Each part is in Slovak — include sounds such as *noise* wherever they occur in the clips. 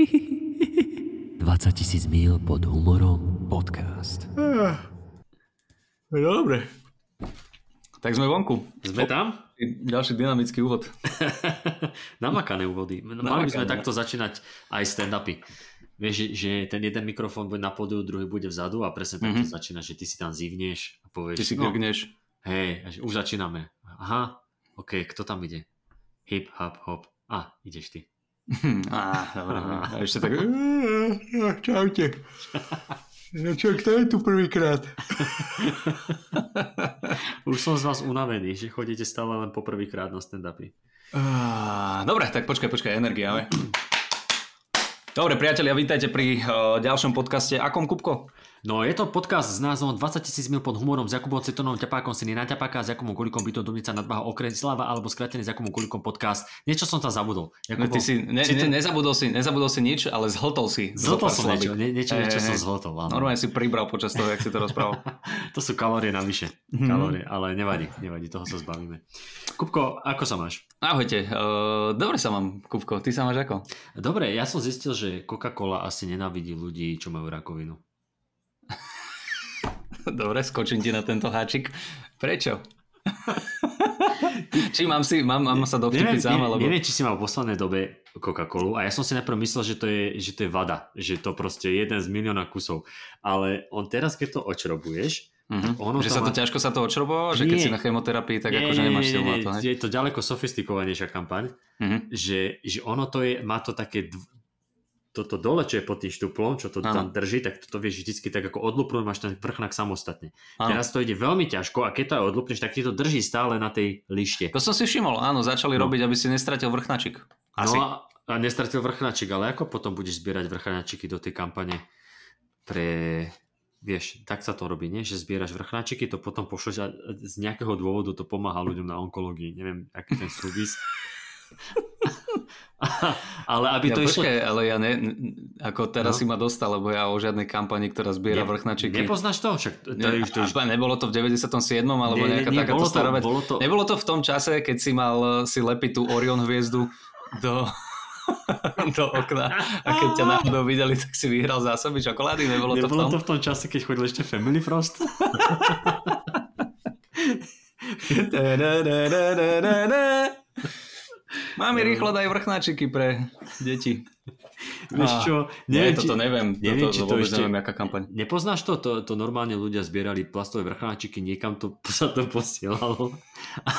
20 tisíc mil pod humorom podcast. Dobre. Tak sme vonku. Sme tam? Ďalší dynamický úvod. *laughs* Namakané úvody. No, Mali by sme takto začínať aj stand-upy. Vieš, že ten jeden mikrofón bude na pódiu, druhý bude vzadu a presne takto mm-hmm. začína, že ty si tam zivneš a povieš... Ty si no. Hej, už začíname. Aha, ok, kto tam ide? Hip, hop, hop. A, ideš ty. Á, dobre. A ešte tak... Čaute. *laughs* No čo, kto je tu prvýkrát? *laughs* Už som z vás unavený, že chodíte stále len po prvýkrát na stand-upy. Uh, dobre, tak počkaj, počkaj, energia, ale... *clears throat* Dobre, priatelia, vítajte pri uh, ďalšom podcaste. Akom, Kupko? No je to podcast s názvom 20 tisíc mil pod humorom s Jakubom Citonom, ťapákom syny na ťapáka, s Jakubom Kulikom bytom Dubnica nadbaha okrem Slava alebo skratený s Jakubom Kulikom podcast. Niečo som tam zabudol. Jakubom, no, ty si, ne, ne, nezabudol, si, nezabudol si nič, ale zhltol si. Zhltol som niečo, nie, niečo, niečo som zhltol. Áno. Normálne si pribral počas toho, jak si to rozprával. *laughs* to sú kalórie navyše. Mm-hmm. Kalórie, ale nevadí, nevadí, toho sa zbavíme. Kupko, ako sa máš? Ahojte, uh, dobre sa mám, Kupko, ty sa máš ako? Dobre, ja som zistil, že Coca-Cola asi nenávidí ľudí, čo majú rakovinu. Dobre, skočím ti na tento háčik. Prečo? *laughs* či mám, si, mám, mám sa dovtipiť sám, alebo... Neviem, či si mal v poslednej dobe Coca-Colu a ja som si najprv myslel, že to, je, že to je vada, že to proste je jeden z milióna kusov. Ale on teraz, keď to očrobuješ, Mm-hmm. Ono že sa to má... ťažko sa to očrobovalo? Že keď si na chemoterapii, tak nie, akože nemáš silu na to, Je to ďaleko sofistikovanejšia kampaň, mm-hmm. že, že ono to je, má to také toto dole, čo je pod tým štuplom, čo to ano. tam drží, tak toto vieš vždycky tak ako odlupnúť, máš ten vrchnák samostatne. Ano. Teraz to ide veľmi ťažko a keď to aj odlupneš, tak ti to drží stále na tej lište. To som si všimol, áno, začali no. robiť, aby si nestratil vrchnačik. Asi. No a nestratil vrchnačik, ale ako potom budeš zbierať vrchnačiky do tej kampane pre vieš, tak sa to robí, nie? že zbieraš vrchnáčiky, to potom pošleš a z nejakého dôvodu to pomáha ľuďom na onkológii. Neviem, aký ten súvis. *laughs* *laughs* ale aby ja to išlo... ale ja ne, ako teraz no. si ma dostal, lebo ja o žiadnej kampani, ktorá zbiera ne, vrchnačiky. Nepoznáš to? Však to, ne, to, to, nebolo to v 97. alebo nie, nejaká nie, takáto stará vec. Bolo to... Nebolo to v tom čase, keď si mal si lepiť tú Orion hviezdu do, *laughs* do okna a keď ťa náhodou videli, tak si vyhral zásoby čokolády. Nebolo, nebolo to v tom? to v tom čase, keď chodil ešte Family Frost? *laughs* Máme rýchlo daj vrchnáčiky pre deti. Vieš čo? Neviem, nie, toto neviem. Neviem, toto, či to ešte... Neviem, aká kampaň. Nepoznáš to? to? To normálne ľudia zbierali plastové vrchnáčiky, niekam to *laughs* sa to posielalo. A,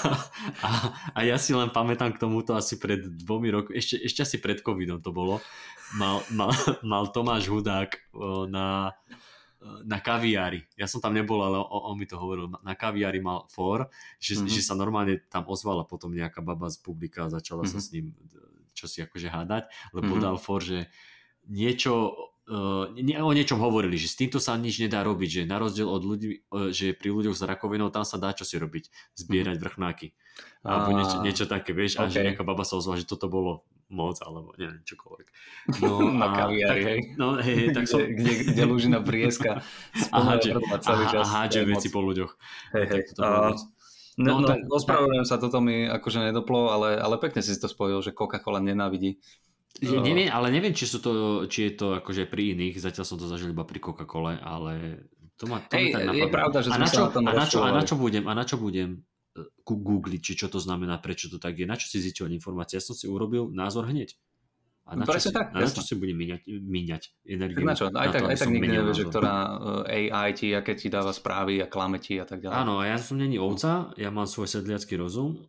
a, a ja si len pamätám k tomuto asi pred dvomi rokmi, ešte, ešte asi pred covidom to bolo. Mal, mal, *laughs* mal Tomáš Hudák na na kaviári. Ja som tam nebol, ale on, on mi to hovoril. Na kaviári mal for, že, mm-hmm. že sa normálne tam ozvala potom nejaká baba z publika a začala mm-hmm. sa s ním čo si akože hádať, lebo mm-hmm. dal for, že niečo Uh, nie, o niečom hovorili, že s týmto sa nič nedá robiť, že na rozdiel od ľudí, uh, že pri ľuďoch s rakovinou tam sa dá čo si robiť, zbierať mm-hmm. vrchnáky. Alebo niečo, niečo také, vieš, okay. a že nejaká baba sa ozvala, že toto bolo moc, alebo neviem, čokoľvek. No, *laughs* na kaviari, hej. No, hej, tak som... kde, kde lúžina prieska a hádže. A hádže veci po ľuďoch. Hej, hej. Uh, no, no, tak, ospravedlňujem sa, toto mi akože nedoplo, ale, ale pekne si to spojil, že Coca-Cola nenávidí. Uh, neviem, ale neviem, či, sú to, či je to akože pri iných, zatiaľ som to zažil iba pri Coca-Cole, ale to ma, to Hej, je pravda, že a na, čo, a, na čo, a na čo budem, a na čo budem googliť, či čo to znamená, prečo to tak je, na čo si zisťovať informácie. Ja som si urobil názor hneď. A na, čo si, tak, a na čo si budem míňať, míňať energiu? na čo? Aj na tak, to, aj tak nikdy nevieš, že ktorá eh, AI ti, aké ti dáva správy a klame ti a tak ďalej. Áno, ja som není ovca, ja mám svoj sedliacký rozum,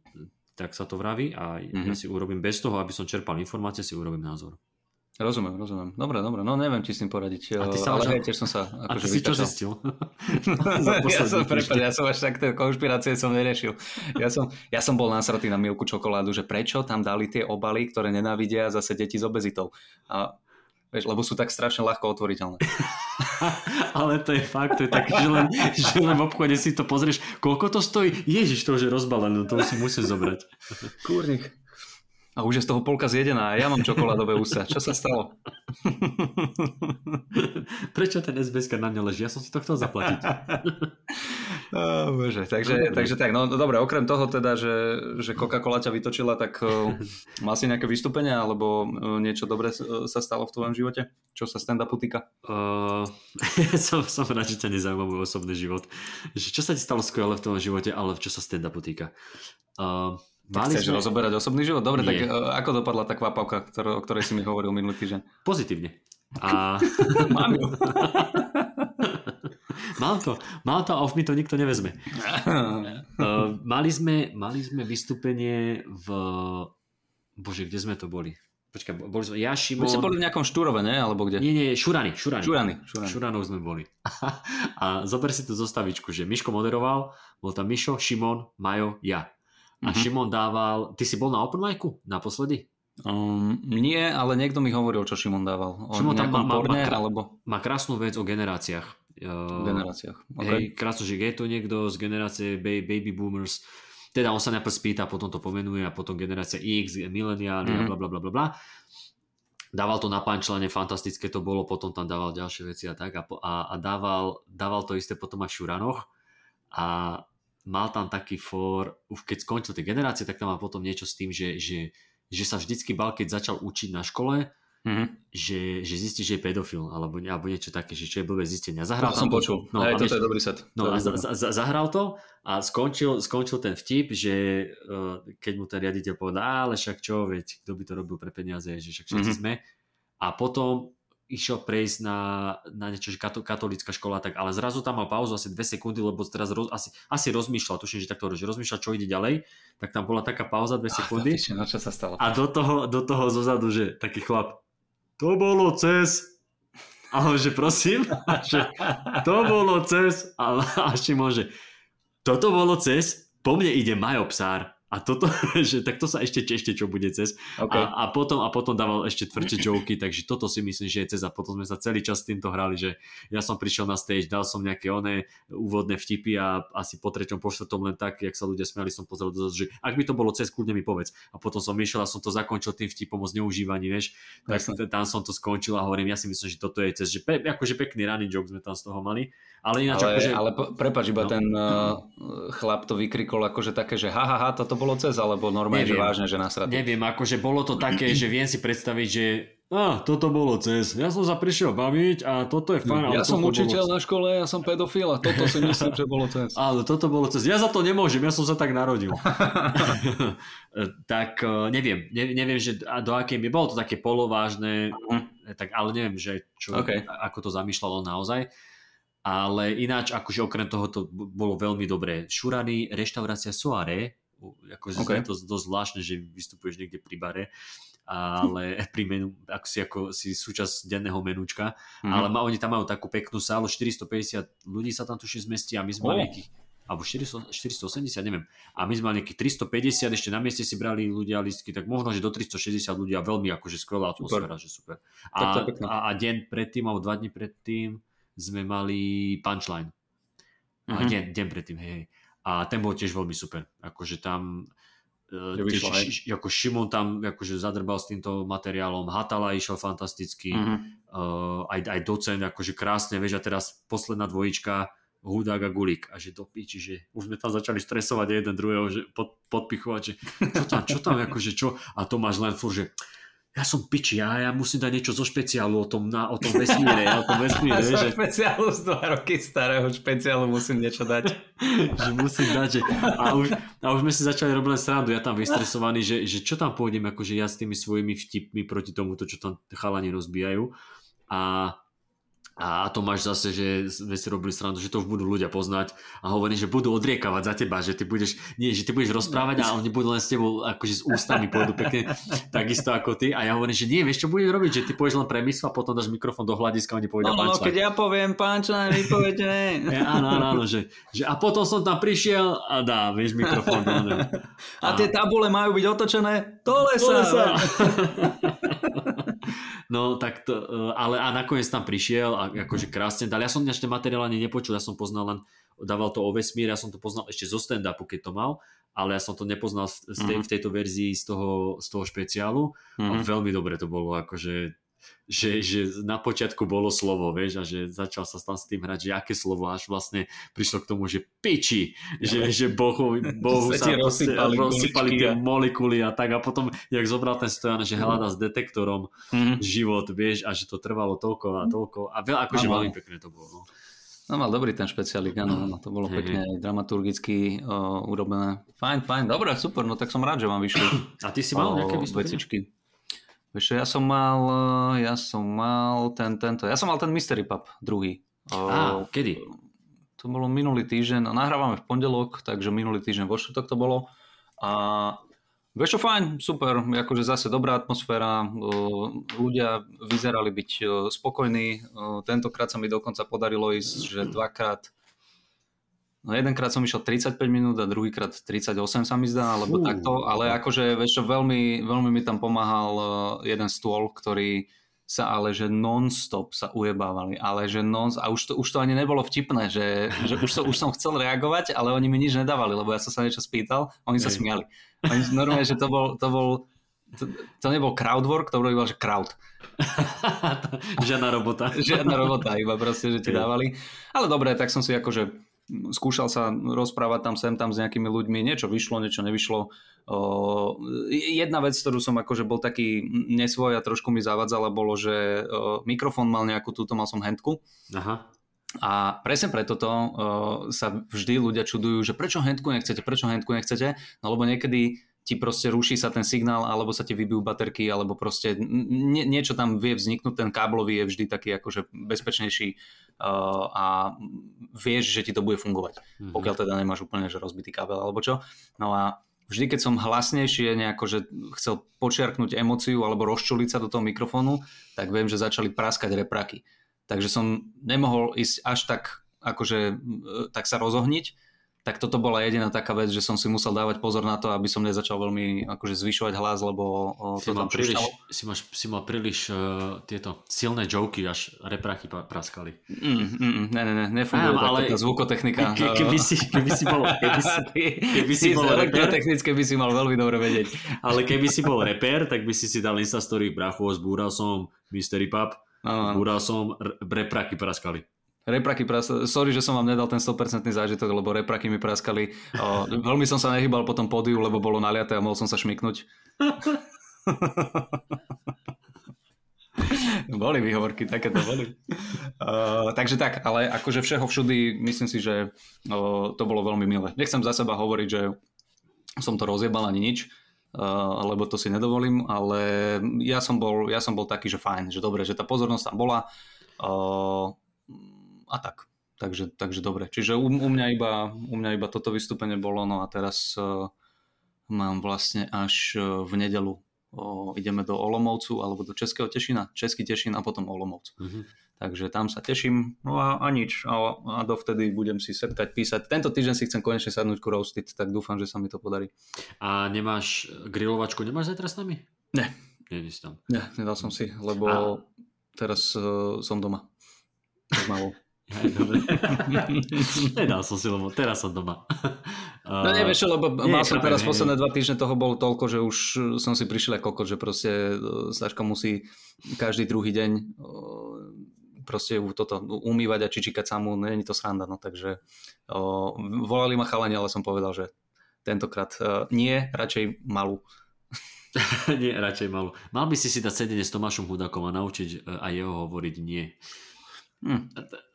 tak sa to vraví a mm-hmm. ja si urobím bez toho, aby som čerpal informácie, si urobím názor. Rozumiem, rozumiem. Dobre, dobre, no neviem, či s tým poradiť. A ty sa ale už... tiež som sa akože A ty si čo zistil? *laughs* *laughs* ja som, prepad, ja som až tak tie konšpirácie som neriešil. Ja som, ja som bol násratý na milku čokoládu, že prečo tam dali tie obaly, ktoré nenávidia zase deti s obezitou. A Vieš, lebo sú tak strašne ľahko otvoriteľné. *laughs* Ale to je fakt, to je tak, že len, že len v obchode si to pozrieš, koľko to stojí? Ježiš, to už je rozbalené, to si musíš zobrať. Kúrnik. A už je z toho polka zjedená a ja mám čokoládové ústa. Čo sa stalo? *laughs* Prečo ten SBS na mňa leží? Ja som si to chcel zaplatiť. *laughs* Oh, bože, takže, takže tak, no dobre, okrem toho teda, že, že Coca-Cola ťa vytočila, tak *laughs* uh, mal si nejaké vystúpenie alebo uh, niečo dobré sa stalo v tvojom živote? Čo sa stand-upu týka? Uh, som, som rád, že ťa nezaujíma môj osobný život. Že čo sa ti stalo skvelé v tvojom živote, ale čo sa stand-upu týka? Uh, Mali chceš sme... rozoberať osobný život? Dobre, Nie. tak uh, ako dopadla tá kvapavka, o ktorej si mi hovoril minulý týždeň? Pozitívne. A... *laughs* Mám ju. *laughs* Mám to, mám to a už mi to nikto nevezme. Uh, *laughs* mali, sme, mali sme vystúpenie v... Bože, kde sme to boli? Počkaj, boli sme, ja, Šimon... My sme boli v nejakom Štúrove, ne? Alebo kde? Nie, nie, Šurany. Šurany, šurany, šurany. Šuranov sme boli. a zober si tú zostavičku, že Miško moderoval, bol tam Mišo, Šimon, Majo, ja. A uh-huh. Šimon dával... Ty si bol na open micu naposledy? Um, nie, ale niekto mi hovoril, čo Šimon dával. O Šimon tam má, má, porne, má, alebo... má krásnu vec o generáciách. Uh, generáciách. Okay. Hej, krásno, že je to niekto z generácie baby boomers. Teda on sa najprv spýta, potom to pomenuje a potom generácia X, mileniáli mm-hmm. bla bla bla bla bla. Dával to na pančlane, fantastické to bolo, potom tam dával ďalšie veci a tak a, a, a dával, dával to isté potom aj v Šuranoch a mal tam taký for, už keď skončil tie generácie, tak tam mal potom niečo s tým, že, že že sa vždycky bal, keď začal učiť na škole, mm-hmm. že, že zistí, že je pedofil, alebo, alebo niečo také, že čo je blbé zistenia. Zahral to som počul, no, aj toto je dobrý set. No a za, za, zahral to a skončil, skončil ten vtip, že uh, keď mu ten riaditeľ povedal, ale však čo, veď, kto by to robil pre peniaze, že však všetci mm-hmm. sme. A potom išiel prejsť na, na niečo, že katolická škola, tak, ale zrazu tam mal pauzu asi dve sekundy, lebo teraz roz, asi, asi rozmýšľal, tuším, že takto že rozmýšľal, čo ide ďalej, tak tam bola taká pauza dve sekundy. Ah, no, čo sa stalo? A do toho, do toho zozadu, že taký chlap, to bolo cez, ale že prosím, *laughs* že to bolo cez, a, a ešte môže, toto bolo cez, po mne ide Majo Psár. A toto, *laughs* že tak to sa ešte ešte čo bude cez. Okay. A, a, potom, a potom dával ešte tvrdšie *laughs* joky, takže toto si myslím, že je cez. A potom sme sa celý čas s týmto hrali, že ja som prišiel na stage, dal som nejaké oné úvodné vtipy a asi po treťom, po štvrtom len tak, jak sa ľudia smiali, som pozrel dozadu, že ak by to bolo cez, kľudne mi povedz. A potom som išiel a som to zakončil tým vtipom o zneužívaní, vieš. Tak Jasne. tam som to skončil a hovorím, ja si myslím, že toto je cez, že pe, akože pekný running joke sme tam z toho mali. Ale ináč, ale, akože... ale prepač, iba no. ten uh, chlap to vykrikol akože také, že ha, ha, ha, toto bolo cez, alebo normálne, neviem, že vážne, že nasratý. Neviem, akože bolo to také, že viem si predstaviť, že a, toto bolo cez. Ja som sa prišiel baviť a toto je fajn. Ja som učiteľ bolo... na škole, ja som pedofil a toto si myslím, že bolo cez. *laughs* Ale toto bolo cez. Ja za to nemôžem, ja som sa tak narodil. *laughs* *laughs* tak e, neviem, ne, neviem, že do akej mi bolo to také polovážne, uh-huh. tak, ale neviem, že čo, okay. ako to zamýšľalo naozaj. Ale ináč, akože okrem toho to bolo veľmi dobré. Šurany, reštaurácia Soare, akože okay. to dosť zvláštne, že vystupuješ niekde pri bare, ale *laughs* pri menu, ako si, ako si súčasť denného menúčka, mm-hmm. ale ma, oni tam majú takú peknú sálu, 450 ľudí sa tam tuším zmestí a my sme oh. nejakých alebo 400, 480, neviem. A my sme mali nejakých 350, ešte na mieste si brali ľudia listky, tak možno, že do 360 ľudia, veľmi akože skvelá atmosféra, super. že super. A, a, a deň predtým, alebo dva dní predtým, sme mali punchline. Mm-hmm. A mhm. deň, deň predtým, hej, hej. A ten bol tiež veľmi super. Akože tam uh, tiež, ši, ako Šimon tam akože zadrbal s týmto materiálom, Hatala išiel fantasticky, mm-hmm. uh, aj, aj docen, akože krásne, vieš, a teraz posledná dvojička, Hudák a Gulík a že do piči, že už sme tam začali stresovať jeden druhého, že pod, podpichovať, že čo tam, čo tam, akože čo a Tomáš len fur, že ja som piči, ja, ja musím dať niečo zo špeciálu o tom, na, o tom vesmíre, o tom vesmíre. *laughs* zo že... špeciálu z dva roky starého špeciálu musím niečo dať. že musím dať, že... A už, a už sme si začali robiť len srandu, ja tam vystresovaný, že, že čo tam pôjdem, akože ja s tými svojimi vtipmi proti tomuto, čo tam chalani rozbijajú. A a to máš zase, že sme si robili srandu, že to už budú ľudia poznať a hovorím, že budú odriekavať za teba, že ty budeš, nie, že ty budeš rozprávať a oni budú len s tebou akože s ústami pôjdu pekne, *laughs* takisto ako ty a ja hovorím, že nie, vieš čo budeš robiť, že ty pôjdeš len premisl a potom dáš mikrofón do hľadiska a oni povedia no, no, keď ja poviem punchline, vy poviete *laughs* ja, áno, áno, áno, že, že, a potom som tam prišiel a dá, vieš, mikrofón. A, a tie tabule majú byť otočené do lesa. Do lesa. *laughs* No tak to, e, ale a nakoniec tam prišiel a akože krásne dal. Ja som ešte materiál ani nepočul, ja som poznal len, dával to o vesmír, ja som to poznal ešte zo stand-upu, keď to mal, ale ja som to nepoznal v, tej, mm-hmm. v tejto verzii z toho, z toho špeciálu mm-hmm. a mhm. veľmi dobre to bolo, akože že, že na počiatku bolo slovo, vieš, a že začal sa tam s tým hrať, že aké slovo, až vlastne prišlo k tomu, že piči, že, že Bohu, *laughs* Bohu sa, sa rozsypali, rozsypali tie molekuly a tak a potom, jak zobral ten stojan, že hľada s detektorom mm. život, vieš, a že to trvalo toľko a toľko a veľa, akože veľmi pekne to bolo. No. No mal dobrý ten špeciálik, áno, no, to bolo hey, pekne dramaturgicky uh, urobené. Fajn, fajn, dobre, super, no tak som rád, že vám vyšli. A ty si mal nejaké vecičky? Vieš, ja som mal, eh, ja som mal ten, tento, ja som mal ten Mystery Pub druhý. Á, kedy? To bolo minulý týždeň, nahrávame v pondelok, takže minulý týždeň vo štvrtok to bolo. A Vieš čo, fajn, super, akože zase dobrá atmosféra, ľudia vyzerali byť spokojní, tentokrát sa mi dokonca podarilo ísť, že dvakrát, no jedenkrát som išiel 35 minút a druhýkrát 38 sa mi zdá, alebo Fú. takto, ale akože vieš čo, veľmi, veľmi mi tam pomáhal jeden stôl, ktorý sa ale že non-stop sa ujebávali, ale že non a už to, už to ani nebolo vtipné, že, že už, to, už som chcel reagovať, ale oni mi nič nedávali, lebo ja som sa niečo spýtal, oni sa smiali. Oni normálne, že to bol, to bol to, to nebol crowdwork, to bolo iba, že crowd. *laughs* Žiadna robota. Žiadna robota, iba proste, že ti dávali. Ale dobre, tak som si akože skúšal sa rozprávať tam sem tam s nejakými ľuďmi, niečo vyšlo, niečo nevyšlo. Jedna vec, ktorú som akože bol taký nesvoj a trošku mi zavadzala, bolo, že mikrofón mal nejakú, túto mal som handku. Aha. A presne preto to uh, sa vždy ľudia čudujú, že prečo handku nechcete, prečo handku nechcete, no lebo niekedy ti proste ruší sa ten signál, alebo sa ti vybijú baterky, alebo proste nie, niečo tam vie vzniknúť, ten káblový je vždy taký akože bezpečnejší a vieš, že ti to bude fungovať, mm-hmm. pokiaľ teda nemáš úplne že rozbitý kábel alebo čo. No a vždy, keď som hlasnejšie nejako, že chcel počiarknúť emóciu alebo rozčuliť sa do toho mikrofónu, tak viem, že začali praskať repraky. Takže som nemohol ísť až tak akože tak sa rozohniť, tak toto bola jediná taká vec, že som si musel dávať pozor na to, aby som nezačal veľmi akože zvyšovať hlas, lebo si, to mal príliš, si, máš, si mal príliš uh, tieto silné joky, až reprachy praskali. Mm, mm, mm, ne, ne, ne, nefunguje Aj, ale tá zvukotechnika. Ke, keby, si, keby si bol, keby si, *laughs* keby si bol reper, by si mal veľmi dobre vedieť. Ale keby si bol reper, tak by si si dal Instastory, brachu, zbúral som Mystery Pub, zbúral som, repraky praskali. Repraky praskali. Sorry, že som vám nedal ten 100% zážitok, lebo repraky mi praskali. O, veľmi som sa nehybal po tom pódiu, lebo bolo naliaté a mohol som sa šmiknúť. *laughs* boli výhovorky, také to boli. Uh, takže tak, ale akože všeho všudy, myslím si, že uh, to bolo veľmi milé. Nechcem za seba hovoriť, že som to rozjebal ani nič, uh, lebo to si nedovolím, ale ja som bol, ja som bol taký, že fajn, že dobre, že tá pozornosť tam bola. Uh, a tak. Takže, takže dobre. Čiže u, u, mňa iba, u mňa iba toto vystúpenie bolo, no a teraz uh, mám vlastne až uh, v nedelu uh, ideme do Olomovcu alebo do Českého Tešina. Český Tešin a potom Olomovc. Mm-hmm. Takže tam sa teším, no a, a nič. A, a dovtedy budem si sepkať, písať. Tento týždeň si chcem konečne sadnúť ku Roasted, tak dúfam, že sa mi to podarí. A nemáš grilovačku, nemáš zajtra s nami? Ne. Nie, tam. Ne, nedal som si, lebo a... teraz uh, som doma. S *laughs* Nedal som si, lebo teraz som doma. *laughs* No nevieš, lebo nie, mal som teraz nie, posledné dva týždne toho bolo toľko, že už som si prišiel ako, že proste e, Saška musí každý druhý deň e, proste toto umývať a čičikať samú, no není to sranda, no takže o, volali ma chalani, ale som povedal, že tentokrát uh, nie, radšej malú. *laughs* nie, radšej malú. Mal by si si dať sedenie s Tomášom Hudakom a naučiť uh, aj jeho hovoriť nie.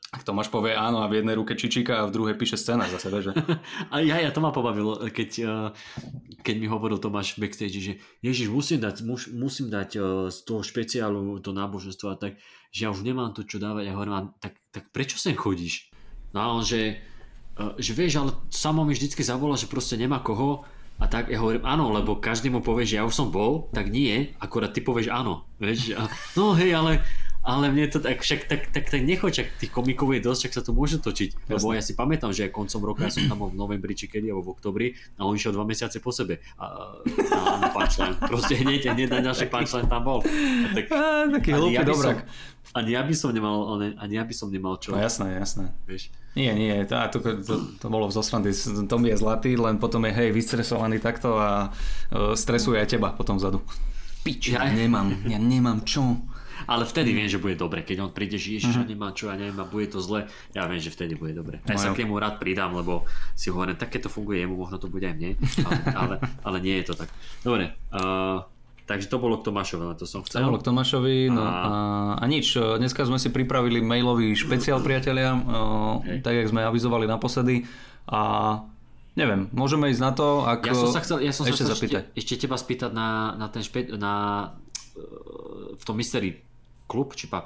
Hm. Tomáš povie áno a v jednej ruke čičika a v druhej píše scéna za sebe, že? *laughs* A ja, ja to ma pobavilo, keď, eh, keď mi hovoril Tomáš v backstage, že Ježiš, musím dať, mus, musím dať eh, z toho špeciálu to náboženstvo a tak, že ja už nemám to čo dávať. Ja hovorím, tak, tak prečo sem chodíš? No a on, že, eh, že vieš, ale samo mi vždycky zavolá, že proste nemá koho a tak ja hovorím áno, lebo každý mu povie, že ja už som bol, tak nie, akorát ty povieš áno. Vieš? A, *laughs* no hej, ale ale mne to tak, však tak, tak, tak nechoď, však tých komikov je dosť, však sa to môže točiť. Jasne. Lebo ja si pamätám, že koncom roka ja som tam v novembri či kedy, alebo v oktobri a on išiel dva mesiace po sebe a, na, na punchline. Proste hneď, hneď na ďalší punchline tam bol. A tak, a, taký hlúpy ja dobrák. Ani ja by som nemal, ani ja by som nemal čo. No jasné, jasné. Vieš? Nie, nie, to, to, to, to bolo v zosrandy. Tom je zlatý, len potom je hej, vystresovaný takto a uh, stresuje aj teba potom vzadu. Pič, ja, ja nemám, ja nemám čo. Ale vtedy viem, že bude dobre. Keď on príde, že ježiš, mm-hmm. nemá čo, ja neviem, a bude to zle, ja viem, že vtedy bude dobre. Ja sa k nemu rád pridám, lebo si hovorím, také to funguje jemu, možno to bude aj mne, ale, ale, ale nie je to tak. Dobre, uh, Takže to bolo k Tomášovi, len to som chcel. To bolo k Tomášovi, no a... A, nič, dneska sme si pripravili mailový špeciál, priatelia, okay. tak jak sme avizovali naposledy a neviem, môžeme ísť na to, ak... Ja som sa chcel, ja som ešte, sa chcel ešte, ešte teba spýtať na, na ten špe, na, v tom mystery klub či pub?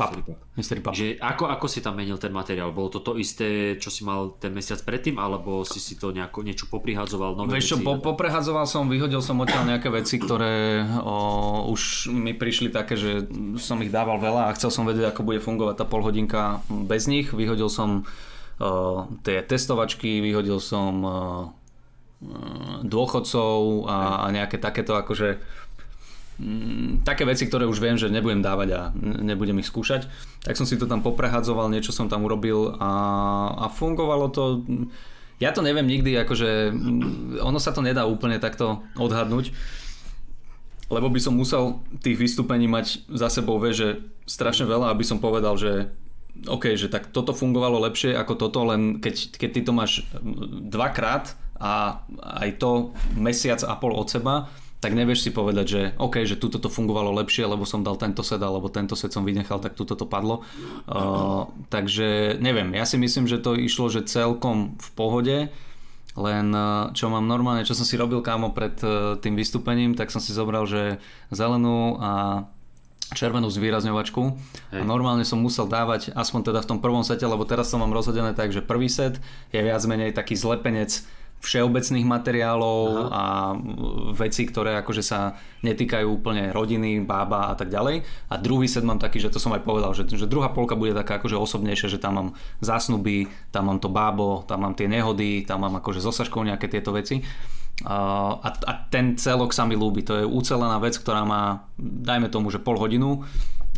Pub. Mystery pub. Že ako, ako si tam menil ten materiál? Bolo to to isté, čo si mal ten mesiac predtým, alebo si si to nejako, niečo poprihádzoval? Nové Vieš čo, po, poprehádzoval som, vyhodil som odtiaľ nejaké veci, ktoré o, už mi prišli také, že som ich dával veľa a chcel som vedieť, ako bude fungovať tá polhodinka bez nich. Vyhodil som o, tie testovačky, vyhodil som o, dôchodcov a, a nejaké takéto akože Mm, také veci, ktoré už viem, že nebudem dávať a nebudem ich skúšať, tak som si to tam poprehadzoval, niečo som tam urobil a, a fungovalo to. Ja to neviem nikdy, akože mm, ono sa to nedá úplne takto odhadnúť, lebo by som musel tých vystúpení mať za sebou, vie, že strašne veľa, aby som povedal, že OK, že tak toto fungovalo lepšie ako toto, len keď, keď ty to máš dvakrát a aj to mesiac a pol od seba, tak nevieš si povedať, že OK, že tuto to fungovalo lepšie, lebo som dal tento set, alebo tento set som vynechal, tak tuto to padlo. Uh, takže neviem, ja si myslím, že to išlo, že celkom v pohode, len uh, čo mám normálne, čo som si robil kámo pred uh, tým vystúpením, tak som si zobral, že zelenú a červenú zvýrazňovačku Hej. a normálne som musel dávať aspoň teda v tom prvom sete, lebo teraz som mám rozhodené tak, že prvý set je viac menej taký zlepenec všeobecných materiálov Aha. a veci, ktoré akože sa netýkajú úplne rodiny, bába a tak ďalej. A druhý set mám taký, že to som aj povedal, že, že druhá polka bude taká akože osobnejšia, že tam mám zásnuby, tam mám to bábo, tam mám tie nehody, tam mám akože so Saškou nejaké tieto veci. A, a ten celok sa mi ľúbi. To je ucelená vec, ktorá má, dajme tomu, že pol hodinu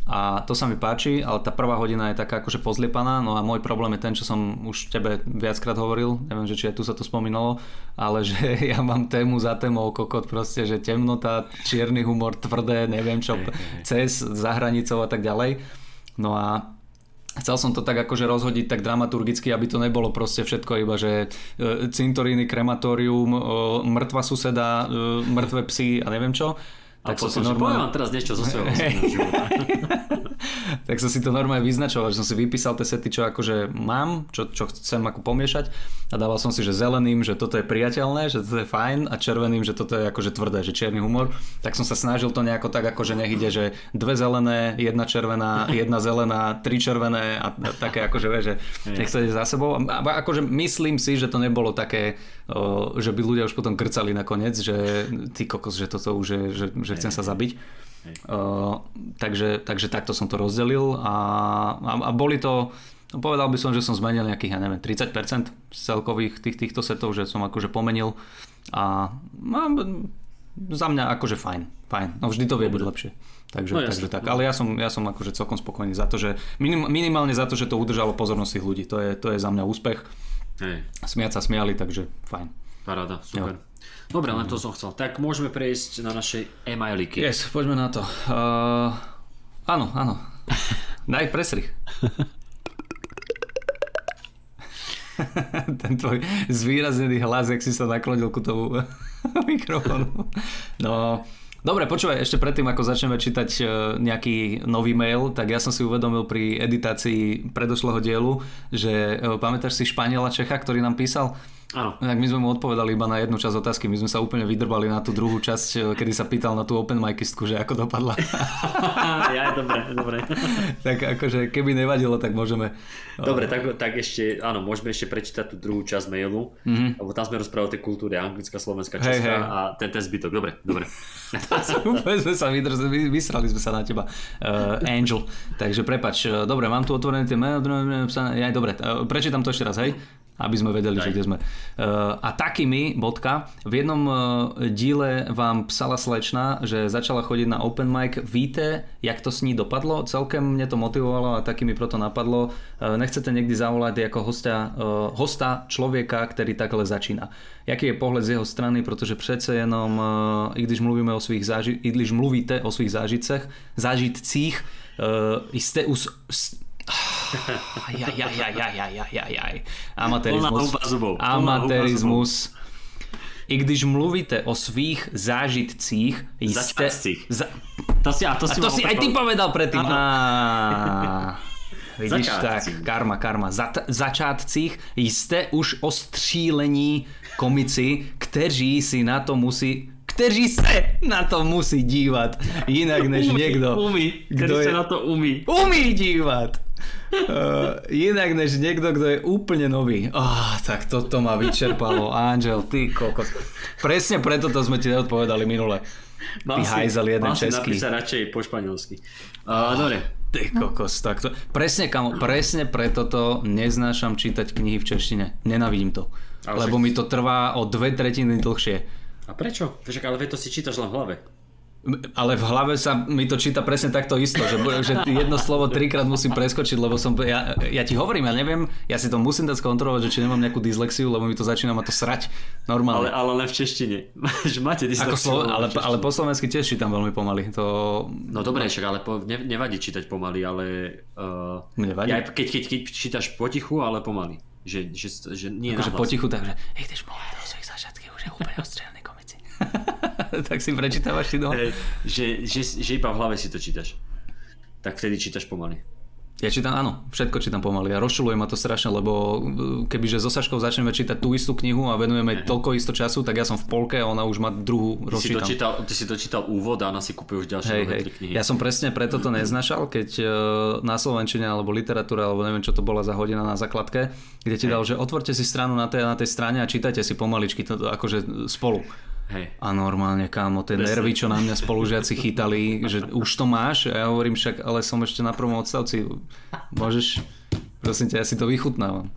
a to sa mi páči, ale tá prvá hodina je taká akože pozliepaná, no a môj problém je ten, čo som už tebe viackrát hovoril, neviem, že či aj tu sa to spomínalo, ale že *laughs* ja mám tému za témou kokot proste, že temnota, čierny humor, tvrdé, neviem čo, cez, za hranicou a tak ďalej. No a chcel som to tak akože rozhodiť tak dramaturgicky, aby to nebolo proste všetko iba, že e, cintoríny, krematórium, e, mŕtva suseda, e, mŕtve psy a neviem čo tak som si vám teraz niečo zo svojho *laughs* života. *laughs* tak som si to normálne vyznačoval, že som si vypísal tie sety, čo akože mám, čo, čo chcem ako pomiešať a dával som si, že zeleným, že toto je priateľné, že toto je fajn a červeným, že toto je akože tvrdé, že čierny humor. Tak som sa snažil to nejako tak, akože nech ide, že dve zelené, jedna červená, jedna zelená, tri červené a také akože, vie, že nech to ide za sebou. A akože myslím si, že to nebolo také, že by ľudia už potom krcali nakoniec, že ty kokos, že toto už je, že že chcem sa zabiť. Uh, takže, takže takto som to rozdelil a, a, a boli to, no povedal by som, že som zmenil nejakých, ja neviem, 30% z celkových tých, týchto setov, že som akože pomenil a, a za mňa akože fajn, fajn, no vždy to vie byť lepšie. Takže, no, takže tak, ale ja som, ja som akože celkom spokojný za to, že minim, minimálne za to, že to udržalo pozornosť tých ľudí, to je, to je za mňa úspech. Hej. Smiať sa smiali, takže fajn. Paráda, super. Jo. Dobre, len to som chcel. Tak môžeme prejsť na našej e-mailiky. Yes, poďme na to. Uh, áno, áno. *laughs* Daj presrich. *laughs* Ten tvoj zvýraznený hlas, jak si sa naklonil ku tomu *laughs* mikrofónu. No, Dobre, počúvaj, ešte predtým, ako začneme čítať e, nejaký nový mail, tak ja som si uvedomil pri editácii predošlého dielu, že e, pamätáš si Španiela Čecha, ktorý nám písal, Áno. Tak my sme mu odpovedali iba na jednu časť otázky, my sme sa úplne vydrbali na tú druhú časť, eh, kedy sa pýtal na tú open micistku, že ako dopadla. *laughs* ja, dobre, dobre. *laughs* tak akože keby nevadilo, tak môžeme... Dobre, tak, tak ešte, áno, môžeme ešte prečítať tú druhú časť mailu, mm-hmm. lebo tam sme rozprávali o tej kultúre, anglická, slovenská, česká hey, hey. a ten, ten zbytok. Dobre, dobre. *laughs* úplne sme sa vydržali, vysrali sme sa na teba. Uh, Angel. Takže prepač, dobre, mám tu otvorené tie mail, ja, dobre, prečítam to ešte raz, hej? Aby sme vedeli, Daj. že kde sme. Uh, a takými, bodka, v jednom uh, díle vám psala slečna, že začala chodiť na open mic. Víte, jak to s ní dopadlo? Celkem mne to motivovalo a taky mi proto napadlo. Uh, nechcete niekdy zavolať ako hostia, hosta človeka, ktorý takhle začína. Jaký je pohľad z jeho strany, pretože přece jenom, i když mluvíme o svých záži- i když mluvíte o svých zážitcech, zážitcích, jste už... Jaj, jaj, jaj, jaj, jaj, jaj, jaj. Plná Amatérizmus. Amatérizmus. I když mluvíte o svých zážitcích, jste... Za... To si, a to A si, to ma si aj ty povedal predtým. Áno. Á, Vidíš tak, karma, karma. Za, začátcích jste už ostřílení komici, kteří si na to musí kteří se na to musí dívat jinak než Umí, někdo, Umí, kdo je- sa na to umí. umí dívat. Uh, inak než niekto, kto je úplne nový. Oh, tak toto ma vyčerpalo. Angel, ty kokos. Presne preto to sme ti neodpovedali minule. Ty hajzel jeden mal si český. napísať radšej po španielsky. Uh, dobre, Ty kokos, tak to... Presne, kamo, presne preto to neznášam čítať knihy v češtine. Nenavidím to. Ale Lebo však- mi to trvá o dve tretiny dlhšie. A prečo? Však ale to si čítaš len v hlave. Ale v hlave sa mi to číta presne takto isto, že, že jedno slovo trikrát musím preskočiť, lebo som, ja, ja ti hovorím, ja neviem, ja si to musím dať skontrolovať, že či nemám nejakú dyslexiu, lebo mi to začína ma to srať normálne. Ale, ale len v češtine. *laughs* že máte Ako dyslexie, slovo, ale, ale po slovensky tiež čítam veľmi pomaly. To... No dobre, však ale po, ne, nevadí čítať pomaly, ale... Uh, Mne vadí. Ja, keď, keď, keď čítaš potichu, ale pomaly. Že, že, že nie Akože potichu, takže hej, ideš mluviť o svojich začiatky, už je úplne ostrelený komici. *laughs* tak si prečítavaš si no. Hej, že, že, že iba v hlave si to čítaš. Tak vtedy čítaš pomaly. Ja čítam, áno, všetko čítam pomaly a rozčuluje ma to strašne, lebo uh, kebyže so Saškou začneme čítať tú istú knihu a venujeme toľko isto času, tak ja som v polke a ona už má druhú Ty si, rozčítam. dočítal, ty si dočítal úvod a ona si kúpi už ďalšie Hej, hej. knihy. Ja som presne preto to neznašal, keď uh, na Slovenčine alebo literatúra, alebo neviem čo to bola za hodina na základke, kde ti dal, že otvorte si stranu na tej, na tej strane a čítajte si pomaličky, to, akože spolu. Hej. A normálne, kámo, tie Presne. nervy, čo na mňa spolužiaci chytali, že už to máš? A ja hovorím však, ale som ešte na prvom odstavci. Môžeš, prosím ťa, ja si to vychutnávam.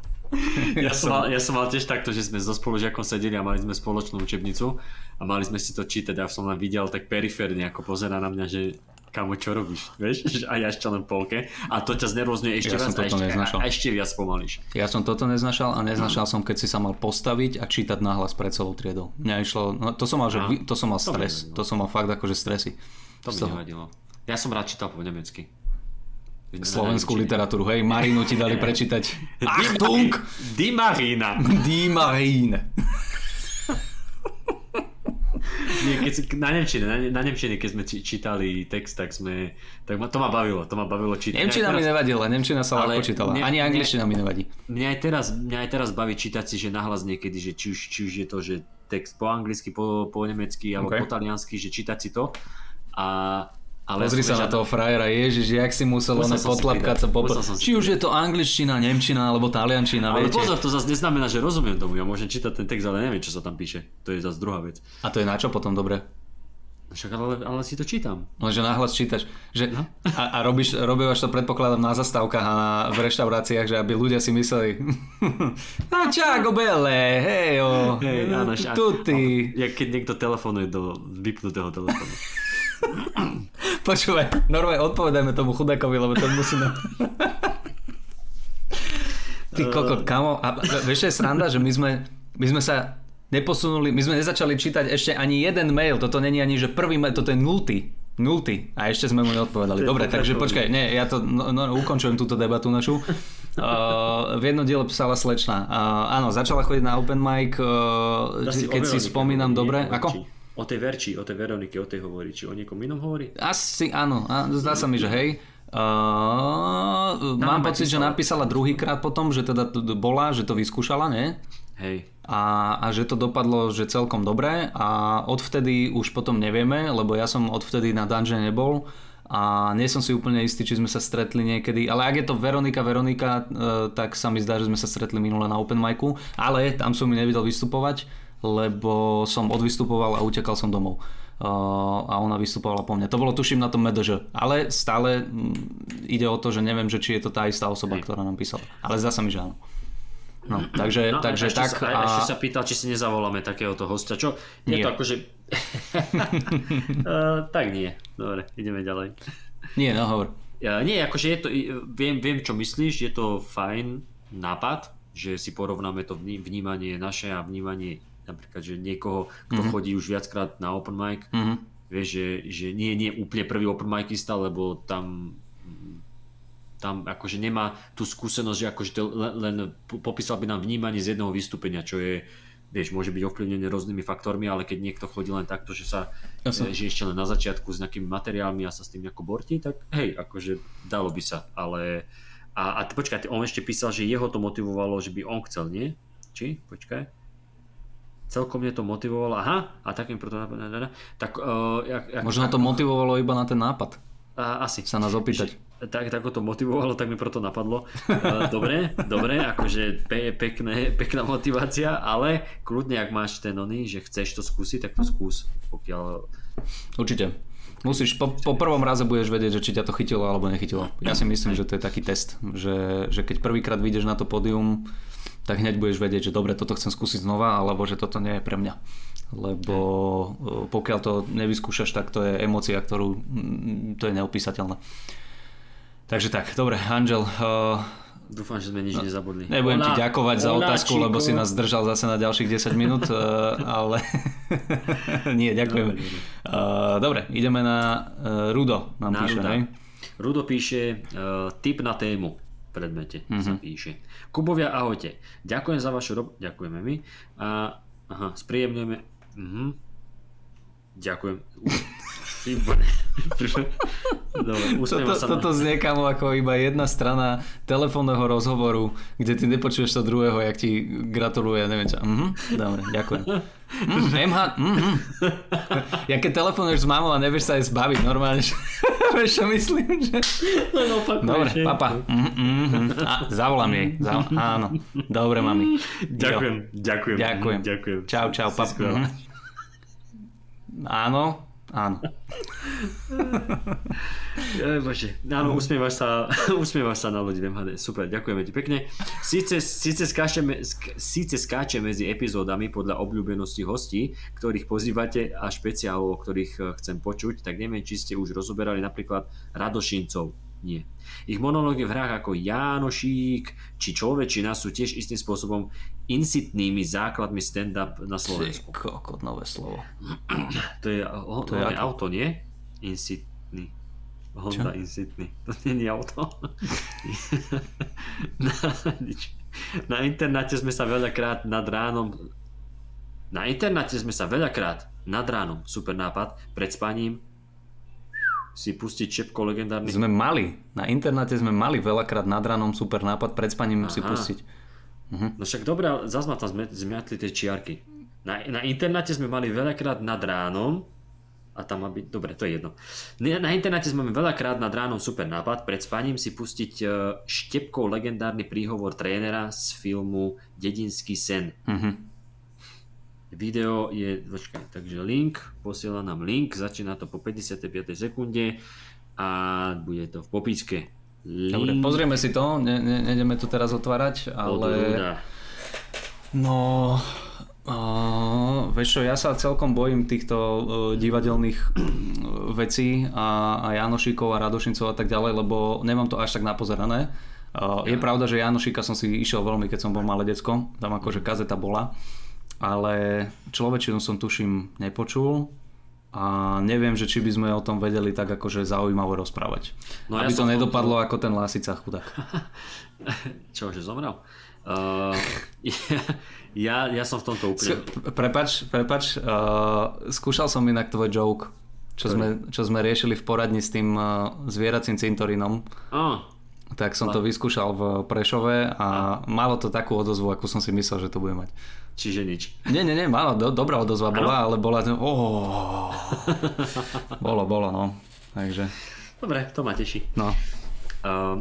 Ja *laughs* som, mal, ja som mal tiež takto, že sme so spolužiakom sedeli a mali sme spoločnú učebnicu a mali sme si to čítať a som len videl tak periférne, ako pozera na mňa, že kamo, čo robíš, vieš? A ja ešte len polke a to ťa znervozňuje ešte Ja som viac a ešte, neznašal. a ešte viac pomalíš. Ja som toto neznašal a neznašal som, keď si sa mal postaviť a čítať nahlas pred celou triedou. Mňa išlo, no, to som mal, že, to som mal To stres, mi to som mal fakt akože stresy. To toho. nevadilo. Ja som rád čítal po nemecky. Slovenskú literatúru, hej, Marinu ti dali prečítať. *laughs* Achtung! Die Marina. Die Marine. Nie, keď si, na Nemčine, na, na Nemčine, keď sme čítali text, tak sme, tak ma, to ma bavilo, to ma bavilo čítať. Nemčina Aj mi teraz- nevadila, Nemčina sa ľahko čítala. ne- Ani angličtina mi nevadí. Mňa aj teraz, mňa aj teraz baví čítať si, že nahlas niekedy, že či už, či už je to, že text po anglicky, po, po nemecky alebo Okay. po taliansky, že čítať si to. A, ale Pozri ja sa na toho frajera, ježiš, jak si musel ono potlapkať sa po... musel som si Či už je to angličtina, nemčina alebo taliančina, Ale viete. pozor, to zase neznamená, že rozumiem tomu. Ja môžem čítať ten text, ale neviem, čo sa tam píše. To je zase druhá vec. A to je na čo potom dobre? Však ale, ale si to čítam. Lenže nahlas čítaš. Že, No. a, a robíš, robíš to predpokladám na zastávkach a na, v reštauráciách, že aby ľudia si mysleli *laughs* no čago bele, hej o, Hej, áno, a- tutti. Jak keď niekto telefonuje do vypnutého telefónu. *clears throat* Počúvaj, normálne odpovedajme tomu chudákovi, lebo ten musí na... Ty koko, kamo, a vieš, je sranda, že my sme, my sme sa neposunuli, my sme nezačali čítať ešte ani jeden mail, toto není ani, že prvý mail, toto je nultý. Nultý. A ešte sme mu neodpovedali. To Dobre, takže počkaj, nie, ja to no, no, ukončujem túto debatu našu. Uh, *laughs* v jednom diele písala slečna. Uh, áno, začala chodiť na open mic, uh, keď si spomínam dobre. Ako? O tej Verči, o tej Veronike, o tej hovorí. Či o niekom inom hovorí? Asi áno, a zdá sa mi, že hej. Uh, mám pocit, že napísala druhýkrát potom, že teda bola, že to vyskúšala, nie? Hej. A, a že to dopadlo, že celkom dobre a odvtedy už potom nevieme, lebo ja som odvtedy na dungeon nebol a nie som si úplne istý, či sme sa stretli niekedy, ale ak je to Veronika, Veronika, e, tak sa mi zdá, že sme sa stretli minule na open micu, ale tam som mi nevedel vystupovať, lebo som odvystupoval a utekal som domov. Uh, a ona vystupovala po mne. To bolo tuším na tom MDŽ, ale stále mm, ide o to, že neviem, že či je to tá istá osoba, ktorá nám písala. Ale zdá sa mi, že áno. No, takže, No, takže ešte tak. Sa, a... Ešte sa pýtal, či si nezavoláme takéhoto hostia. Čo? Je Nie. to akože... uh, *laughs* tak nie. Dobre, ideme ďalej. Nie, no hovor. Ja, nie, akože je to, viem, viem, čo myslíš, je to fajn nápad, že si porovnáme to vní- vnímanie naše a vnímanie napríklad, že niekoho, kto Mhm. chodí už viackrát na open mic, Mhm. vieš, že, že nie, nie úplne prvý open micista, lebo tam tam akože nemá tú skúsenosť, že akože to len, len po- popísal by nám vnímanie z jedného vystúpenia, čo je vieš, môže byť ovplyvnené rôznymi faktormi, ale keď niekto chodí len takto, že sa Jasne. že ešte len na začiatku s nejakými materiálmi a sa s tým nejako bortí, tak hej, akože dalo by sa, ale a, a počkaj, on ešte písal, že jeho to motivovalo, že by on chcel, nie? Či? Počkaj. Celkom mne to motivovalo, aha, a takým napadne, tak uh, jak, jak, Možno to motivovalo iba na ten nápad. a, asi. Sa nás opýtať. Tak, tak to motivovalo, tak mi proto napadlo. Uh, dobre, dobre, akože pe, pekné, pekná motivácia, ale kľudne, ak máš ten oný, že chceš to skúsiť, tak to skús. Pokiaľ... Určite. Musíš, po, po prvom raze budeš vedieť, že či ťa to chytilo alebo nechytilo. Ja si myslím, že to je taký test, že, že keď prvýkrát vyjdeš na to pódium, tak hneď budeš vedieť, že dobre, toto chcem skúsiť znova, alebo že toto nie je pre mňa. Lebo eh, pokiaľ to nevyskúšaš, tak to je emocia, ktorú mm, to je neopísateľné. Takže tak, dobre, Angel, uh, Dúfam, že sme nič nezabudli. nebudem ti Hola, ďakovať za otázku, lebo chico. si nás držal zase na ďalších 10 minút, uh, ale *laughs* nie, ďakujem. Dobre, dobre. Uh, dobre, ideme na uh, Rudo, nám Na píše, Ruda. hej? Rudo píše uh, tip na tému predmete Mhm. sa píše. Kubovia, ahojte. Ďakujem za vašu robotu. Ďakujeme my. A, aha, spríjemňujeme. Mhm. Ďakujem. *laughs* Dobre, Toto, sa toto znie kamo ako iba jedna strana telefónneho rozhovoru, kde ty nepočuješ to druhého, jak ti gratuluje, neviem čo. Mhm, dobre, ďakujem. *laughs* Mm, MH, mhm. Ja keď telefonuješ s mamou a nevieš sa aj zbaviť normálne, že, *laughs* vieš čo myslím, že... Len opakuješ, Dobre, že? papa. Mhm, mhm. A, zavolám jej. Zavolám. Áno, dobre, mami. Ďakujem, ďakujem. Ďakujem. Ďakujem. Čau, čau, Si pap. skvelá. *laughs* Mhm. Áno, áno. *laughs* Jaj, bože. Áno, usmievaš sa, *laughs* usmievaš sa na ľudí v MHD. Super, ďakujeme ti pekne. Síce, síce, skáčeme, sk- síce skáče medzi epizódami podľa obľúbenosti hostí, ktorých pozývate a špeciálov, o ktorých eh, chcem počuť, tak neviem, či ste už rozoberali napríklad Radošincov. Nie. Ich monológy v hrách ako Jánošík či Človečina sú tiež istým spôsobom insitnými základmi stand-up na Slovensku. kokot, nové slovo. *clears throat* To je, o, To je auto, nie? Insitný. Honda Čo? Insitný. To nie je auto. *laughs* na, nič. na internáte sme sa veľakrát nad ránom na internáte sme sa veľakrát nad ránom, super nápad, pred spaním si pustiť čepko legendárny Sme mali, na internáte sme mali veľakrát nad ránom super nápad, pred spaním si Aha. pustiť. No však dobre, zase ma tam zmiatli tie čiarky. Na, na internáte sme mali veľakrát nad ránom a tam má byť, dobre, to je jedno. Na, internáte sme mali veľakrát nad ránom super nápad, pred spaním si pustiť e, štepkou legendárny príhovor trénera z filmu Dedinský sen. Mhm. Video je, počkaj, takže link, posiela nám link, začína to po 55. sekunde a bude to v popíske. Link Dobre, pozrieme si to, ne, ne, nejdeme to teraz otvárať, ale... No, uh, vieš čo, ja sa celkom bojím týchto uh, divadelných uh, vecí a, a Janošíkov a Radošincov a tak ďalej, lebo nemám to až tak napozerané. Uh, je pravda, že Janošíka som si išiel veľmi, keď som bol malé decko, tam akože kazeta bola, ale človečinu som tuším nepočul a neviem, že či by sme o tom vedeli tak akože zaujímavo rozprávať. No ja Aby to v tomto- nedopadlo ako ten Lásica chudák. *laughs* Čo, že zomrel? Uh, *laughs* ja, ja som v tomto úplne... Prepač, prepač, uh, skúšal som inak tvoj joke, čo sme, čo sme riešili v poradni s tým uh, zvieracím cintorínom. Ah, Tak som to vyskúšal v Prešove a malo to takú odozvu, akú som si myslel, že to bude mať. Čiže nič. Nie, nie, nie, malo, do, dobrá odozva bola, ale bola... Oh, *laughs* bolo, bolo, no. Takže, Dobre, to ma teší. no. Uh,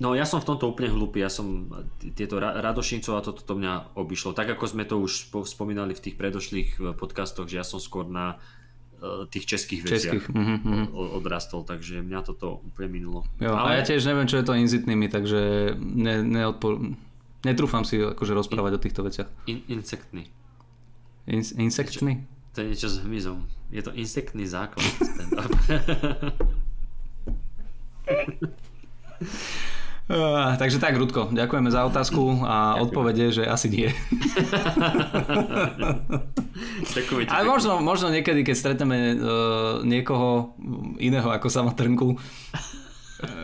no ja som v tomto úplne hlupý, ja som tieto ra- Radošincov a toto to mňa obišlo. Tak ako sme to už spo- spomínali v tých predošlých eh, podcastoch, že ja som skôr na eh, tých českých veciach Českých, mhm, mhm. o- odrastol, takže mňa toto úplne minulo. Jo, A ja tiež neviem, čo je to inzitnými, takže ne, neodpo... Netrúfam si akože rozprávať In, o týchto veciach. In, insektný. In, insektný? To je niečo s hmyzom. Je to insektný základ. Uh, takže tak, Rudko, ďakujeme za otázku a Ďakujem. odpovede, že asi nie. Ale možno, možno niekedy, keď stretneme uh, niekoho iného ako sama Trnku,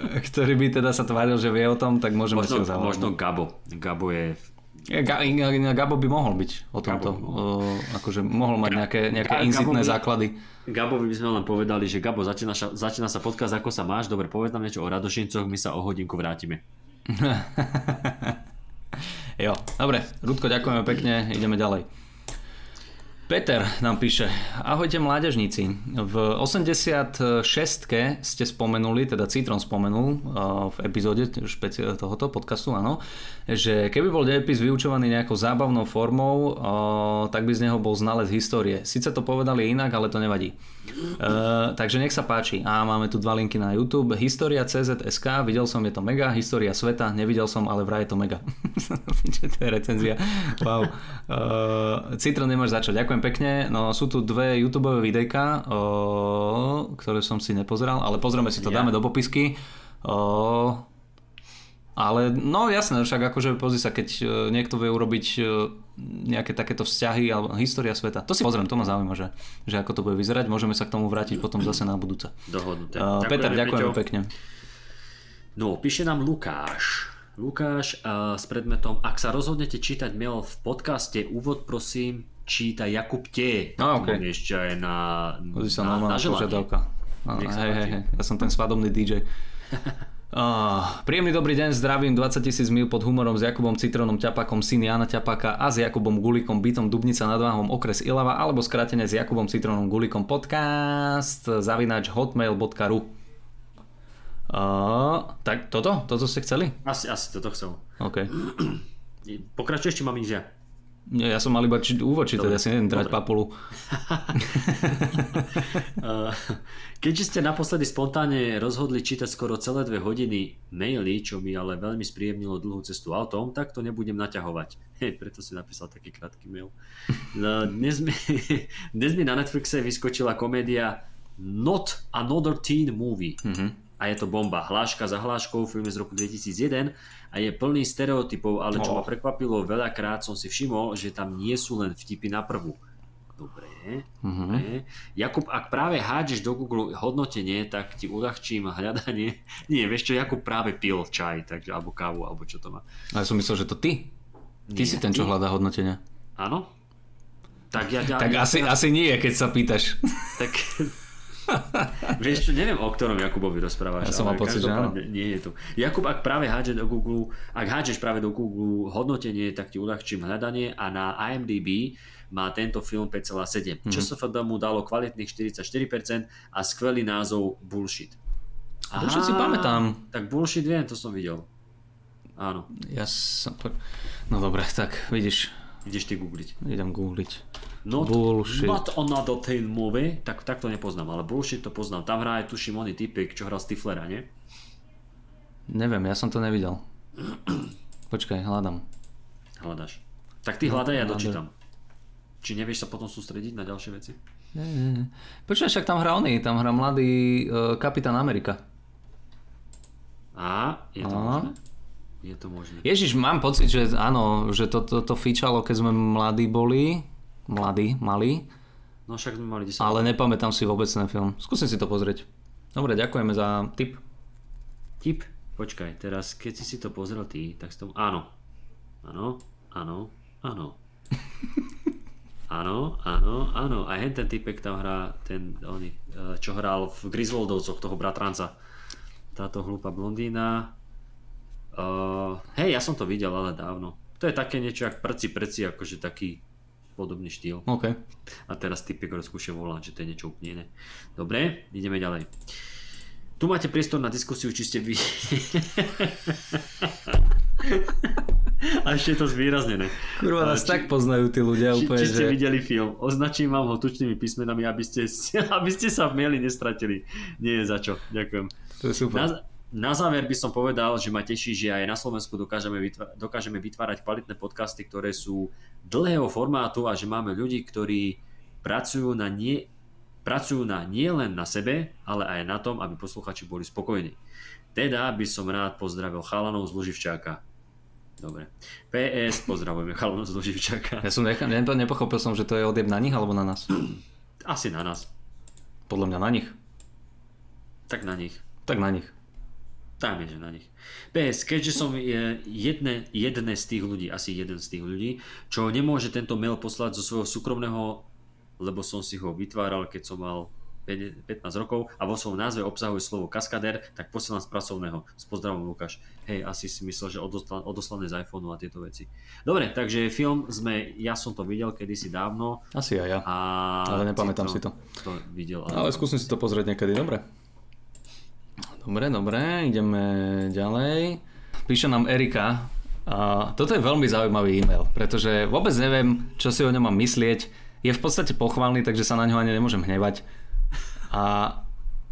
*laughs* ktorý by teda sa tváril, že vie o tom, tak môžeme možno, si ho zavolať. Možno Gabo. Gabo je Gabo by mohol byť o tomto. Uh, akože mohol mať nejaké, nejaké inzitné základy. Gabovi by sme len povedali, že Gabo, začína, sa, začína sa podcast, ako sa máš, dobre, povedz nám niečo o Radošincoch, my sa o hodinku vrátime. *laughs* jo, dobre, Rudko, ďakujeme pekne, ideme ďalej. Peter nám píše, ahojte mládežníci, v 86 ste spomenuli, teda Citron spomenul v epizóde tohoto podcastu, áno, že keby bol dejepis vyučovaný nejakou zábavnou formou, tak by z neho bol znalec histórie. Sice to povedali inak, ale to nevadí. Takže nech sa páči. A máme tu dva linky na YouTube. História CZSK, videl som, je to mega. História sveta, nevidel som, ale vraj je to mega. *laughs* to je recenzia. Wow. Citron nemáš začať. Ďakujem pekne. No sú tu dve YouTube videjka, uh, ktoré som si nepozeral, ale pozrieme si to, yeah. dáme do popisky. Uh, ale no jasné, však akože pozri sa, keď e, niekto vie urobiť e, nejaké takéto vzťahy alebo história sveta. To si pozriem, to ma zaujíma, že, že ako to bude vyzerať. Môžeme sa k tomu vrátiť potom zase na budúce. Dohodnuté. Uh, Peter, ďakujem pekne. No, píše nám Lukáš. Lukáš uh, s predmetom, ak sa rozhodnete čítať mail v podcaste, úvod prosím, číta Jakub Tie. No, okay. Ešte aj na, Pozri sa na, na, na požiadavka. Hej, hej, hej, ja som ten svadobný DJ. Uh, *laughs* príjemný dobrý deň, zdravím 20 tisíc mil pod humorom s Jakubom Citronom Ťapakom, syn Jana Ťapaka a s Jakubom Gulikom, bytom Dubnica nad Váhom, okres Ilava, alebo skrátene s Jakubom Citronom Gulikom podcast zavinač hotmail.ru uh, Tak toto? Toto ste chceli? Asi, asi toto chcel. OK. *clears throat* Pokračuješ, či mám ísť ja? Nie, ja som mal iba či, úvod čítať, ja si neviem drať papulu. *laughs* Keďže ste naposledy spontánne rozhodli čítať skoro celé dve hodiny maily, čo mi ale veľmi spríjemnilo dlhú cestu autom, tak to nebudem naťahovať. *laughs* Hej, preto si napísal taký krátky mail. No, dnes mi, *laughs* dnes mi na Netflixe vyskočila komédia Not Another Teen Movie. Mm-hmm a je to bomba. Hláška za hláškou, film je z roku 2001 a je plný stereotypov, ale čo oh. ma prekvapilo, veľakrát som si všimol, že tam nie sú len vtipy na prvú. Dobre, mm-hmm. dobre. Jakub, ak práve hádžeš do Google hodnotenie, tak ti uľahčím hľadanie. *laughs* Nie, vieš čo, Jakub práve pil čaj, takže, alebo kávu, alebo čo to má. A ja som myslel, že to ty. Ty nie, si ten, čo hľadá hodnotenia. Áno. Tak, ja, ja, tak ja, asi, ja, asi nie, keď sa pýtaš. Tak *laughs* *laughs* Vieš čo, neviem, o ktorom Jakubovi rozprávaš. Ja som mal pocit, že áno. Nie je tu. Jakub, ak práve hádže do Google, ak hádžeš práve do Google hodnotenie, tak ti uľahčím hľadanie a na IMDb má tento film 5,7. Mm-hmm. ČSFD mu dalo kvalitných 44% a skvelý názov Bullshit. Aha, bullshit si pamätám. Tak Bullshit viem, to som videl. Áno. Ja som... No dobre, tak vidíš. Ideš ty googliť. Idem googliť. Not, bullshit. not another teen movie, tak, tak to nepoznám, ale bullshit to poznám. Tam hrá aj tuším oný typek, čo hral Stiflera, nie? Neviem, ja som to nevidel. Počkaj, hľadám. Hľadaš. Tak ty hľadaj, ja dočítam. Či nevieš sa potom sústrediť na ďalšie veci? Nie, nie, nie. Počkaj, však tam hrá oný, tam hrá mladý uh, kapitán Amerika. A, je to A. možné? Je to možné. Ježiš, mám pocit, že áno, že toto to, to fičalo, keď sme mladí boli mladý, malý. No však sme mali 10. Ale nepamätám si vôbec ten film. Skúsim si to pozrieť. Dobre, ďakujeme za tip. Tip? Počkaj, teraz keď si si to pozrel ty, tak s tom... Áno. Áno, áno, áno. *laughs* Áno, áno, áno. A hen ten typek tam hrá, ten, oný, eh, čo hral v Griswoldovcoch, toho bratranca. Táto hlúpa blondína. Uh, hej, ja som to videl, ale dávno. To je také niečo, jak prci, prci, akože taký podobný štýl. Okay. A teraz typek rozkúše volať, že to je niečo úplne iné. Dobre, ideme ďalej. Tu máte priestor na diskusiu, či ste vy... *laughs* A ešte je to zvýraznené. Kurva, nás či, tak poznajú tí ľudia či, úplne, či ste že... videli film. Označím vám ho tučnými písmenami, aby ste, *laughs* aby ste sa v maili nestratili. Nie je za čo. Ďakujem. To je super. Na, na záver by som povedal, že ma teší, že aj na Slovensku dokážeme, vytvárať, dokážeme vytvárať kvalitné podcasty, ktoré sú dlhého formátu a že máme ľudí, ktorí pracujú na nie, pracujú na nie len na sebe, ale aj na tom, aby posluchači boli spokojní. Teda by som rád pozdravil chalanov z Luživčáka. Dobre. PS, pozdravujeme chalanov z Luživčáka. Ja som nech- nepochopil som, že to je odjeb na nich alebo na nás. Asi na nás. Podľa mňa na nich. Tak na nich. Tak na nich. Dajme, že na nich. PS, keďže som jedne, jedne z tých ľudí, asi jeden z tých ľudí, čo nemôže tento mail poslať zo svojho súkromného, lebo som si ho vytváral, keď som mal 15 rokov a vo svojom názve obsahuje slovo kaskader, tak posielam z pracovného. S pozdravom Lukáš. Hej, asi si myslel, že odoslané z iPhoneu a tieto veci. Dobre, takže film sme, ja som to videl kedysi dávno. Asi aj ja, a ale nepamätám to, si to. to videl, ale... ale skúsim si to pozrieť niekedy, dobre. Dobre, dobre, ideme ďalej. Píše nám Erika. A toto je veľmi zaujímavý e-mail, pretože vôbec neviem, čo si o ňom mám myslieť. Je v podstate pochválny, takže sa na ňo ani nemôžem hnevať. A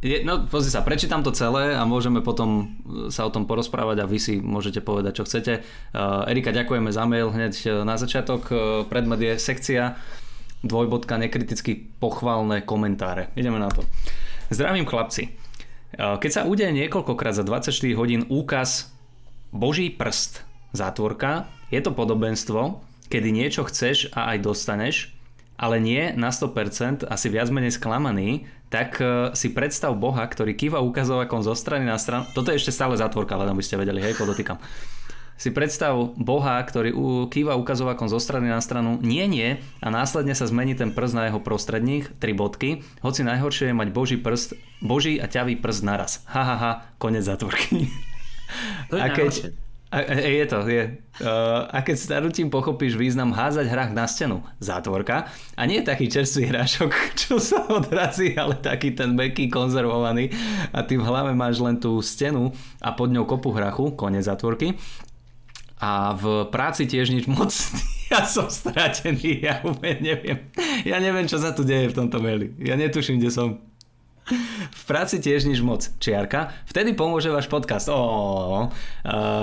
je, no pozri sa, prečítam to celé a môžeme potom sa o tom porozprávať a vy si môžete povedať, čo chcete. Uh, Erika, ďakujeme za mail hneď na začiatok. Predmet je sekcia dvojbodka nekriticky pochválne komentáre. Ideme na to. Zdravím chlapci. Keď sa udeje niekoľkokrát za 24 hodín úkaz Boží prst, zátvorka, je to podobenstvo, kedy niečo chceš a aj dostaneš, ale nie na 100% asi viac menej sklamaný, tak e, si predstav Boha, ktorý kýva ukazovakom zo strany na stranu. Toto je ešte stále zátvorka, len aby ste vedeli, hej, podotýkam si predstav Boha, ktorý kýva ukazovakom zo strany na stranu. Nie, nie. A následne sa zmení ten prst na jeho prostredník, tri bodky, hoci najhoršie je mať Boží prst, Boží a ťavý prst naraz. Ha, ha, ha, konec zatvorky. *laughs* To je a keď, a, je to, je. Uh, a keď starutím pochopíš význam házať hrách na stenu, zátvorka, a nie taký čerstvý hrášok, *laughs* čo sa odrazí, ale taký ten meký, konzervovaný. A ty v hlave máš len tú stenu a pod ňou kopu hrachu, konec zátvorky, a v práci tiež nič moc. *laughs* Ja som stratený, ja úplne neviem. Ja neviem, čo sa tu deje v tomto maili. Ja netuším, kde som. V práci tiež nič moc. Čiarka. Vtedy pomôže váš podcast, oh,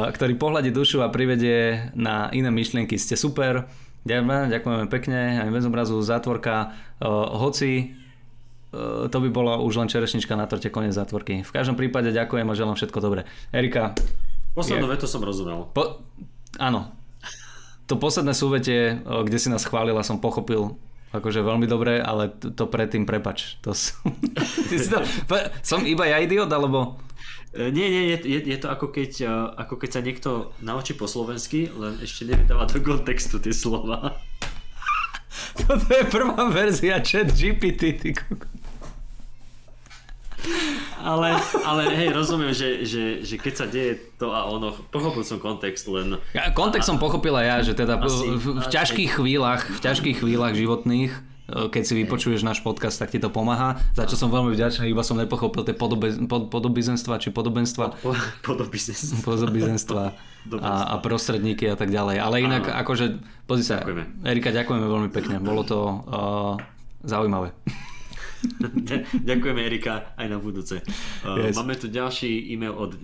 ktorý pohľadí dušu a privedie na iné myšlienky. Ste super. Ďakujeme, ďakujeme pekne. Aj bez obrazu zátvorka. Hoci to by bola už len čerešnička na torte, koniec zátvorky. V každom prípade ďakujem a želám všetko dobré. Erika, Poslednú vetu som rozumel. Po, áno. To posledné súvetie, kde si nás chválila, som pochopil akože veľmi dobre, ale to, to predtým prepač. To som, *laughs* to, som iba ja idiot, alebo... E, nie, nie, je, je, je to ako keď, e, ako keď sa niekto naučí po slovensky, len ešte nevydáva do kontextu tie slova. *laughs* Toto je prvá verzia chat GPT, ty ale, ale hej, rozumiem, že, že, že keď sa deje to a ono, pochopil som kontext len... Ja, kontext som pochopila ja, že teda asi, v, v ťažkých chvíľach, v ťažkých chvíľach životných e, keď si vypočuješ náš podcast, tak ti to pomáha. Za čo som veľmi vďačný, iba som nepochopil tie podobe, pod, podobizenstva či podobenstva. Podobizenstva. Podobizenstva *laughs* a, a prostredníky a tak ďalej. Ale inak, Áno. akože, pozri sa, ďakujeme. Erika, ďakujeme veľmi pekne. Bolo to uh, zaujímavé. *laughs* Ďakujeme Erika aj na budúce. Uh, yes. Máme tu ďalší e-mail od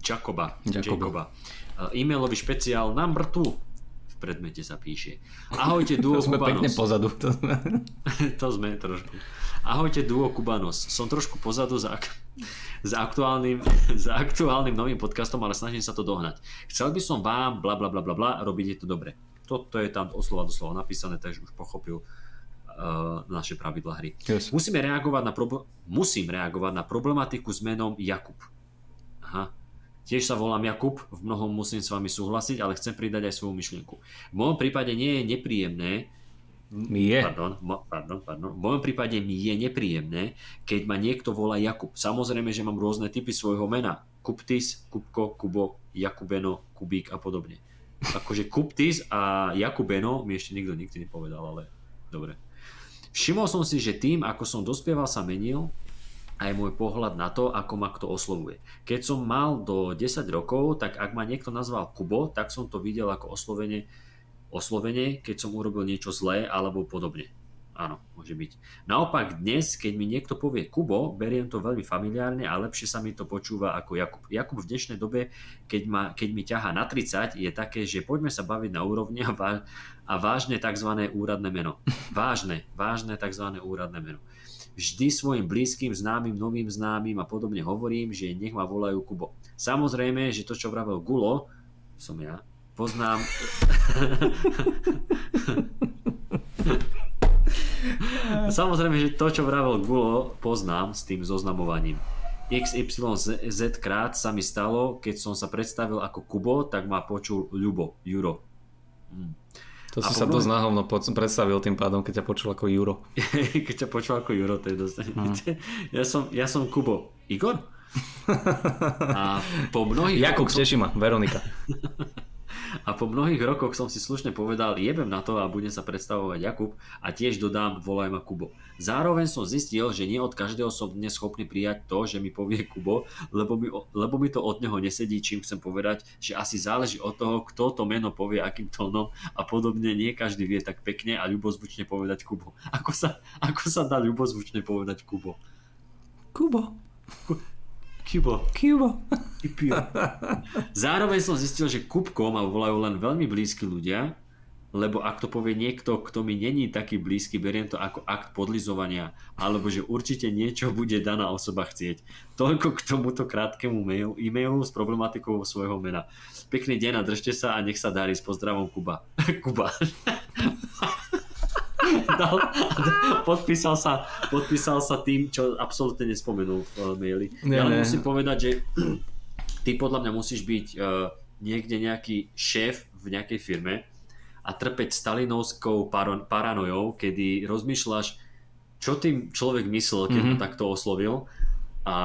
Jacoba. Jacoba. Uh, e-mailový špeciál number 2 v predmete sa píše. Ahojte duo *laughs* to sme Kubanos. pekne pozadu. *laughs* To sme... to sme trošku. Ahojte duo Kubanos. Som trošku pozadu za, za, aktuálnym, za aktuálnym novým podcastom, ale snažím sa to dohnať. Chcel by som vám bla bla bla bla bla, robíte to dobre. Toto je tam oslova doslova napísané, takže už pochopil uh, naše pravidla hry. Yes. Musíme reagovať na probl- musím reagovať na problematiku s menom Jakub. Aha. Tiež sa volám Jakub, v mnohom musím s vami súhlasiť, ale chcem pridať aj svoju myšlienku. V mojom prípade nie je nepríjemné, mi je. Pardon, pardon, pardon. V mojom prípade mi je nepríjemné, keď ma niekto volá Jakub. Samozrejme, že mám rôzne typy svojho mena. Kuptis, Kupko, Kubo, Jakubeno, Kubík a podobne. Akože Kuptis a Jakubeno mi ešte nikto nikdy nepovedal, ale dobre. Všimol som si, že tým, ako som dospieval, sa menil aj môj pohľad na to, ako ma kto oslovuje. Keď som mal do 10 rokov, tak ak ma niekto nazval Kubo, tak som to videl ako oslovenie, oslovenie keď som urobil niečo zlé alebo podobne. Áno, môže byť. Naopak dnes, keď mi niekto povie Kubo, beriem to veľmi familiárne a lepšie sa mi to počúva ako Jakub. Jakub v dnešnej dobe, keď, ma, keď mi ťaha na 30, je také, že poďme sa baviť na úrovni a, a vážne tzv. úradné meno. Vážne, vážne tzv. úradné meno. Vždy svojim blízkym, známym, novým známym a podobne hovorím, že nech ma volajú Kubo. Samozrejme, že to, čo vravel Gulo, som ja, poznám... *laughs* Samozrejme, že to, čo vravel Gulo, poznám s tým zoznamovaním. XYZ krát sa mi stalo, keď som sa predstavil ako Kubo, tak ma počul Ľubo, Juro. Hm. To si sa dosť náhovno predstavil tým pádom, keď ťa počul ako Juro. *laughs* keď ťa počul ako Juro, to je dosť... Hm. ja, som, ja som Kubo. Igor? *laughs* A po mnohých... Jakub, teší ma, Veronika. *laughs* A po mnohých rokoch som si slušne povedal, jebem na to a budem sa predstavovať Jakub a tiež dodám, volaj ma Kubo. Zároveň som zistil, že nie od každého som dnes schopný prijať to, že mi povie Kubo, lebo mi, lebo mi to od neho nesedí, čím chcem povedať, že asi záleží od toho, kto to meno povie, akým tónom a podobne. Nie každý vie tak pekne a ľubozvučne povedať Kubo. Ako sa, ako sa dá ľubozvučne povedať Kubo? Kubo. Kubo. Kubo. *laughs* Zároveň som zistil, že Kubko ma volajú len veľmi blízki ľudia, lebo ak to povie niekto, kto mi není taký blízky, beriem to ako akt podlizovania, alebo že určite niečo bude daná osoba chcieť. Toľko k tomuto krátkemu mail, e-mailu s problematikou svojho mena. Pekný deň a držte sa a nech sa darí s pozdravom Kuba. *laughs* Kuba dal, podpísal, sa, podpísal sa tým, čo absolútne nespomenul v uh, maili. Nie, ja len musím povedať, že *clears throat* ty podľa mňa musíš byť uh, niekde nejaký šéf v nejakej firme a trpeť stalinovskou paron- paranojou, kedy rozmýšľaš, čo tým človek myslel, keď mm-hmm. takto oslovil. A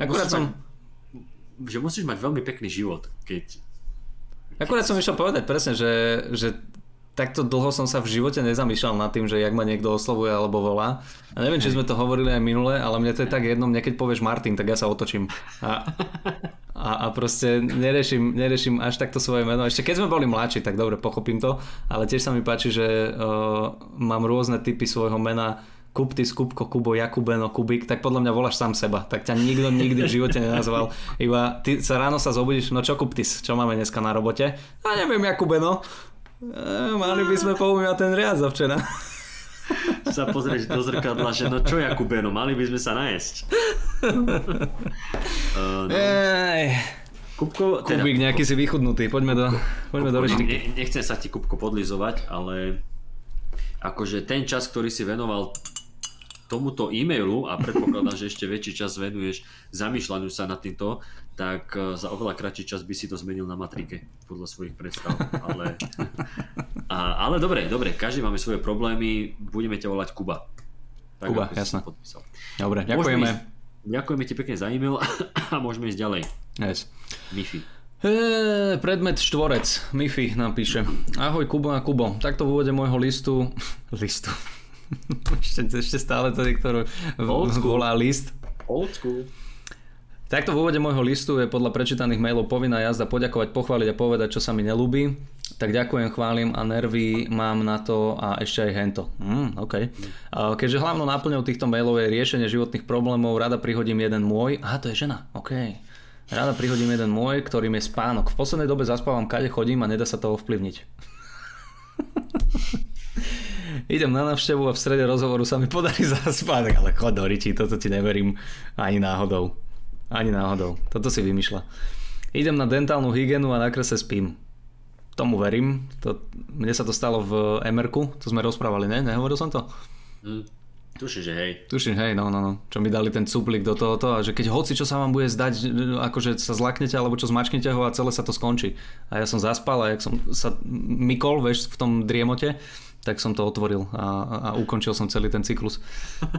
Akurát som... Mať, že musíš mať veľmi pekný život, keď... Akurát som išiel povedať presne, že, že takto dlho som sa v živote nezamýšľal nad tým, že jak ma niekto oslovuje alebo volá. A neviem, či sme to hovorili aj minule, ale mne to je tak jedno, mne keď povieš Martin, tak ja sa otočím. A, a, a proste neriešim, neriešim až takto svoje meno. Ešte keď sme boli mladší, tak dobre, pochopím to, ale tiež sa mi páči, že uh, mám rôzne typy svojho mena, Kuptis, Kupko, Kubo, Jakubeno, Kubik, tak podľa mňa voláš sám seba. Tak ťa nikto nikdy v živote nenazval. Iba ty sa ráno sa zobudíš, no čo Kuptis, čo máme dneska na robote? A neviem, Jakubeno. E, mali by sme poumývať ten riad za včera. *laughs* sa pozrieť do zrkadla, že no čo Jakubeno, mali by sme sa najesť. uh, *laughs* no. Kupko, teda, Kubík, nejaký si vychudnutý, poďme do, poďme do reštiky. Ne, nechcem sa ti Kupko podlizovať, ale akože ten čas, ktorý si venoval tomuto e-mailu a predpokladám, že ešte väčší čas venuješ zamýšľaniu sa nad týmto, tak e, za oveľa kratší čas by si to zmenil na matrike podľa svojich predstav. Ale, *laughs* a, ale dobre, dobre, každý máme svoje problémy, budeme ťa volať Kuba. Tak, Kuba, jasné. Dobre, ďakujeme. Ísť, ďakujeme ti pekne za e-mail *laughs* a môžeme ísť ďalej. Yes. Mifi. E, predmet štvorec. Mifi napíše. Ahoj Kubo a Kubo. Takto v úvode môjho listu... *laughs* listu *laughs* ešte, ešte stále to niektorú volá list. Old school. Takto v úvode môjho listu je podľa prečítaných mailov povinná jazda poďakovať, pochváliť a povedať, čo sa mi nelúbi. Tak ďakujem, chválim a nervy mám na to a ešte aj hento. Mm, okay. Keďže hlavnou náplňou týchto mailov je riešenie životných problémov, rada prihodím jeden môj. Aha, to je žena. OK. Rada prihodím jeden môj, ktorým je spánok. V poslednej dobe zaspávam, kade chodím a nedá sa to ovplyvniť. *laughs* idem na návštevu a v strede rozhovoru sa mi podarí *laughs* zaspať, ale chod do riči, toto ti neverím ani náhodou. Ani náhodou. Toto si vymýšľa. Idem na dentálnu hygienu a na krese spím. Tomu verím. To, mne sa to stalo v Emerku, to sme rozprávali, ne? Nehovoril som to? Mm. Tuším, že hej. Tuším, hej, no, no, no. Čo mi dali ten cuplik do tohoto a že keď hoci čo sa vám bude zdať, akože sa zlaknete alebo čo zmačknete ho a celé sa to skončí. A ja som zaspal a jak som sa mykol, vieš, v tom driemote, tak som to otvoril a, a ukončil som celý ten cyklus. *laughs*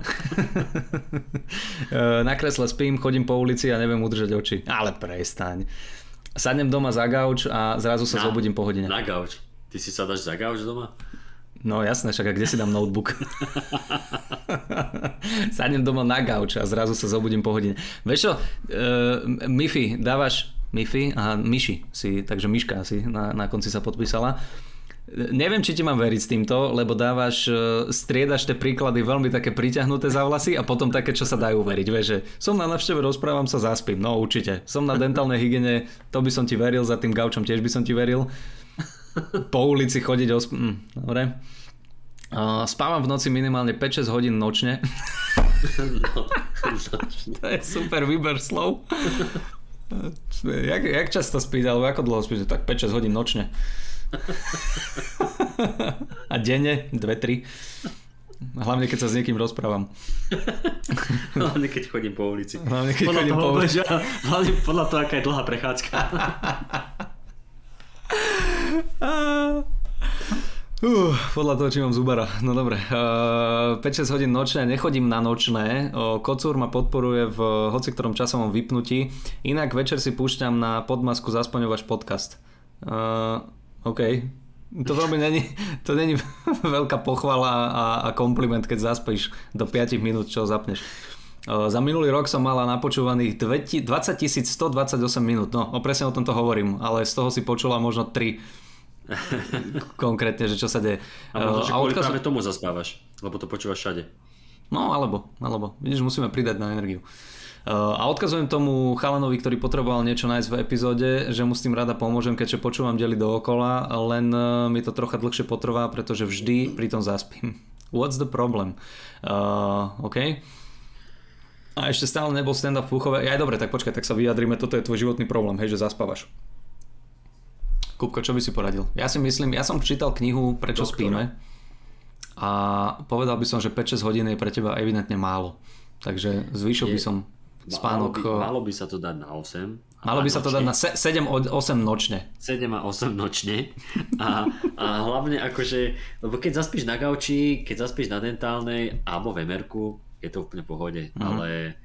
Na kresle spím, chodím po ulici a neviem udržať oči. Ale prestaň. Sadnem doma za gauč a zrazu sa na, zobudím po hodine. Na gauč? Ty si sadaš za gauč doma? No jasné, však a kde si dám notebook? *laughs* Sadnem doma na gauč a zrazu sa zobudím po hodine. Vieš čo, uh, Mifi, dávaš Mifi a Myši si, takže Myška si na, na konci sa podpísala Neviem, či ti mám veriť s týmto, lebo dávaš, e, striedaš tie príklady veľmi také priťahnuté za vlasy a potom také, čo sa dajú veriť. Vieš, že som na navšteve, rozprávam sa, zaspím. No určite. Som na dentálnej hygiene, to by som ti veril, za tým gaučom tiež by som ti veril. Po ulici chodiť osp... Hm, dobre. Uh, spávam v noci minimálne 5-6 hodín nočne. No, *laughs* *laughs* to je super výber slov. jak, jak často spíš, alebo ako dlho spíš? Tak 5-6 hodín nočne. A denne, dve, tri. Hlavne keď sa s niekým rozprávam. Hlavne keď chodím po ulici. Hlavne keď podľa chodím toho, po ulici. Hlavne podľa toho, aká je dlhá prechádzka. Uh, podľa toho, či mám zubara. No dobre. Uh, 5-6 hodín nočne, nechodím na nočné. Uh, Kocúr ma podporuje v hoci ktorom časovom vypnutí. Inak večer si púšťam na podmasku Zaspoňovač podcast. Uh, OK. To veľmi není, to není *laughs* veľká pochvala a, a kompliment, keď zaspíš do 5 minút, čo zapneš. Za minulý rok som mala napočúvaných 20 128 minút. No, presne o tomto hovorím, ale z toho si počula možno 3 *laughs* konkrétne, že čo sa deje. A možno, že kvôli odkaz... práve tomu zaspávaš, lebo to počúvaš všade. No, alebo, alebo. Vidíš, musíme pridať na energiu. A odkazujem tomu chalanovi, ktorý potreboval niečo nájsť v epizóde, že mu s tým rada pomôžem, keďže počúvam deli dookola, len e, mi to trocha dlhšie potrvá, pretože vždy pri tom zaspím. *laughs* What's the problem? Uh, OK. A ešte stále nebol stand-up v Púchove. Ja, dobre, tak počkaj, tak sa vyjadrime, toto je tvoj životný problém, hej, že zaspávaš. Kupko, čo by si poradil? Ja si myslím, ja som čítal knihu Prečo Doktora. spíme a povedal by som, že 5-6 hodín je pre teba evidentne málo. Takže zvýšil by som spánok... Malo by, malo by sa to dať na 8. Malo by sa to dať na 7-8 nočne. 7 a 8 nočne. A, a hlavne akože, lebo keď zaspíš na gauči, keď zaspíš na dentálnej alebo v emerku, je to úplne pohode. Mm-hmm. Ale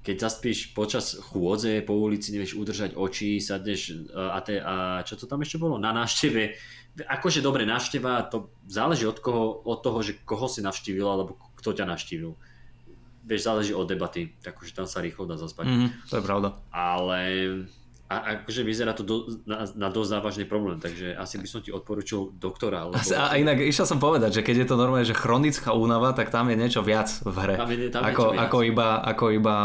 keď zaspíš počas chôdze po ulici, nevieš udržať oči, sadneš e, a, te, a čo to tam ešte bolo? Na návšteve. Akože dobre, návšteva, to záleží od, koho, od toho, že koho si navštívil alebo kto ťa navštívil. Vieš, záleží od debaty, takže tam sa rýchlo dá zaspať. Mm, to je pravda. Ale a akože vyzerá to do, na, na dosť závažný problém, takže asi by som ti odporučil doktora. Lebo... A, a inak išiel som povedať, že keď je to normálne, že chronická únava, tak tam je niečo viac v hre. Tam je, tam ako, viac. ako iba, ako iba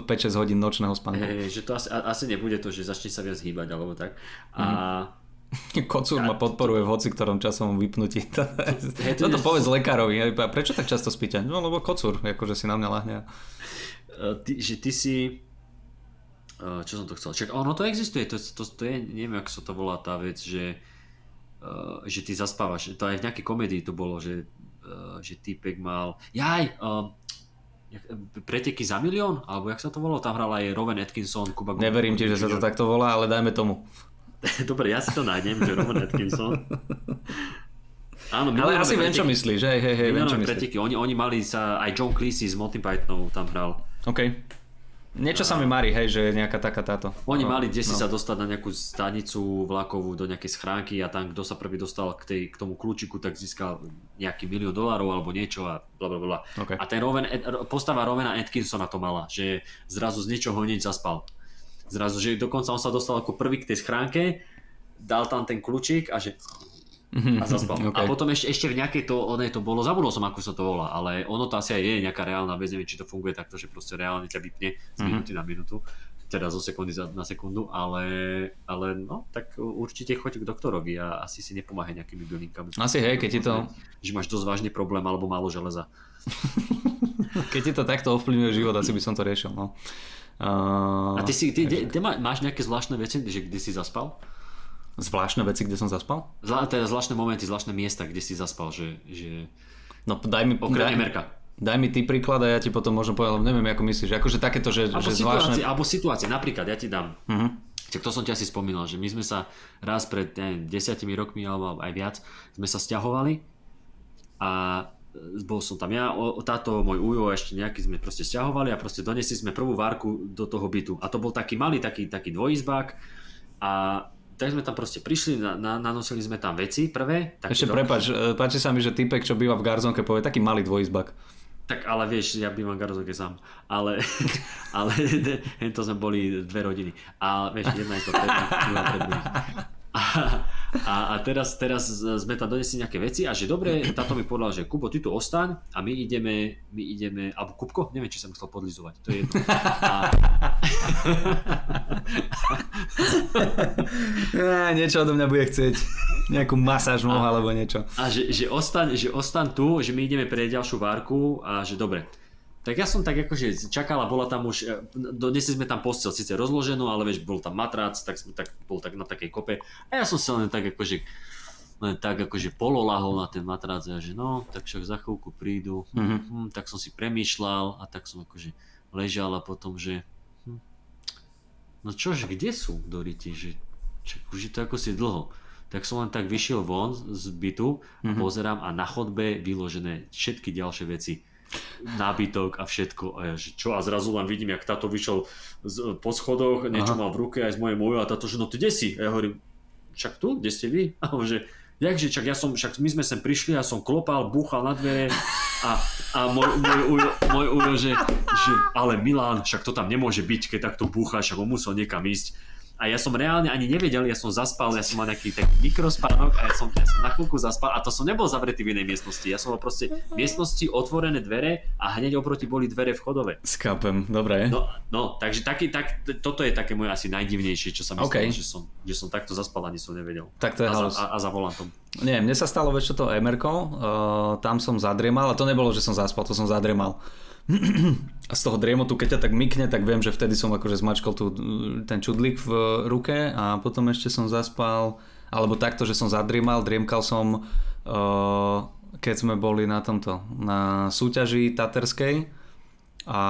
uh, 5-6 hodín nočného spánku. Hey, že to asi, asi nebude to, že začne sa viac hýbať alebo tak. A mm. *laughs* Kocúr ma podporuje v hoci ktorom časovom vypnutí. Toto *laughs* to povedz lekárovi. Prečo tak často spíte? No lebo kocúr, akože si na mňa lahne. Uh, ty, že ty si Eh, čo som to chcel? Čak, ono to existuje, to, to, to je, neviem, ako sa to volá tá vec, že, uh, že ty zaspávaš, to aj v nejakej komédii to bolo, že, že týpek mal, jaj, preteky za milión, alebo jak sa to volalo, tam hral aj Rowan Atkinson, Kuba Neverím ti, že sa to takto volá, ale dajme tomu. *laughs* Dobre, ja si to nájdem, že Rowan Atkinson. Áno, ale asi viem, čo myslíš, hej, hej, hej, viem, čo myslíš. Oni, oni mali sa, aj John Cleese z Monty Pythonov tam hral. OK. Niečo sa mi marí, hej, že je nejaká taká táto. Oni no, mali kde si no. sa dostať na nejakú stanicu vlakovú do nejakej schránky a tam kto sa prvý dostal k, tej, k tomu kľúčiku, tak získal nejaký milión dolárov alebo niečo a bla bla bla. Okay. A ten Rowan, postava Rovena Atkinsona to mala, že zrazu z ničoho nič zaspal. Zrazu, že dokonca on sa dostal ako prvý k tej schránke, dal tam ten kľúčik a že a zaspal. Okay. A potom ešte, ešte v nejakej to, onej to bolo, zabudol som, ako sa to volá, ale ono to asi aj je nejaká reálna vec, neviem, či to funguje takto, že proste reálne ťa vypne z mhm. minúty mm-hmm. na minútu, teda zo sekundy na sekundu, ale, ale no, tak určite choď k doktorovi a asi si nepomáhaj nejakými bylinkami. Asi hej, keď ti to... Že máš dosť vážny problém alebo málo železa. *laughs* keď ti to takto ovplyvňuje život, asi by som to riešil, no. Uh... A ty si, ty, ty, ty máš nejaké zvláštne veci, že kdy si zaspal? zvláštne veci, kde som zaspal? Zla, teda zvláštne momenty, zvláštne miesta, kde si zaspal, že... že... No daj mi... Okrem daj, Daj mi ty príklad a ja ti potom môžem povedať, neviem, ako myslíš. Akože takéto, že, alebo že situácie, zvláštne... Alebo situácie, napríklad, ja ti dám. Uh-huh. Tak to som ti asi spomínal, že my sme sa raz pred neviem, desiatimi rokmi alebo aj viac, sme sa stiahovali a bol som tam ja, o, táto môj ujo ešte nejaký sme proste stiahovali a proste donesli sme prvú várku do toho bytu. A to bol taký malý, taký, taký dvojizbák a tak sme tam proste prišli, na, na, nanosili sme tam veci prvé. Ešte prepač, e, páči sa mi, že typek, čo býva v Garzonke, povie taký malý dvojizbak. Tak ale vieš, ja bývam v Garzonke sám. Ale, *laughs* ale *laughs* to sme boli dve rodiny. A vieš, jedna je to pred a, A, a teraz, teraz sme tam donesli nejaké veci a že dobre, táto mi povedal, že Kubo, ty tu ostaň a my ideme, my ideme, alebo Kubko, neviem, či som chcel podlizovať, to je jedno. A... *laughs* a, niečo odo mňa bude chcieť, nejakú masáž mohu alebo niečo. A že, že, ostaň, že ostaň tu, že my ideme pre ďalšiu várku a že dobre. Tak ja som tak akože čakala, bola tam už, e, donesli sme tam postel, síce rozloženú, ale vieš, bol tam matrac, tak sme tak, bol tak na takej kope. A ja som sa len tak akože, len tak akože pololahol na ten matrac a že no, tak však za chvíľku prídu. Mm-hmm. Hm, tak som si premýšľal a tak som akože ležal a potom, že hm, no čože, kde sú Doriti, že čak, už je to ako si dlho. Tak som len tak vyšiel von z bytu a mm-hmm. pozerám a na chodbe vyložené všetky ďalšie veci nábytok a všetko. A ja, že čo? A zrazu len vidím, jak táto vyšiel z, po schodoch, niečo Aha. mal v ruke aj z mojej mojo a táto, že no ty kde si? A ja hovorím, však tu, kde ste vy? *laughs* A on, že jakže, čak ja som, však my sme sem prišli, ja som klopal, búchal na dvere a, a môj, môj, ujo, môj ujo, že, že ale Milan, však to tam nemôže byť, keď takto búcha, však on musel niekam ísť a ja som reálne ani nevedel, ja som zaspal, ja som mal nejaký taký mikrospánok a ja som, ja som na chvíľku zaspal a to som nebol zavretý v inej miestnosti. Ja som mal proste v miestnosti otvorené dvere a hneď oproti boli dvere vchodové. Skápem, dobre. No, no takže taký, tak, toto je také moje asi najdivnejšie, čo sa myslím, okay. že, som, že som takto zaspal, ani som nevedel. Tak to je a, za, a, a za volantom. Nie, mne sa stalo väčšie to Emerko, uh, tam som zadriemal, a to nebolo, že som zaspal, to som zadriemal a z toho driemotu, keď ťa tak mykne, tak viem, že vtedy som akože zmačkol tu, ten čudlík v ruke a potom ešte som zaspal, alebo takto, že som zadriemal, driemkal som, uh, keď sme boli na tomto, na súťaži taterskej a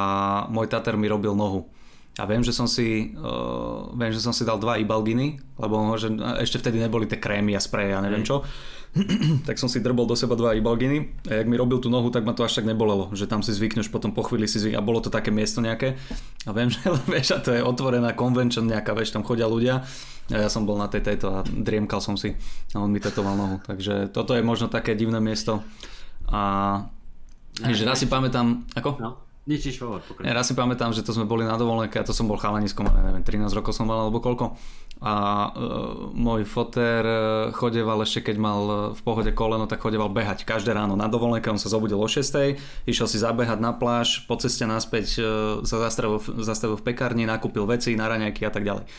môj tater mi robil nohu. A viem, že som si, uh, viem, že som si dal dva ibalginy, lebo že ešte vtedy neboli tie krémy a spreje a neviem čo. *clears throat* tak som si drbol do seba dva ibalginy a jak mi robil tú nohu, tak ma to až tak nebolelo, že tam si zvykneš, potom po chvíli si zvykneš a bolo to také miesto nejaké a viem, *laughs* že vieš, a to je otvorená convention nejaká, vieš, tam chodia ľudia a ja som bol na tej tejto a driemkal som si a on mi tetoval nohu, takže toto je možno také divné miesto a že raz si pamätám, ako? No. Nič, nič, hovor, ja raz si pamätám, že to sme boli na dovolenke a to som bol chalaniskom, neviem, 13 rokov som mal alebo koľko. A uh, môj foter e, chodeval ešte keď mal e, v pohode koleno, tak chodeval behať každé ráno na dovolenke, on sa zobudil o 6, išiel si zabehať na pláž, po ceste naspäť uh, sa zastavil, zastavil v pekárni, nakúpil veci na raňajky a tak ďalej.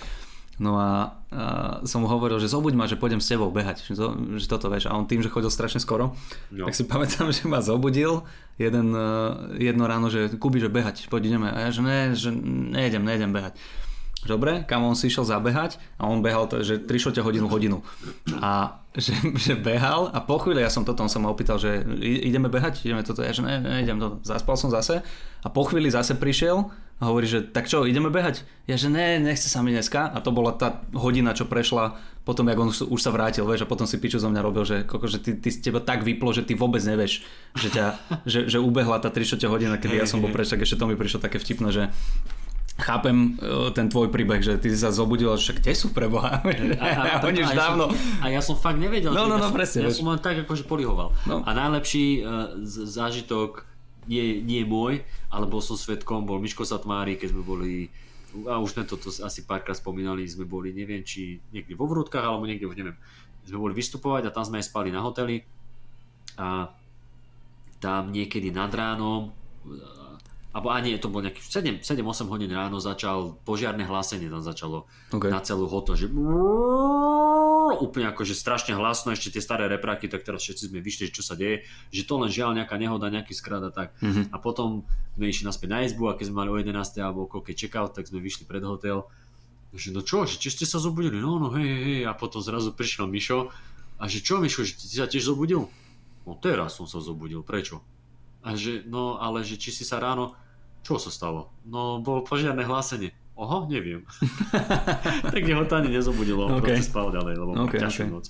No a, a som mu hovoril, že zobuď ma, že pôjdem s tebou behať, že, to, že toto vieš. A on tým, že chodil strašne skoro, no. tak si *laughs* pamätám, že ma zobudil jeden, e, jedno ráno, že Kubi, že behať, poď ideme. A ja, že ne, že nejdem, nejdem behať. Dobre, kam on si išiel zabehať a on behal, že 3 hodinu, hodinu. A že, že behal a po chvíli, ja som toto, on sa ma opýtal, že ideme behať, ideme toto, ja že ne, nejdem, to. zaspal som zase a po chvíli zase prišiel a hovorí, že tak čo, ideme behať? Ja že ne, nechce sa mi dneska a to bola tá hodina, čo prešla potom, jak on už, sa vrátil, vieš, a potom si piču zo mňa robil, že, koko, že ty, ty teba tak vyplo, že ty vôbec nevieš, že, ťa, že, že ubehla tá 3 hodina, kedy ja som bol preč, tak ešte to mi prišlo také vtipné, že chápem e, ten tvoj príbeh, že ty si sa zobudil, že kde sú preboha? *laughs* A, a, a, oni už dávno... Som, a ja som fakt nevedel. No, no, no, ja presne. Ja som len tak akože polihoval. No. A najlepší uh, zážitok nie, nie môj, ale bol som svetkom, bol Miško Satmári, keď sme boli a už sme to asi párkrát spomínali, sme boli, neviem, či niekde vo Vrútkach, alebo niekde, už neviem, sme boli vystupovať a tam sme aj spali na hoteli a tam niekedy nad ránom alebo ani to bolo nejakých 7-8 hodín ráno začal požiarne hlásenie tam začalo okay. na celú hotel, že úplne akože strašne hlasno, ešte tie staré repráky, tak teraz všetci sme vyšli, čo sa deje, že to len žiaľ nejaká nehoda, nejaký skrát a tak. Mm-hmm. A potom sme išli naspäť na izbu a keď sme mali o 11. alebo koľko check-out, tak sme vyšli pred hotel. Že no čo, že či ste sa zobudili? No, no, hej, hej. A potom zrazu prišiel Mišo a že čo Mišo, že ty sa tiež zobudil? No teraz som sa zobudil, prečo? A že, no ale že či si sa ráno, čo sa stalo? No bol požiarné hlásenie. Oho, neviem. *laughs* tak jeho to ani nezobudilo, okay. proste spal ďalej, lebo okay, ťažšiu okay. noc.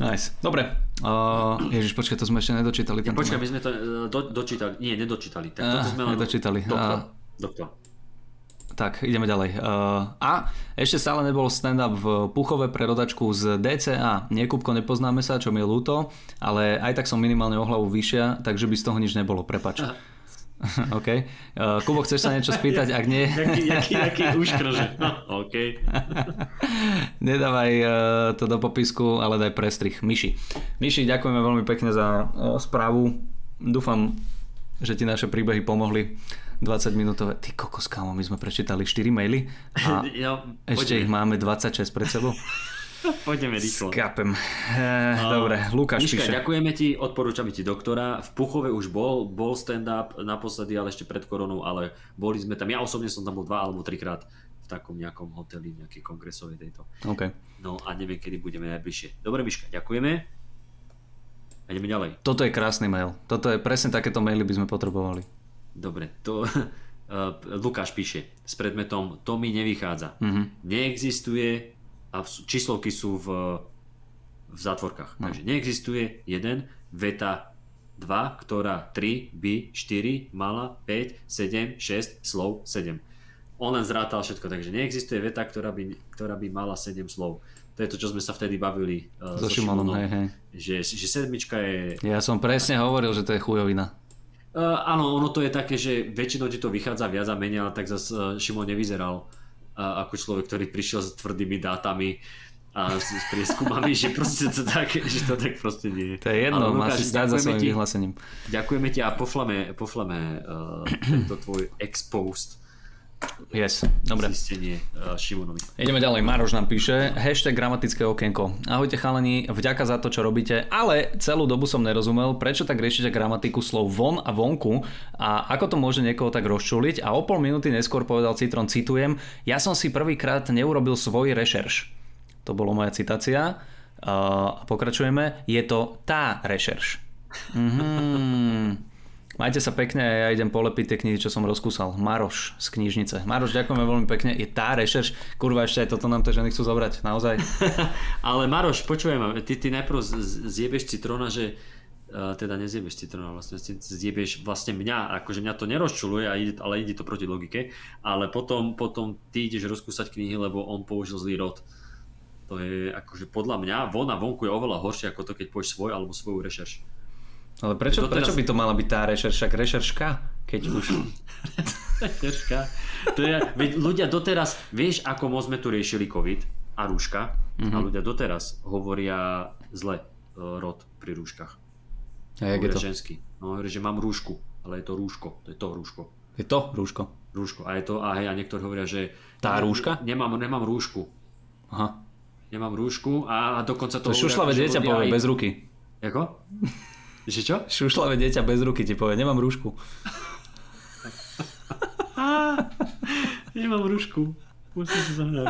Nice. Dobre. Uh, Ježiš, počkaj, to sme ešte nedočítali. Ja, počkaj, my sme to uh, do, dočítali. Nie, nedočítali. Tak toto sme. Nedočítali. Doktor. Doktor. Tak, ideme ďalej. Uh, a ešte stále nebol stand-up v Puchove pre rodačku z DCA. Niekúbko nepoznáme sa, čo mi je ľúto, ale aj tak som minimálne o hlavu vyššia, takže by z toho nič nebolo, prepač. *laughs* OK. Uh, Kubo, chceš sa niečo spýtať? Ak nie... *laughs* jaký, jaký, jaký uškrže. No, OK. *laughs* Nedávaj uh, to do popisku, ale daj prestrih. Myši. Myši, ďakujeme veľmi pekne za uh, správu. Dúfam, že ti naše príbehy pomohli. 20 minútové. Ty kokos, kámo, my sme prečítali 4 maily a *laughs* Ja, ešte ich máme 26 pred sebou. *laughs* Poďme rýchlo. Skápem. E, dobre, Lukáš Miška, píše. ďakujeme ti, odporúčame ti doktora. V Puchove už bol, bol stand-up naposledy, ale ešte pred koronou, ale boli sme tam. Ja osobne som tam bol dva alebo trikrát v takom nejakom hoteli, nejakej kongresovej tejto. OK. No a neviem, kedy budeme najbližšie. Dobre, Miška, ďakujeme. A ideme ďalej. Toto je krásny mail. Toto je presne takéto maily by sme potrebovali. Dobre, to uh, *laughs* Lukáš píše s predmetom To mi nevychádza. Mhm. Neexistuje a číslovky sú v, v zátvorkách. No. Takže neexistuje jeden veta 2, ktorá 3 by 4 mala 5, 7, 6 slov 7. On len zrátal všetko, takže neexistuje veta, ktorá by, ktorá by mala 7 slov. To je to, čo sme sa vtedy bavili uh, So Šimonom, hej, hej. Že, že sedmička je Ja som presne hovoril, že to je chujovina. Uh, áno, ono to je také, že väčšinou ti to vychádza viac a menej, ale tak zase uh, Šimon nevyzeral uh, ako človek, ktorý prišiel s tvrdými dátami a s, s prieskumami, *laughs* že proste to tak, že to tak proste nie je. To je jedno, Ale má Lukáš, si stáť za svojim ti, vyhlásením. ďakujeme ti a pošleme, pošleme uh, tento tvoj exposed Yes, dobre. zistenie uh, Šimonovi. Ideme ďalej, Maroš nám píše, hashtag gramatické okienko. Ahojte chalani, vďaka za to, čo robíte, ale celú dobu som nerozumel, prečo tak riešite gramatiku slov von a vonku a ako to môže niekoho tak rozčuliť a o pol minúty neskôr povedal Citron, citujem, ja som si prvýkrát neurobil svoj rešerš. To bolo moja citácia. A pokračujeme, je to tá rešerš. Mhm. Majte sa pekne a ja idem polepiť tie knihy, čo som rozkúsal. Maroš z knižnice. Maroš, ďakujeme veľmi pekne. Je tá rešerš. Kurva, ešte aj toto nám tie ženy chcú zobrať. Naozaj. *laughs* Ale Maroš, počujem, ty, ty najprv zjebeš citrona, že uh, teda nezjebeš citrona vlastne, zjebeš vlastne mňa, akože mňa to nerozčuluje, ale ide to proti logike, ale potom, potom ty ideš rozkúsať knihy, lebo on použil zlý rod. To je akože podľa mňa, von vonku je oveľa horšie ako to, keď povieš svoj alebo svoju rešerš. Ale prečo, Doteraz- prečo by to mala byť tá rešerš? Však rešerška, keď už... *laughs* Rešerška. To je, veď ľudia doteraz, vieš ako moc sme tu riešili COVID a rúška a ľudia doteraz hovoria zle uh, rod pri rúškach. A jak je to? ženský. No hovorí, že mám rúšku, ale je to rúško, to je to rúško. Je to rúško. Rúško. A je to, a hej, a niektorí hovoria, že... Tá rúška? Nemám, nemám rúšku. Aha. Nemám rúšku a, a dokonca to... To že dieťa povie aj- bez ruky. Jako? *laughs* Že čo? Šušľavé dieťa bez ruky ti povie, nemám rúšku. Nemám rúšku. Musím sa zahrať.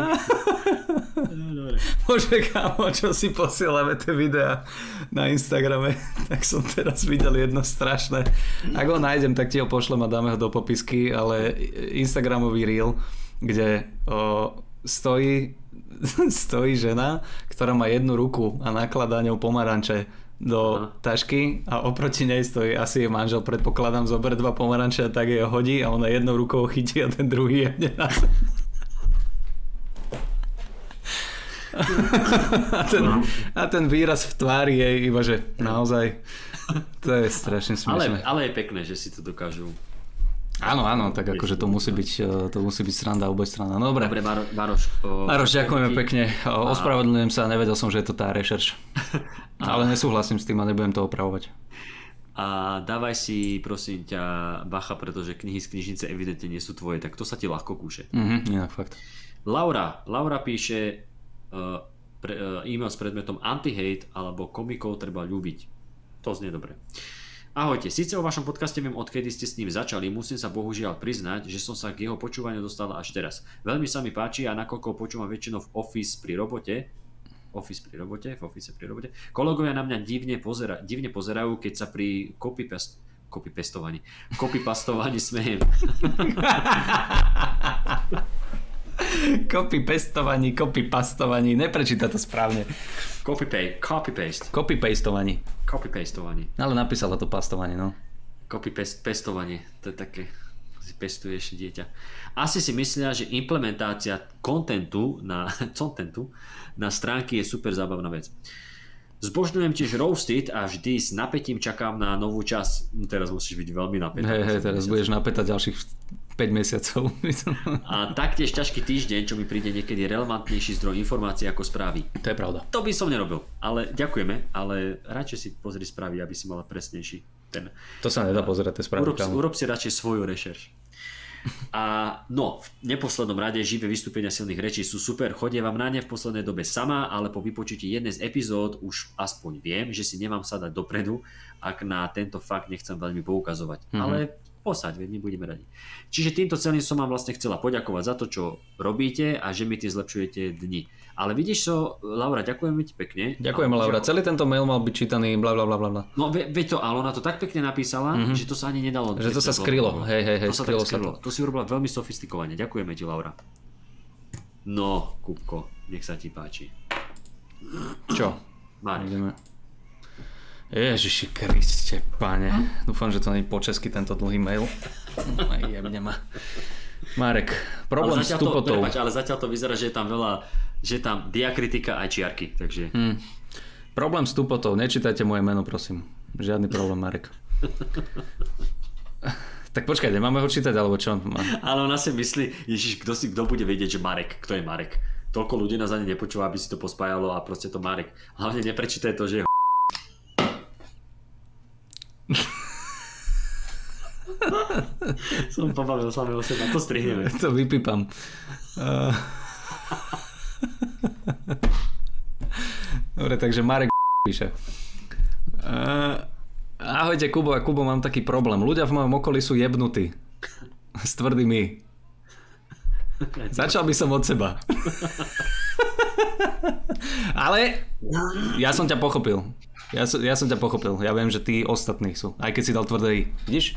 No, dobre. Bože, kámo, čo si posielame tie videá na Instagrame, *laughs* tak som teraz videl jedno strašné. Ak ho nájdem, tak ti ho pošlem a dáme ho do popisky, ale Instagramový reel, kde o, stojí, *laughs* stojí žena, ktorá má jednu ruku a nakladá ňou pomaranče do Aha. tašky a oproti nej stojí asi jej manžel, predpokladám, zober dva pomaranče a tak ho hodí a ona jednou rukou chytí a ten druhý je na *laughs* a, ten, a ten výraz v tvári je iba, že naozaj to je strašne Ale, smiešné. ale je pekné, že si to dokážu. Áno, áno, tak akože to musí byť, to musí byť sranda oboj strana. No, Dobre, Dobre, Maro, Maroš. o, ďakujeme ti- pekne. O, Ospravedlňujem sa, nevedel som, že je to tá rešerš. *laughs* Ale nesúhlasím s tým a nebudem to opravovať. A dávaj si, prosím ťa, bacha, pretože knihy z knižnice evidentne nie sú tvoje, tak to sa ti ľahko kúše. Mhm, inak fakt. Laura, Laura píše uh, pre, uh, e-mail s predmetom anti-hate alebo komikov treba ľúbiť. To znie dobre. Ahojte, síce o vašom podcaste viem, odkedy ste s ním začali, musím sa bohužiaľ priznať, že som sa k jeho počúvaniu dostala až teraz. Veľmi sa mi páči a nakoľko počúvam väčšinou v office pri robote, office pri robote, v office pri robote, kolegovia na mňa divne, pozera, divne pozerajú, keď sa pri copypast, copypestovaní, *laughs* copypastovaní smejem. Copy pestovaní, copy pastovaní, neprečíta to správne. Copy-paste, copy-paste, Copy pastovaní. copy-pastovaní. Ale napísala to pastovanie, no. Copy pest, pestovanie, to je také, si pestuješ dieťa. Asi si myslia, že implementácia kontentu na, *laughs* contentu na stránky je super zábavná vec. Zbožňujem tiež Roasted a vždy s napätím čakám na novú časť. Teraz musíš byť veľmi napätá. Hej, hej, teraz budeš napätať ďalších 5 mesiacov. a taktiež ťažký týždeň, čo mi príde niekedy relevantnejší zdroj informácií ako správy. To je pravda. To by som nerobil, ale ďakujeme, ale radšej si pozri správy, aby si mala presnejší ten. To sa nedá pozerať, tie správy. Urob, urob si radšej svoju rešerš. A no, v neposlednom rade živé vystúpenia silných rečí sú super. Chodie vám na ne v poslednej dobe sama, ale po vypočutí jednej z epizód už aspoň viem, že si nemám sadať dopredu, ak na tento fakt nechcem veľmi poukazovať. Mm-hmm. Ale posaď, veď my budeme radi. Čiže týmto celým som vám vlastne chcela poďakovať za to, čo robíte a že mi tie zlepšujete dni. Ale vidíš so, Laura, ďakujeme ti pekne. Ďakujem, Laura. Celý tento mail mal byť čítaný, bla bla bla bla. No ve, veď to, ale ona to tak pekne napísala, mm-hmm. že to sa ani nedalo. Že to sa skrylo, hej, hej, hej, to sa skrylo, skrylo. Sa to. to si urobila veľmi sofistikovane. Ďakujeme ti, Laura. No, Kupko, nech sa ti páči. Čo? Marek. Ideme. Ježiši Kriste, pane. Dúfam, že to nie je po česky tento dlhý mail. Aj jebne ma. Marek, problém s tupotou. To, ale zatiaľ to vyzerá, že je tam veľa, že je tam diakritika aj čiarky, takže... Hmm. Problém s tupotou, nečítajte moje meno, prosím. Žiadny problém, Marek. tak počkajte, máme ho čítať, alebo čo? Ale ona si myslí, ježiš, kto, si, kto bude vedieť, že Marek, kto je Marek? Toľko ľudí nás ani nepočúva, aby si to pospájalo a proste to Marek. Hlavne neprečítaj to, že je *laughs* Som pobavil samého seba, to strihneme. To vypípam. Dobre, takže Marek píše. Ahojte Kubo a Kubo, mám taký problém. Ľudia v mojom okolí sú jebnutí. S tvrdými. Začal by som od seba. *laughs* Ale ja som ťa pochopil. Ja, ja som ťa pochopil. Ja viem, že tí ostatní sú. Aj keď si dal tvrdý. Vidíš?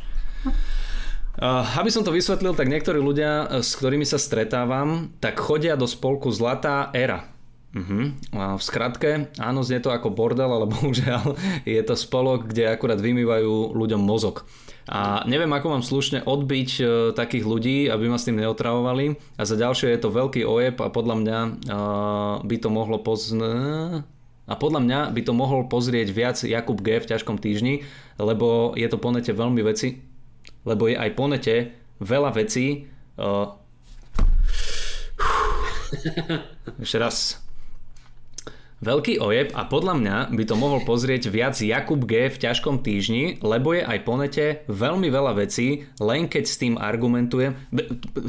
Uh, aby som to vysvetlil, tak niektorí ľudia, eh, s ktorými sa stretávam, tak chodia do spolku Zlatá éra. Uh-huh. Uh, v skratke, áno, znie to ako bordel, ale *laughs* bohužiaľ je to spolok, kde akurát vymývajú ľuďom mozog. A neviem, ako mám slušne odbiť uh, takých ľudí, aby ma s tým neotravovali. A za ďalšie je to veľký ojeb a podľa mňa uh, by to mohlo pozn... A podľa mňa by to mohol pozrieť viac Jakub G v ťažkom týždni, lebo je to po nete veľmi veci, lebo je aj po nete veľa vecí. Uh, ešte raz. Veľký ojeb a podľa mňa by to mohol pozrieť viac Jakub G v ťažkom týždni, lebo je aj po nete veľmi veľa vecí, len keď s tým argumentuje.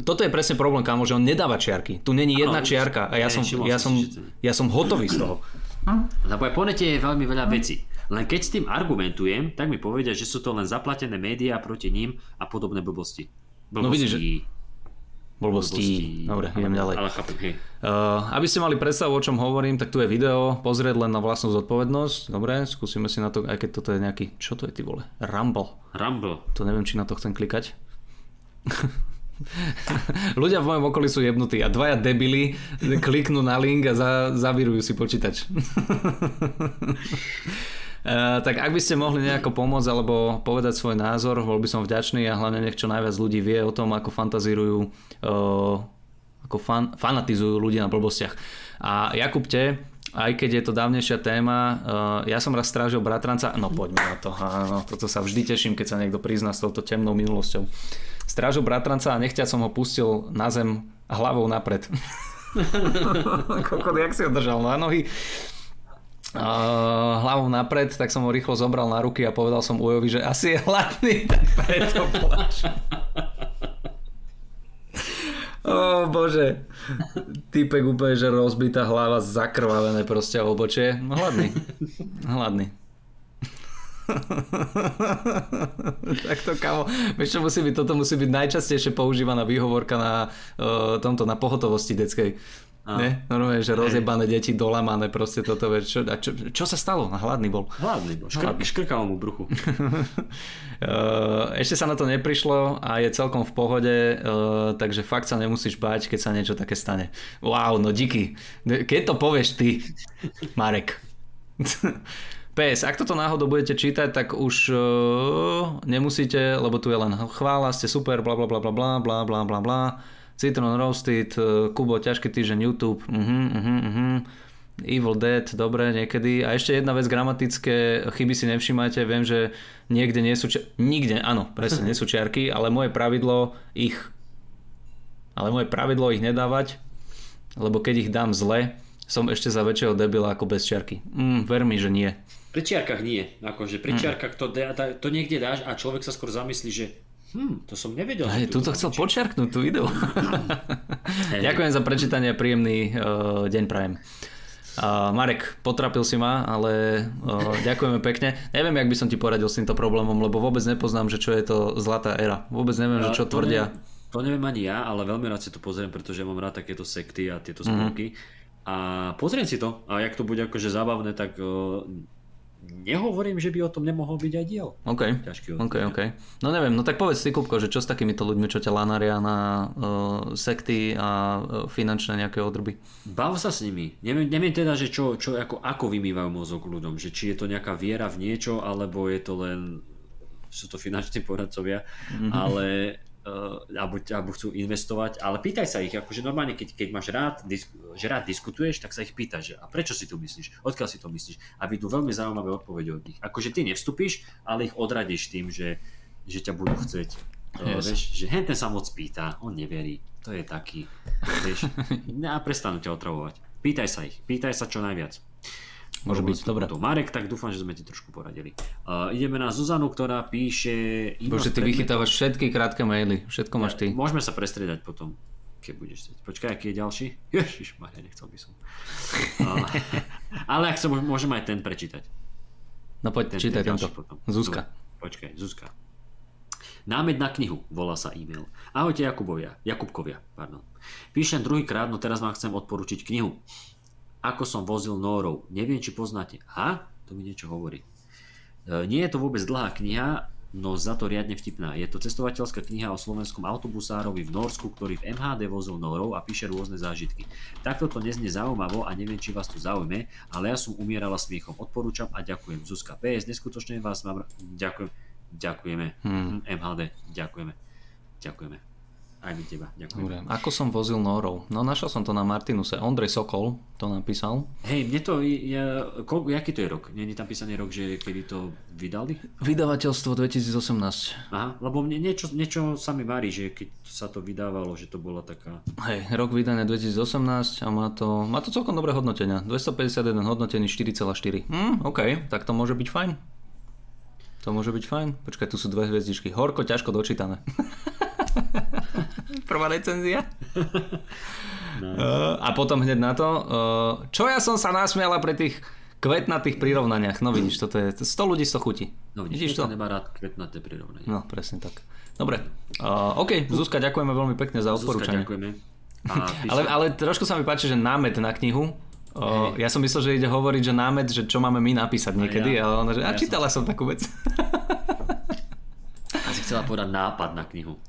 Toto je presne problém, kámo, že on nedáva čiarky. Tu není jedna čiarka a ja som, ja som, ja som hotový z toho. Lebo aj po nete je veľmi veľa vecí. Len keď s tým argumentujem, tak mi povedia, že sú to len zaplatené médiá proti ním a podobné blbosti. Blbosti. No vidíš, že... Blbosti. Dobre, idem ďalej. Ale chápem, hej. Uh, aby ste mali predstavu, o čom hovorím, tak tu je video, pozrieť len na vlastnú zodpovednosť. Dobre, skúsime si na to, aj keď toto je nejaký, čo to je ty vole? Rumble. Rumble. To neviem, či na to chcem klikať. *laughs* Ľudia v mojom okolí sú jebnutí a dvaja debili kliknú na link a za, zavirujú si počítač. *laughs* Uh, tak ak by ste mohli nejako pomôcť alebo povedať svoj názor, bol by som vďačný a hlavne nech čo najviac ľudí vie o tom, ako fantazírujú, uh, ako fan, fanatizujú ľudia na blbostiach. A Jakub, te, aj keď je to dávnejšia téma, uh, ja som raz strážil bratranca, no poďme na to, áno, toto sa vždy teším, keď sa niekto prizná s touto temnou minulosťou strážil bratranca a nechťa som ho pustil na zem hlavou napred. *laughs* *laughs* Kokot, jak si ho držal na nohy? Uh, hlavou napred, tak som ho rýchlo zobral na ruky a povedal som Ujovi, že asi je hladný, *laughs* tak preto pláč. O oh, bože. Týpek úplne, že rozbitá hlava, zakrvavené proste obočie. No hladný. Hladný. tak to kamo, vieš čo musí byť, toto musí byť najčastejšie používaná výhovorka na uh, tomto, na pohotovosti detskej. A. Ne? Normálne, že rozjebané deti, dolamané, proste toto, čo, a čo, čo sa stalo? No, hladný bol. Hladný bol, Škr- hladný. škrkalo mu bruchu. *laughs* ešte sa na to neprišlo a je celkom v pohode, uh, takže fakt sa nemusíš báť, keď sa niečo také stane. Wow, no díky. Keď to povieš ty, Marek. *laughs* PS, ak toto náhodou budete čítať, tak už uh, nemusíte, lebo tu je len chvála, ste super, bla bla bla bla bla bla bla bla bla. Citron Roasted, uh, Kubo, ťažký týždeň YouTube, uh-huh, uh-huh, uh-huh. Evil Dead, dobre, niekedy. A ešte jedna vec, gramatické chyby si nevšimajte. Viem, že niekde nie sú čiarky. Nikde, áno, presne, *laughs* nie sú čiarky, ale moje pravidlo ich ale moje pravidlo ich nedávať, lebo keď ich dám zle, som ešte za väčšieho debila ako bez čiarky. Mm, ver mi, že nie. Pri čiarkach nie. Akože pri mm. čiarkach to, to niekde dáš a človek sa skôr zamyslí, že Hm, to som nevedel. Hey, tu to chcel počiarknúť, tú ideu. hey. *laughs* Ďakujem za prečítanie príjemný uh, deň prajem. Uh, Marek, potrapil si ma, ale uh, ďakujeme pekne. Neviem, jak by som ti poradil s týmto problémom, lebo vôbec nepoznám, že čo je to zlatá era. Vôbec neviem, že čo tvrdia. Ne, to neviem ani ja, ale veľmi rád si to pozriem, pretože mám rád takéto sekty a tieto spolky. Mm-hmm. A pozriem si to a jak to bude akože zábavné, tak uh, nehovorím, že by o tom nemohol byť aj diel. OK, Ťažký OK, OK. No neviem, no tak povedz si, Kupko, že čo s takýmito ľuďmi, čo ťa lanaria na uh, sekty a uh, finančné nejaké odrby? Bav sa s nimi. Neviem, neviem teda, že čo, čo ako, ako vymývajú mozog ľuďom, že či je to nejaká viera v niečo, alebo je to len sú to finanční poradcovia, mm-hmm. ale uh, alebo, alebo chcú investovať, ale pýtaj sa ich, akože normálne, keď, keď máš rád, disk, že rád diskutuješ, tak sa ich pýtaš, že a prečo si to myslíš, odkiaľ si to myslíš a tu veľmi zaujímavé odpovede od nich. Akože ty nevstupíš, ale ich odradíš tým, že, že ťa budú chcieť. Uh, yes. vieš, že hen ten sa moc pýta, on neverí, to je taký, vieš, *laughs* a prestanú ťa otravovať. Pýtaj sa ich, pýtaj sa čo najviac. Môže byť, dobre. Marek, tak dúfam, že sme ti trošku poradili. Uh, ideme na Zuzanu, ktorá píše... Bože, ty vychytávaš všetky krátke maily, všetko máš ty. Môžeme sa prestriedať potom, keď budeš chcieť. Počkaj, aký je ďalší? *laughs* Ježiš, Maria, nechcel by som. Uh, *laughs* ale ak sa môžem aj ten prečítať. No poď, ten, čítaj ten tento. Potom. Zuzka. Počkaj, Zuzka. Námed na knihu, volá sa e-mail. Ahojte Jakubovia, Jakubkovia, pardon. Píšem druhýkrát, no teraz vám chcem odporučiť knihu. Ako som vozil Nórov. Neviem, či poznáte. Ha? To mi niečo hovorí. E, nie je to vôbec dlhá kniha, no za to riadne vtipná. Je to cestovateľská kniha o slovenskom autobusárovi v Norsku, ktorý v MHD vozil Nórov a píše rôzne zážitky. Takto to neznie zaujímavo a neviem, či vás to zaujme, ale ja som umierala smiechom. Odporúčam a ďakujem. Zuzka PS, neskutočne vás mám... Ďakujem. Ďakujeme. Hmm. MHD, ďakujeme. Ďakujeme. Aj my teba, ďakujem. Dobre. Ako som vozil Norov? No našiel som to na Martinuse. Ondrej Sokol to napísal. Hej, mne to, ja, koľko, jaký to je rok? Není tam písaný rok, že kedy to vydali? Vydavateľstvo 2018. Aha, lebo mne niečo, niečo sa mi varí, že keď sa to vydávalo, že to bola taká... Hej, rok vydané 2018 a má to, má to celkom dobré hodnotenia. 251 hodnotený 4,4. Hm, OK, tak to môže byť fajn. To môže byť fajn. Počkaj, tu sú dve hviezdičky. Horko, ťažko dočítané. *laughs* Prvá recenzia. *laughs* No. Uh, a potom hneď na to, uh, čo ja som sa nasmiala pri tých kvetnatých prirovnaniach. No vidíš, toto je 100 ľudí 100 chutí. No vidíš, to? nemá rád kvetnaté prirovnania. No, presne tak. Dobre. Uh, OK, Zuzka, ďakujeme veľmi pekne za odporúčanie. Zuzka, ďakujeme. *laughs* píše... ale, ale trošku sa mi páči, že námet na knihu. O, ja som myslel, že ide hovoriť, že námet, že čo máme my napísať niekedy, ja, ale ona, že a ja čítala som... som takú vec. *laughs* Asi chcela povedať nápad na knihu.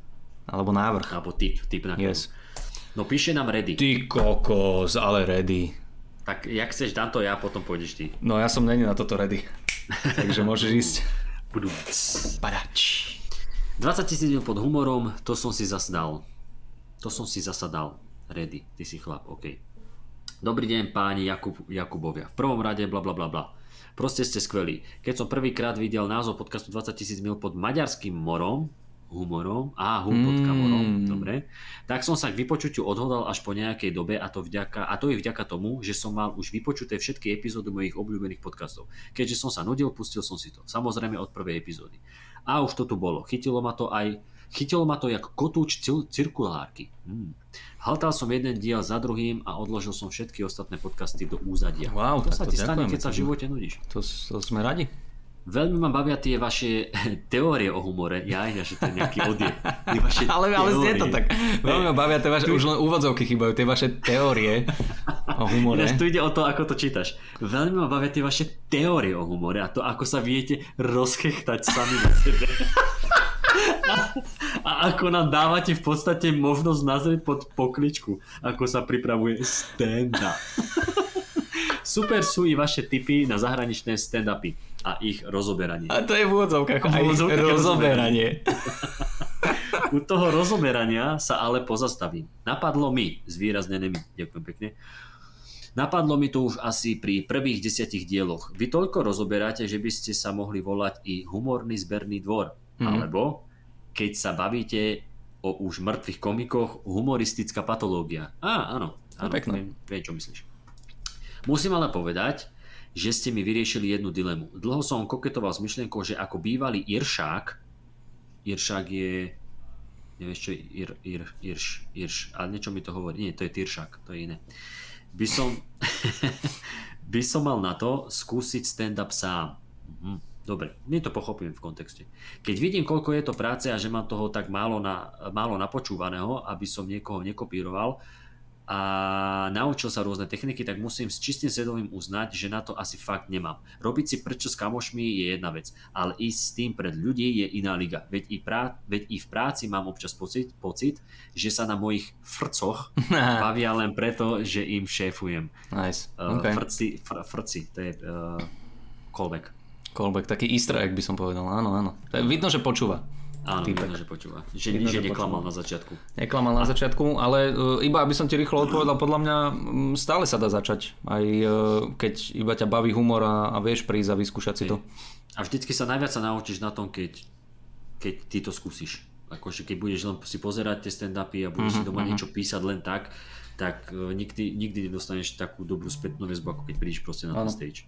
Alebo návrh. Alebo typ, typ na yes. No píše nám ready. Ty kokos, ale ready. Tak jak chceš, dám to ja, potom pôjdeš ty. No ja som není na toto ready. *laughs* Takže môžeš ísť. Budú. Padač. 20 tisíc pod humorom, to som si zasdal. To som si zasadal. Ready, ty si chlap, OK. Dobrý deň páni Jakub, Jakubovia. V prvom rade bla bla bla bla. Proste ste skvelí. Keď som prvýkrát videl názov podcastu 20 tisíc mil pod maďarským morom, humorom, a kamorom, mm. dobre, tak som sa k vypočutiu odhodal až po nejakej dobe a to, vďaka, a to je vďaka tomu, že som mal už vypočuté všetky epizódy mojich obľúbených podcastov. Keďže som sa nudil, pustil som si to. Samozrejme od prvej epizódy. A už to tu bolo. Chytilo ma to aj Chytilo ma to jak kotúč cirkulárky. Hmm. Haltal som jeden diel za druhým a odložil som všetky ostatné podcasty do úzadia. Wow, to sa ti stane, keď sa v živote nudíš. To, to sme radi. Veľmi ma bavia tie vaše *laughs* teórie o humore. Ja, ja že to je nejaký odjeb. Vaše *laughs* ale, ale je to tak. Veľmi ma bavia tie vaše, už len úvodzovky chýbajú, tie vaše teórie o humore. Ináč tu ide o to, ako to čítaš. Veľmi ma bavia tie vaše teórie o humore a to, ako sa viete rozchechtať sami na sebe. A, *laughs* a ako nám dávate v podstate možnosť nazrieť pod pokličku, ako sa pripravuje stand-up. Super sú i vaše tipy na zahraničné stand-upy a ich rozoberanie. A to je v úvodzovkách aj rozoberanie. *laughs* U toho rozoberania sa ale pozastavím. Napadlo mi, zvýraznené mi, ďakujem pekne, Napadlo mi to už asi pri prvých desiatich dieloch. Vy toľko rozoberáte, že by ste sa mohli volať i humorný zberný dvor. Mm. Alebo, keď sa bavíte o už mŕtvych komikoch, humoristická patológia. Á, áno. áno viem, viem, čo myslíš. Musím ale povedať, že ste mi vyriešili jednu dilemu. Dlho som koketoval s myšlienkou, že ako bývalý Iršák, Iršák je, nevieš čo, Ir, Ir, Irš, Irš, ale niečo mi to hovorí, nie, to je Tyršák, to je iné. By som, *laughs* by som mal na to skúsiť stand-up sám. Mhm. Dobre, my to pochopím v kontexte. Keď vidím, koľko je to práce a že mám toho tak málo, na, málo napočúvaného, aby som niekoho nekopíroval, a naučil sa rôzne techniky, tak musím s čistým svedomím uznať, že na to asi fakt nemám. Robiť si prečo s kamošmi je jedna vec, ale ísť s tým pred ľudí je iná liga. Veď i, prá- veď i v práci mám občas pocit, pocit, že sa na mojich frcoch *laughs* bavia len preto, že im šéfujem. Nice. Uh, okay. frci, fr- frci, to je uh, callback. Callback, taký easter egg by som povedal, áno, áno. Vidno, že počúva. Áno, vidno, že počúva. Že, vidno, že, neklamal počúva. na začiatku. Neklamal na začiatku, ale uh, iba aby som ti rýchlo odpovedal, podľa mňa stále sa dá začať. Aj uh, keď iba ťa baví humor a, a vieš prísť a vyskúšať si to. A vždycky sa najviac sa naučíš na tom, keď, keď ty to skúsiš. Akože keď budeš len si pozerať tie stand-upy a budeš uh-huh, si doma uh-huh. niečo písať len tak, tak uh, nikdy, nikdy nedostaneš takú dobrú spätnú väzbu, ako keď prídeš proste na ten stage.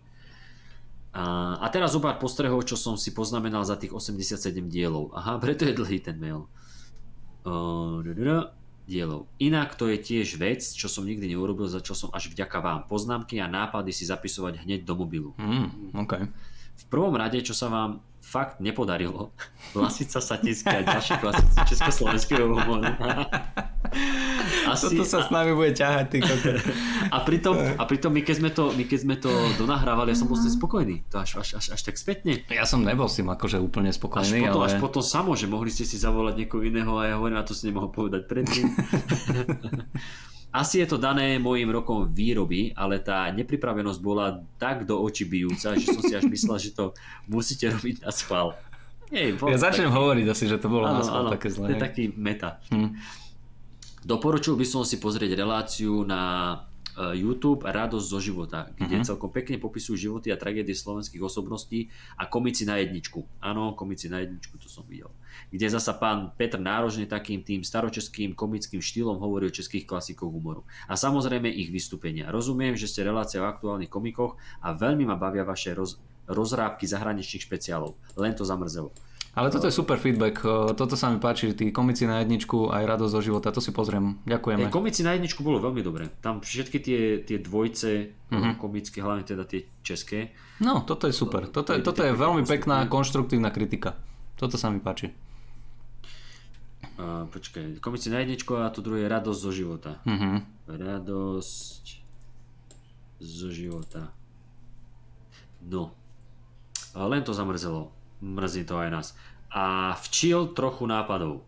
A, a teraz zo pár postrehov, čo som si poznamenal za tých 87 dielov. Aha, *laughs* preto je dlhý ten mail. Uh, dielov. Inak to je tiež vec, čo som nikdy neurobil, za čo som až vďaka vám. Poznámky a nápady si zapisovať hneď do mobilu. Mm, okay. V prvom rade, čo sa vám fakt nepodarilo, *laughs* Lasica Satinska a ďalší klasici československého humoru. *laughs* Asi, Toto sa a... s nami bude ťahať, ty *laughs* a, pritom, a pritom my keď, sme to, my keď sme to donahrávali, ja som bol spokojný. To až, až, až, až tak spätne. Ja som nebol s tým akože úplne spokojný. Až potom, ale... až potom samo, že mohli ste si zavolať niekoho iného a ja hovorím, a to si nemohol povedať predtým. Asi je to dané môjim rokom výroby, ale tá nepripravenosť bola tak do očí bijúca, že som si až myslel, že to musíte robiť na schvál. Ja začnem taký... hovoriť asi, že to bolo ano, na schvál také zlé. To je taký meta. Hm. Doporučil by som si pozrieť reláciu na e, YouTube Radosť zo života, kde uh-huh. celkom pekne popisujú životy a tragédie slovenských osobností a komici na jedničku. Áno, komici na jedničku, to som videl. Kde zasa pán Petr Nárožný takým tým staročeským komickým štýlom hovorí o českých klasikov humoru. A samozrejme ich vystúpenia. Rozumiem, že ste relácia o aktuálnych komikoch a veľmi ma bavia vaše roz, rozrábky zahraničných špeciálov. Len to zamrzelo. Ale toto je super feedback, toto sa mi páči, tí komici na jedničku, aj radosť zo života, to si pozriem, ďakujeme. Hey, komici na jedničku bolo veľmi dobré, tam všetky tie, tie dvojce uh-huh. komické, hlavne teda tie české. No, toto je super, toto je, toto je veľmi pekná, konštruktívna kritika, toto sa mi páči. Uh, počkaj, komici na jedničku a to druhé je radosť zo života. Uh-huh. Radosť zo života. No, len to zamrzelo mrzí to aj nás. A včil trochu nápadov.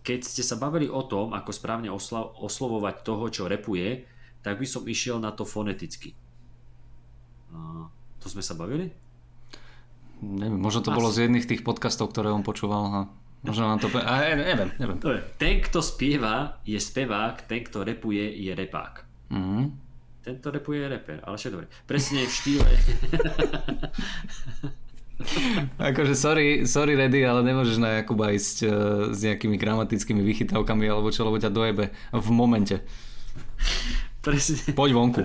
Keď ste sa bavili o tom, ako správne osla- oslovovať toho, čo repuje, tak by som išiel na to foneticky. A to sme sa bavili? Neviem, možno to Asi. bolo z jedných tých podcastov, ktoré on počúval. A možno nám to... A neviem, neviem. To je. Ten, kto spieva, je spevák, ten, kto repuje, je repák. Mm-hmm. Tento repuje je reper, ale všetko dobre. Presne v štýle... *laughs* akože sorry, sorry Reddy, ale nemôžeš na Jakuba ísť uh, s nejakými gramatickými vychytávkami alebo čo, lebo ťa dojebe v momente. Presne. Poď vonku.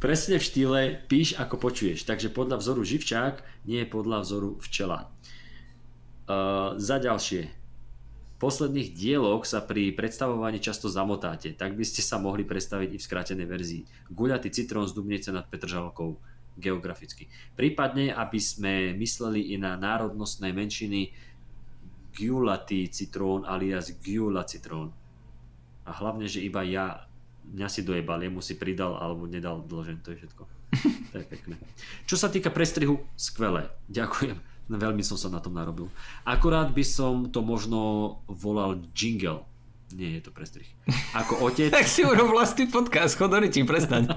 Presne v štýle píš ako počuješ, takže podľa vzoru živčák nie je podľa vzoru včela. Uh, za ďalšie. V posledných dieloch sa pri predstavovaní často zamotáte, tak by ste sa mohli predstaviť i v skrátenej verzii. Guľatý citrón z Dubnice nad Petržalkou geograficky. Prípadne, aby sme mysleli i na národnostné menšiny Giulatý citrón alias Giula citrón. A hlavne, že iba ja, mňa si dojebal, jemu si pridal alebo nedal dlžen, to je všetko. *laughs* To je pekné. Čo sa týka prestrihu, skvelé. Ďakujem. Veľmi som sa na tom narobil. Akurát by som to možno volal jingle nie je to prestrih. Ako otec... *laughs* tak si urob vlastný podcast, chodoriči, prestaň. *laughs*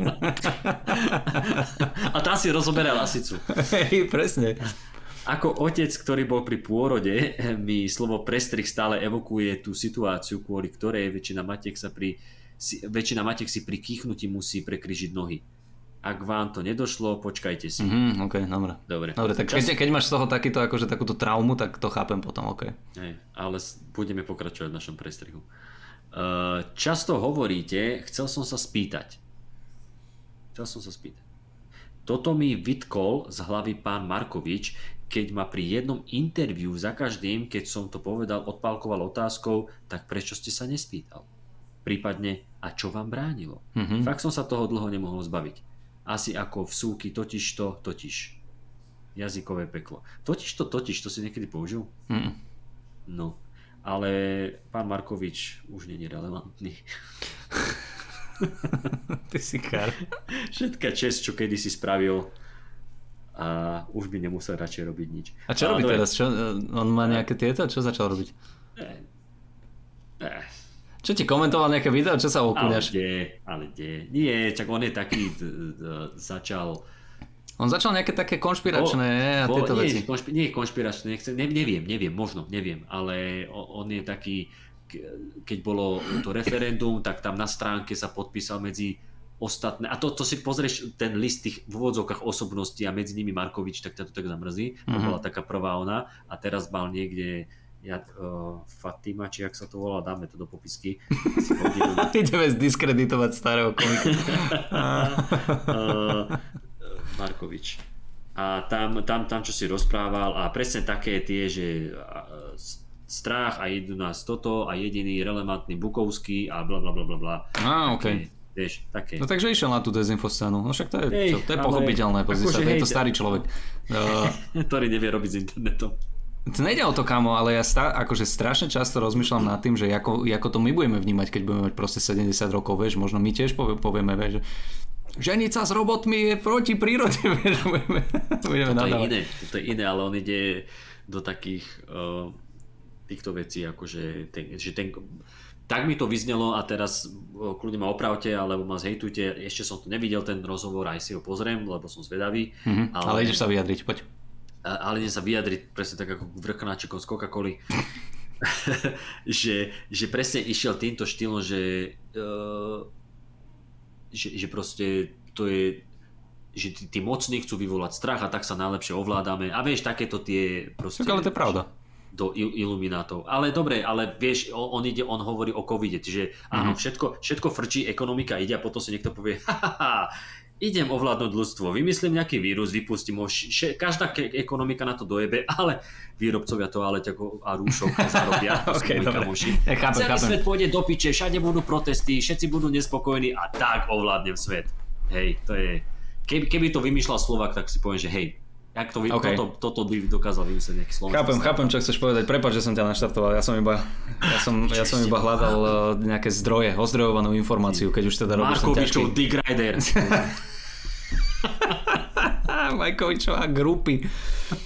A tá si rozoberá lasicu. Hej, presne. Ako otec, ktorý bol pri pôrode, mi slovo prestrih stále evokuje tú situáciu, kvôli ktorej väčšina matiek, sa pri, väčšina matiek si pri kýchnutí musí prekryžiť nohy. Ak vám to nedošlo, počkajte si. Mhm, ok, dobre. Dobre. Dobre, tak Čas- keď, keď máš z toho takýto, akože takúto traumu, tak to chápem potom, ok. Hej, ale budeme pokračovať v našom prestrihu. Uh, často hovoríte, chcel som sa spýtať. Chcel som sa spýtať. Toto mi vytkol z hlavy pán Markovič, keď ma pri jednom interviu za každým, keď som to povedal, odpálkoval otázkou, tak prečo ste sa nespýtal? Prípadne, a čo vám bránilo? Mhm. Fakt som sa toho dlho nemohol zbaviť. Asi ako vsúky totižto, totiž. Jazykové peklo. Totižto, totiž, to si niekedy použil? Mm. No, ale pán Markovič už je relevantný. *laughs* Ty si kar. Všetká čest, čo kedy si spravil a už by nemusel radšej robiť nič. A čo robí teraz? Čo, on má nejaké tieto? Čo začal robiť? Eh, eh, Čo ti komentoval nejaké video? Čo sa ale okúňaš? kde, ale kde. Nie, čak on je taký, d, d, začal... On začal nejaké také konšpiračné a Bo- tieto nie, veci. Konšpi- nie konšpiračné, nechcem, ne, neviem, neviem, možno, neviem, ale o- on je taký, ke- keď bolo to referendum, tak tam na stránke sa podpísal medzi ostatné, a to, to si pozrieš ten list tých v úvodzovkách osobností a medzi nimi Markovič, tak ťa to tak zamrzí, to Mhm. bola taká prvá ona a teraz mal niekde ja, uh, Fatima, či jak sa to volá, dáme to do popisky. *laughs* Ideme zdiskreditovať starého komika. uh, *laughs* Markovič. A tam, tam, tam, čo si rozprával a presne také tie, že uh, strach a idú nás toto a jediný relevantný Bukovský a bla bla bla bla bla. Á, ok. Také, Vieš, také. No takže išiel na tú dezinfoscénu. No však to je, Hej, čo, to je pochopiteľné. Pozri akože sa, je hej, to starý človek. Uh, *laughs* ktorý nevie robiť s internetom. To nejde o to, kamo, ale ja sta, akože strašne často rozmýšľam nad tým, že ako, ako to my budeme vnímať, keď budeme mať proste 70 rokov, vieš, možno my tiež povie, povieme, vieš, že ženiť sa s robotmi je proti prírode, *laughs* vieš, budeme, budeme To je nadávať. iné, to je iné, ale on ide do takých uh, týchto vecí, akože ten, že ten, tak mi to vyznelo a teraz kľudne ma opravte, alebo ma zhejtujte, ešte som to nevidel ten rozhovor, aj si ho pozriem, lebo som zvedavý. Mhm, ale... ale ideš sa vyjadriť, poď. Ale idem sa vyjadriť presne tak ako vrchnáčikom z Coca-Coly. *laughs* že, že presne išiel týmto štýlom, že, uh, že, že proste to je že tí, tí mocní chcú vyvolať strach a tak sa najlepšie ovládame. A vieš, takéto tie proste... Tak ale to je pravda. Do il- iluminátov. Ale dobre, ale vieš, on, on ide, on hovorí o covide, čiže áno, Mhm. všetko, všetko frčí, ekonomika ide a potom si niekto povie, *laughs* ha, idem ovládnuť ľudstvo, vymyslím nejaký vírus, vypustím ho, še, každá ke- ekonomika na to dojebe, ale výrobcovia toaleťakov a rúšok *laughs* zarobia. To sú Ok, moji dobre. kamoši. Ja chápem, Celý chápem. svet pôjde do piče, všade budú protesty, všetci budú nespokojní a tak ovládnem svet. Hej, to je... Keby, keby to vymýšľal Slovak, tak si poviem, že hej, jak to vy, Ok. toto, toto by dokázal vymyslieť nejaký slovenský Chápem, stát. chápem, čo chceš povedať. Prepač, že som ťa naštartoval. Ja som iba, ja som, ja som iba hľadal *laughs* eh, nejaké zdroje, ozdrojovanú informáciu, keď už teda robíš Markovičov. Dick Rider. *laughs* Majkovičová grupy.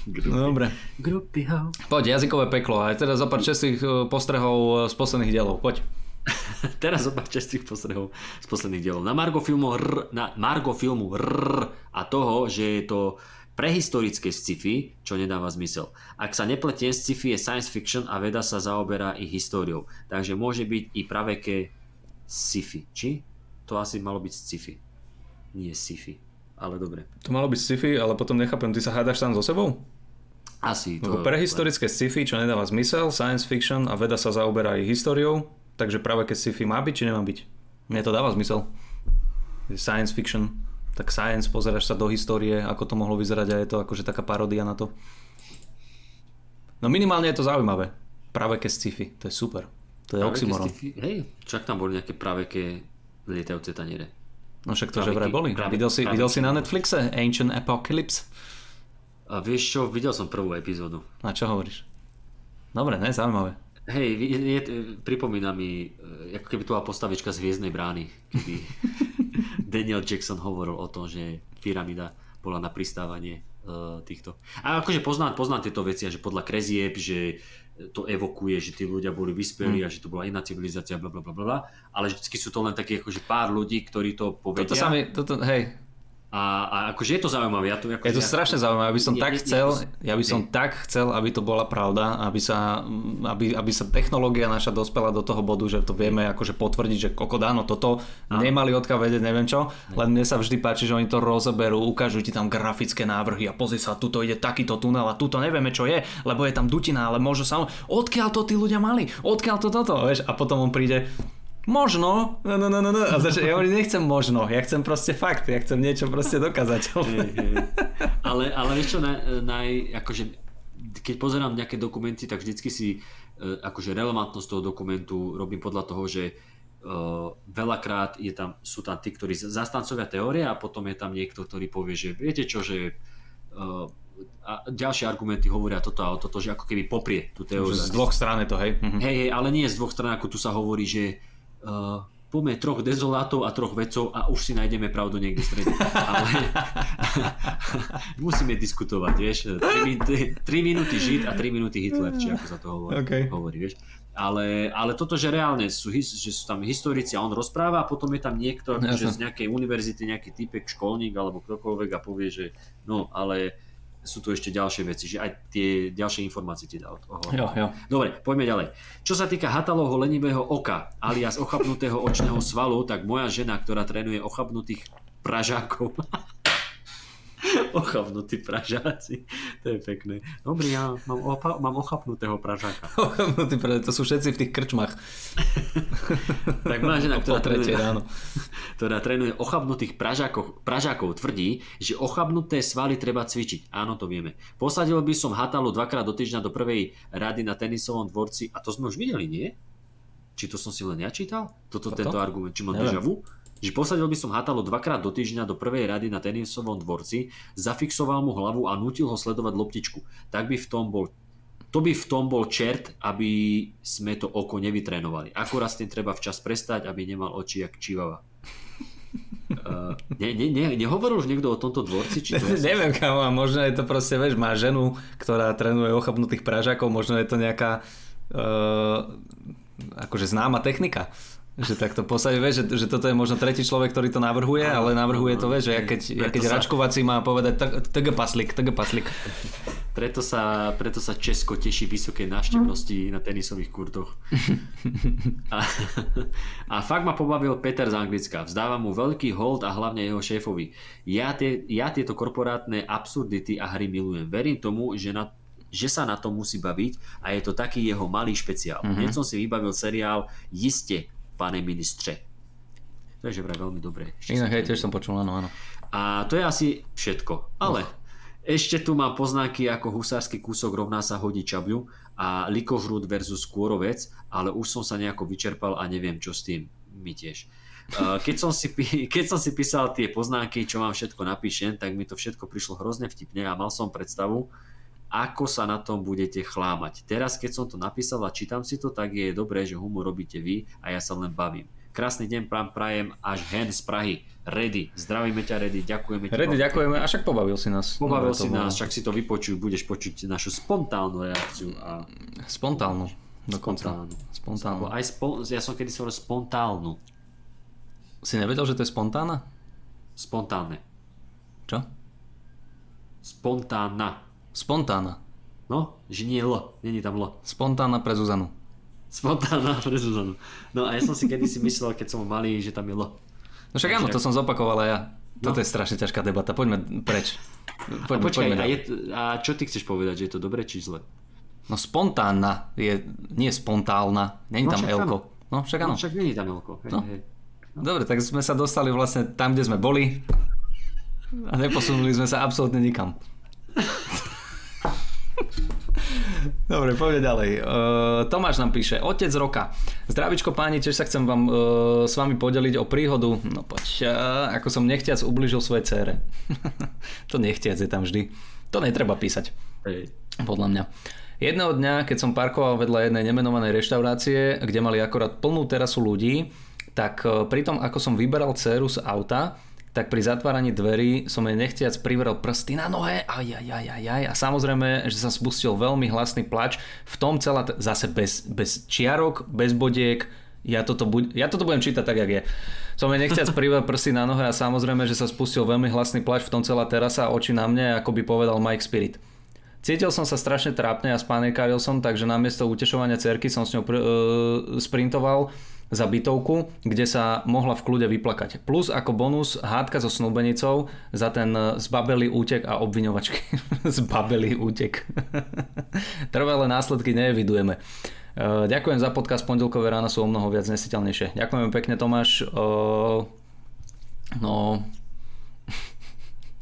Dobre. Grupy ho. Poď, jazykové peklo. A teda zo pár čestých eh, postrehov eh, z posledných dielov. Poď. *laughs* Teraz zo pár čestých postrehov z posledných dielov. Na Margo filmu R, na Margo filmu R a toho, že je to prehistorické sci-fi, čo nedáva zmysel. Ak sa nepletiem, sci-fi je science fiction a veda sa zaoberá i históriou. Takže môže byť i praveké sci-fi. Či? To asi malo byť sci-fi. Nie sci-fi. Ale dobre. To malo byť sci-fi, ale potom nechápem, ty sa hádaš tam so sebou? Asi Lebo to... prehistorické sci-fi, čo nedáva zmysel, science fiction a veda sa zaoberá aj históriou, takže práve keď sci-fi má byť, či nemá byť? Mne to dáva zmysel. Science fiction, tak science, pozeráš sa do histórie, ako to mohlo vyzerať a je to akože taká paródia na to. No minimálne je to zaujímavé. Práve keď sci-fi, to je super. To je praveké oxymoron. sci-fi? Hej, čak tam boli nejaké praveké lietajúce taniere. No však to, že Praveky- vraj boli. praveky- Videl si, videl si na Netflixe Ancient Apocalypse? A vieš čo, videl som prvú epizódu. A čo hovoríš? Dobre, ne, zaujímavé. Hej, je, je, pripomína mi, e, ako keby to bola postavička z Hviezdnej brány, kedy *laughs* Daniel Jackson hovoril o tom, že pyramída bola na pristávanie uh, týchto. A akože poznám, poznám tieto veci, že podľa krezieb, že to evokuje, že tí ľudia boli vyspelí Mm. a že to bola iná civilizácia, bla bla bla bla, bla. ale vždycky sú to len také akože pár ľudí, ktorí to povedia. Toto sa mi, toto, hej, A, a akože je to zaujímavé. Ja to, akože, je to ja, strašne zaujímavé. Aby som ja, tak ja, chcel, ja by som tak chcel, aby to bola pravda, aby sa, aby, aby sa technológia naša dospela do toho bodu, že to vieme akože potvrdiť, že koko dáno toto, a. nemali odkiaľ vedieť, neviem čo, len mne sa vždy páči, že oni to rozoberú, ukážu ti tam grafické návrhy a pozri sa, tuto ide takýto tunel a tuto nevieme čo je, lebo je tam dutina, ale môžu sa... Odkiaľ to tí ľudia mali? Odkiaľ to toto? Vieš? A potom on príde, možno, no, no, no, no, no. A zač- ja hovorím, nechcem možno, ja chcem proste fakt, ja chcem niečo proste dokázať. hey, hey. Ale, ale vieš čo, naj, naj, akože, keď pozerám nejaké dokumenty, tak vždycky si e, akože relevantnosť toho dokumentu robím podľa toho, že uh, veľakrát je tam, sú tam tí, ktorí zastancovia teórie a potom je tam niekto, ktorý povie, že viete čo, že uh, a ďalšie argumenty hovoria toto a toto, že ako keby poprie tú teóriu. Z dvoch strán je to, hej? Mhm. Hej, hej, ale nie z dvoch strán, ako tu sa hovorí, že uh, poďme troch dezolátov a troch vedcov a už si nájdeme pravdu niekde v strede. Ale *laughs* musíme diskutovať, vieš. 3, 3 minúty Žid a 3 minúty Hitler, či ako sa to hovorí, okay. hovorí vieš. Ale, ale toto, že reálne sú, že sú tam historici a on rozpráva a potom je tam niekto že z nejakej univerzity, nejaký typek, školník alebo ktokoľvek a povie, že no, ale sú tu ešte ďalšie veci, že aj tie ďalšie informácie ti dá. Jo, jo. Dobre, poďme ďalej. Čo sa týka Hatalovho lenivého oka, alias ochabnutého očného svalu, tak moja žena, ktorá trénuje ochabnutých pražákov, *laughs* *laughs* Ochabnutí pražáci. To je pekné. Dobrý, ja mám, opa- mám ochapnutého pražáka. *laughs* Ochabnutý pražák, to sú všetci v tých krčmach. *laughs* tak moja žena, ktorá trénuje, ráno. ktorá trénuje ochabnutých pražákov, pražákov, tvrdí, že ochabnuté svaly treba cvičiť. Áno, to vieme. Posadil by som Hatalu dvakrát do týždňa do prvej rady na tenisovom dvorci a to sme už videli, nie? Či to som si len ja čítal? Toto, Toto? tento argument. Či mám deja vu? Že posadil by som Hatalo dvakrát do týždňa do prvej rady na tenisovom dvorci, zafixoval mu hlavu a nutil ho sledovať loptičku. Tak by v tom bol to by v tom bol čert, aby sme to oko nevytrénovali. Akurát s tým treba včas prestať, aby nemal oči jak čivava. Uh, ne, ne, ne, nehovoril už niekto o tomto dvorci? Či to ne, *laughs* neviem, kam, možno je to proste, vieš, má ženu, ktorá trénuje ochabnutých pražákov, možno je to nejaká uh, akože známa technika. Že takto posadí, vieš, že, že toto je možno tretí človek, ktorý to navrhuje, ale navrhuje to, vieš, že ja keď, ja keď sa... račkovací má povedať tg paslik, tg paslik. Preto sa, preto sa Česko teší vysokej návštevnosti na tenisových kurtoch. A, a fakt ma pobavil Peter z Anglicka. Vzdávam mu veľký hold a hlavne jeho šéfovi. Ja, tie, ja tieto korporátne absurdity a hry milujem. Verím tomu, že na že sa na to musí baviť a je to taký jeho malý špeciál. Mm-hmm. Hneď som si vybavil seriál Jiste, pane ministře. To je že vraj veľmi dobré. Inak, hej, tiež som počul, áno, áno. A to je asi všetko. Ale oh. ešte tu mám poznáky ako husársky kúsok rovná sa hodí čabľu a likohrud versus kôrovec, ale už som sa nejako vyčerpal a neviem čo s tým. My tiež. Keď som, si, *laughs* keď som si písal tie poznáky, čo vám všetko napíšem, tak mi to všetko prišlo hrozne vtipne a mal som predstavu, ako sa na tom budete chlámať. Teraz, keď som to napísal a čítam si to, tak je dobré, že humor robíte vy a ja sa len bavím. Krásny deň prám prajem až hen z Prahy. Redy, zdravíme ťa Redy, ďakujeme ti. Redy, ďakujeme, a však pobavil si nás. Pobavil si nás, však si to vypočuj, budeš počuť našu spontánnu reakciu. A... Spontánnu. Spontánnu. Spontánnu. Aj spo... Ja som kedy hovoril spontánnu. Si nevedel, že to je spontánna? Spontánne. Čo? Spontánna. Spontánna. No, že nie L, není tam L. Spontánna pre Zuzanu. Spontánna pre Zuzanu. No a ja som si kedy si myslel, keď som malý, že tam je L. No však áno, to som zopakoval aj ja. No. Toto je strašne ťažká debata, poďme preč. Poďme, a počkaj, poďme a, je, a čo ty chceš povedať, že je to dobre či zle? No spontánna je, nie spontálna, není no, tam elko. No však áno. No, však není tam elko. Hej, no. hej. No. Dobre, tak sme sa dostali vlastne tam, kde sme boli a neposunuli sme sa absolútne nikam. *laughs* Dobre, poďme ďalej. Uh, Tomáš nám píše, otec roka. Zdravičko páni, tiež sa chcem vám uh, s vami podeliť o príhodu. No poď, uh, ako som nechtiac ubližil svojej cére. *laughs* to nechtiac je tam vždy. To netreba písať. Hej. Podľa mňa. Jedného dňa, keď som parkoval vedľa jednej nemenovanej reštaurácie, kde mali akorát plnú terasu ľudí, tak pri tom, ako som vyberal dceru z auta, tak pri zatváraní dverí som jej nechtiac privrel prsty na nohe aj, aj, aj, aj, aj. a samozrejme, že sa spustil veľmi hlasný plač, v tom celá, zase bez, bez čiarok, bez bodiek, ja toto, buď, ja toto budem čítať tak, jak je. Som jej nechťac *laughs* privať prsy na nohe a samozrejme, že sa spustil veľmi hlasný plač v tom celá terasa a oči na mne, ako by povedal Mike Spirit. Cítil som sa strašne trápne a spánikáril som, takže namiesto utešovania cerky som s ňou pr- e, sprintoval za bytovku, kde sa mohla v kľude vyplakať. Plus ako bonus hádka so snúbenicou za ten zbabelý útek a obviňovačky. *laughs* zbabelý útek. *laughs* Trvalé následky neevidujeme. E, ďakujem za podcast, pondelkové rána sú o mnoho viac nesiteľnejšie. Ďakujem pekne Tomáš. E, no,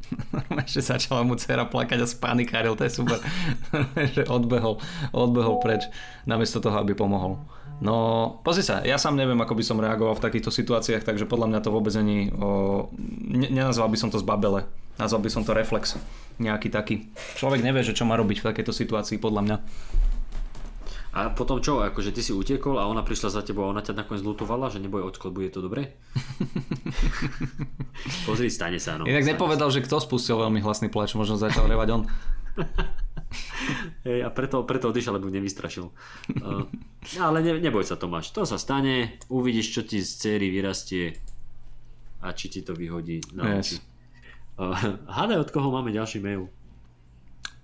*laughs* že začala mu dcera plakať a spanikáril, to je super. že odbehol, odbehol preč, namiesto toho, aby pomohol. No, pozri sa, ja sám neviem, ako by som reagoval v takýchto situáciách, takže podľa mňa to vôbec není, o, ne, nenazval by som to zbabele, nazval by som to reflex, nejaký taký. Človek nevie, že čo má robiť v takejto situácii, podľa mňa. A potom čo, akože ty si utekol a ona prišla za tebou a ona ťa nakoniec lutovala, že neboj odklad, bude to dobre? *laughs* Pozri, stane sa. No. Inak nepovedal, sa. že kto spustil veľmi hlasný plač, možno začal revať on. *laughs* Hej, a preto, preto odišiel, lebo nevystrašil. Uh, ale ne, neboj sa Tomáš, to sa stane, uvidíš, čo ti z céry vyrastie a či ti to vyhodí na yes. oči. Uh, hádaj, od koho máme ďalší mail.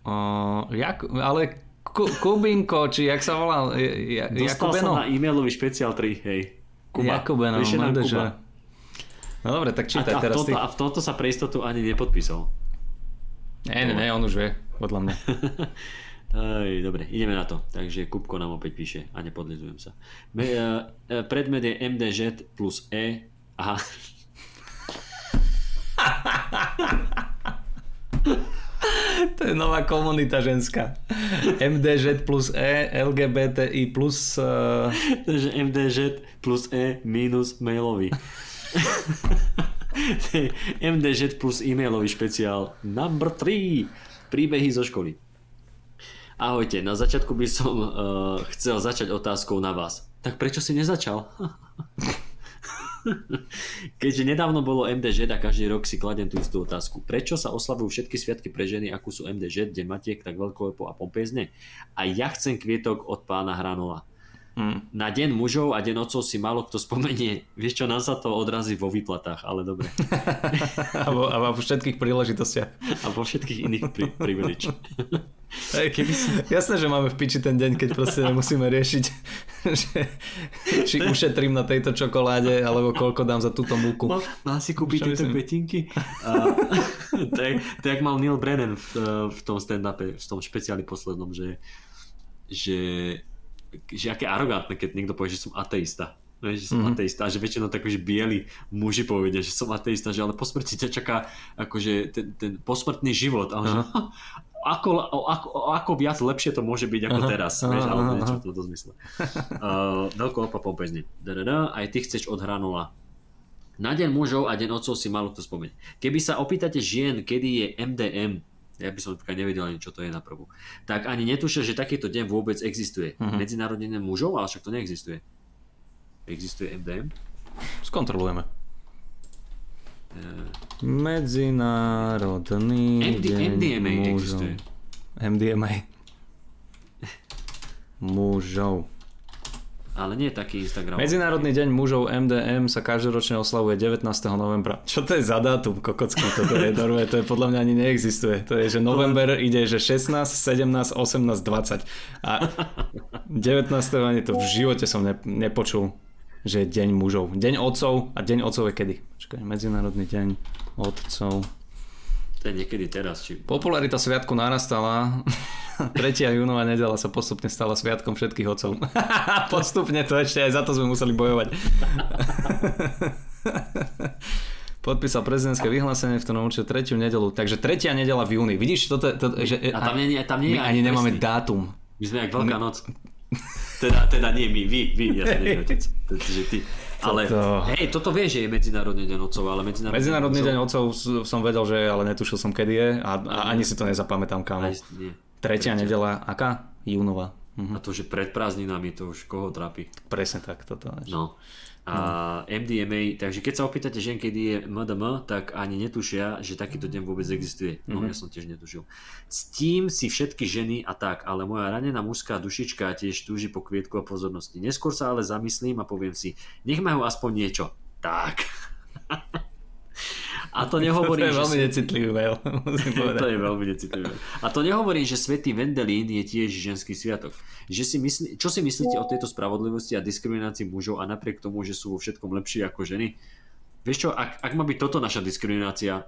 Uh, jak, ale Kubinko, či jak sa volal? Ja, Dostal Jakubeno? som na e-mailový špeciál 3, hej. Kuba. Jakubeno, Kuba. No dobre, tak čítaj a, a teraz toto, ty. A v tomto sa pre istotu ani nepodpísal. Ne, ne, ne, on už vie, podľa mňa. *laughs* Aj, dobre, ideme na to. Takže Kupko nám opäť píše a nepodlizujem sa. Me, uh, predmet je MDŽ plus E. Aha. *laughs* to je nová komunita ženská. MDŽ plus E, LGBTI plus... Uh... *laughs* Takže MDŽ plus E minus mailový. MDŽ plus e-mailový špeciál number 3. Príbehy zo školy. Ahojte, na začiatku by som uh, chcel začať otázkou na vás. Tak prečo si nezačal? *laughs* Keďže nedávno bolo MDŽ a každý rok si kladem tú istú otázku. Prečo sa oslavujú všetky sviatky pre ženy, ako sú MDŽ, Deň Matiek, tak veľkolepo a pompezne? A ja chcem kvietok od pána Hranola. Hmm. Na deň mužov a deň otcov si málo kto spomenie. Vieš čo, nám sa to odrazí vo výplatách, ale dobre. *laughs* a, vo, a vo všetkých príležitostiach. A vo všetkých iných pri, privileč. *laughs* Jasné, že máme v piči ten deň, keď proste nemusíme riešiť, *laughs* že, či ušetrím na tejto čokoláde, alebo koľko dám za túto múku. Má, má si kúpiť tieto kvetinky? to je, jak mal Neil Brennan v, v tom stand-upe, v tom špeciáli poslednom, že, že že aké arogantné, keď niekto povie, že som ateista. Vieš, že som mm-hmm. ateista, že väčšinou tak, že bieli muži povedia, že som ateista, že ale po smrti ťa čaká akože ten, ten posmrtný život. Ale že, ako, ako, ako viac lepšie to môže byť ako uh-huh. teraz, uh-huh. vieš, alebo niečo v tomto zmysle. Uh, veľko opa pompezne. Aj ty chceš od hranula. Na deň mužov a deň otcov si malo kto spomeň. Keby sa opýtate žien, kedy je MDM, ja by som nevedel ani, čo to je na prvú, tak ani netušil, že takýto deň vôbec existuje. Uh-huh. Medzinárodný deň mužov, ale však to neexistuje. Existuje MDM? Skontrolujeme. Uh... Medzinárodný MD, deň MDMA *laughs* mužov. existuje. MDMA. mužov. Ale nie taký Instagram. Medzinárodný deň mužov MDM sa každoročne oslavuje 19. novembra. Čo to je za dátum, kokocky? Toto je dorvé, to je podľa mňa ani neexistuje. To je, že november ide, že 16, 17, 18, 20. A 19. ani to v živote som ne, nepočul, že je deň mužov. Deň otcov a deň otcov je kedy? Počkaj, Medzinárodný deň otcov. To je niekedy teraz. Či... Popularita sviatku narastala. *laughs* 3. júnová nedela sa postupne stala sviatkom všetkých otcov. *laughs* postupne to ešte aj za to sme museli bojovať. *laughs* Podpísal prezidentské vyhlásenie, v ktorom určite tretiu nedelu. Takže tretia nedela v júni. Vidíš, toto, to, že... A tam nie, tam nie my ani nemáme dátum. My sme jak Veľká noc. Teda, teda nie my, vy, vy, ja som otec. Takže ty. Ale toto... hej, toto vieš, že je Medzinárodný deň otcov, ale Medzinárodný, Medzinárodný deň otcov som vedel, že je, ale netušil som kedy je a, a ani si to nezapamätám kam. Tretia nedela, aká? Júnova. Mhm. A to, že pred prázdninami, to už koho trápi. Presne tak, toto. No. A. MDMA, takže keď sa opýtate žen, kedy je MDM, tak ani netušia, že takýto deň vôbec existuje. No, mm-hmm. ja som tiež netušil. S tým si všetky ženy a tak, ale moja ranená mužská dušička tiež túži po kvietku a pozornosti. Neskôr sa ale zamyslím a poviem si, nech majú aspoň niečo. Tak. *laughs* A to nehovorím, to je veľmi že... necitlivý mail, musím povedať. *laughs* to je veľmi necitlivý. A to nehovorím, že svätý Vendelín je tiež ženský sviatok. Že si myslí, čo si myslíte o tejto spravodlivosti a diskriminácii mužov a napriek tomu, že sú vo všetkom lepší ako ženy? Vieš čo, ak, ak má byť toto naša diskriminácia,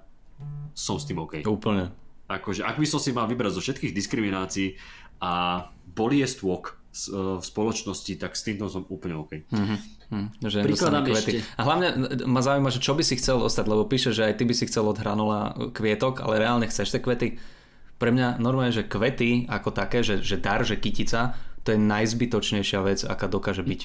som s tým OK. Úplne. Akože, ak by som si mal vybrať zo všetkých diskriminácií a boliestôk v spoločnosti, tak s týmto som úplne OK. Mm-hmm. Hm, že Prikladám ešte. A hlavne ma zaujíma, že čo by si chcel ostať, lebo píše, že aj ty by si chcel od hranula kvietok, ale reálne chceš tie kvety. Pre mňa normálne, že kvety ako také, že, že dar, že kytica, to je najzbytočnejšia vec, aká dokáže byť.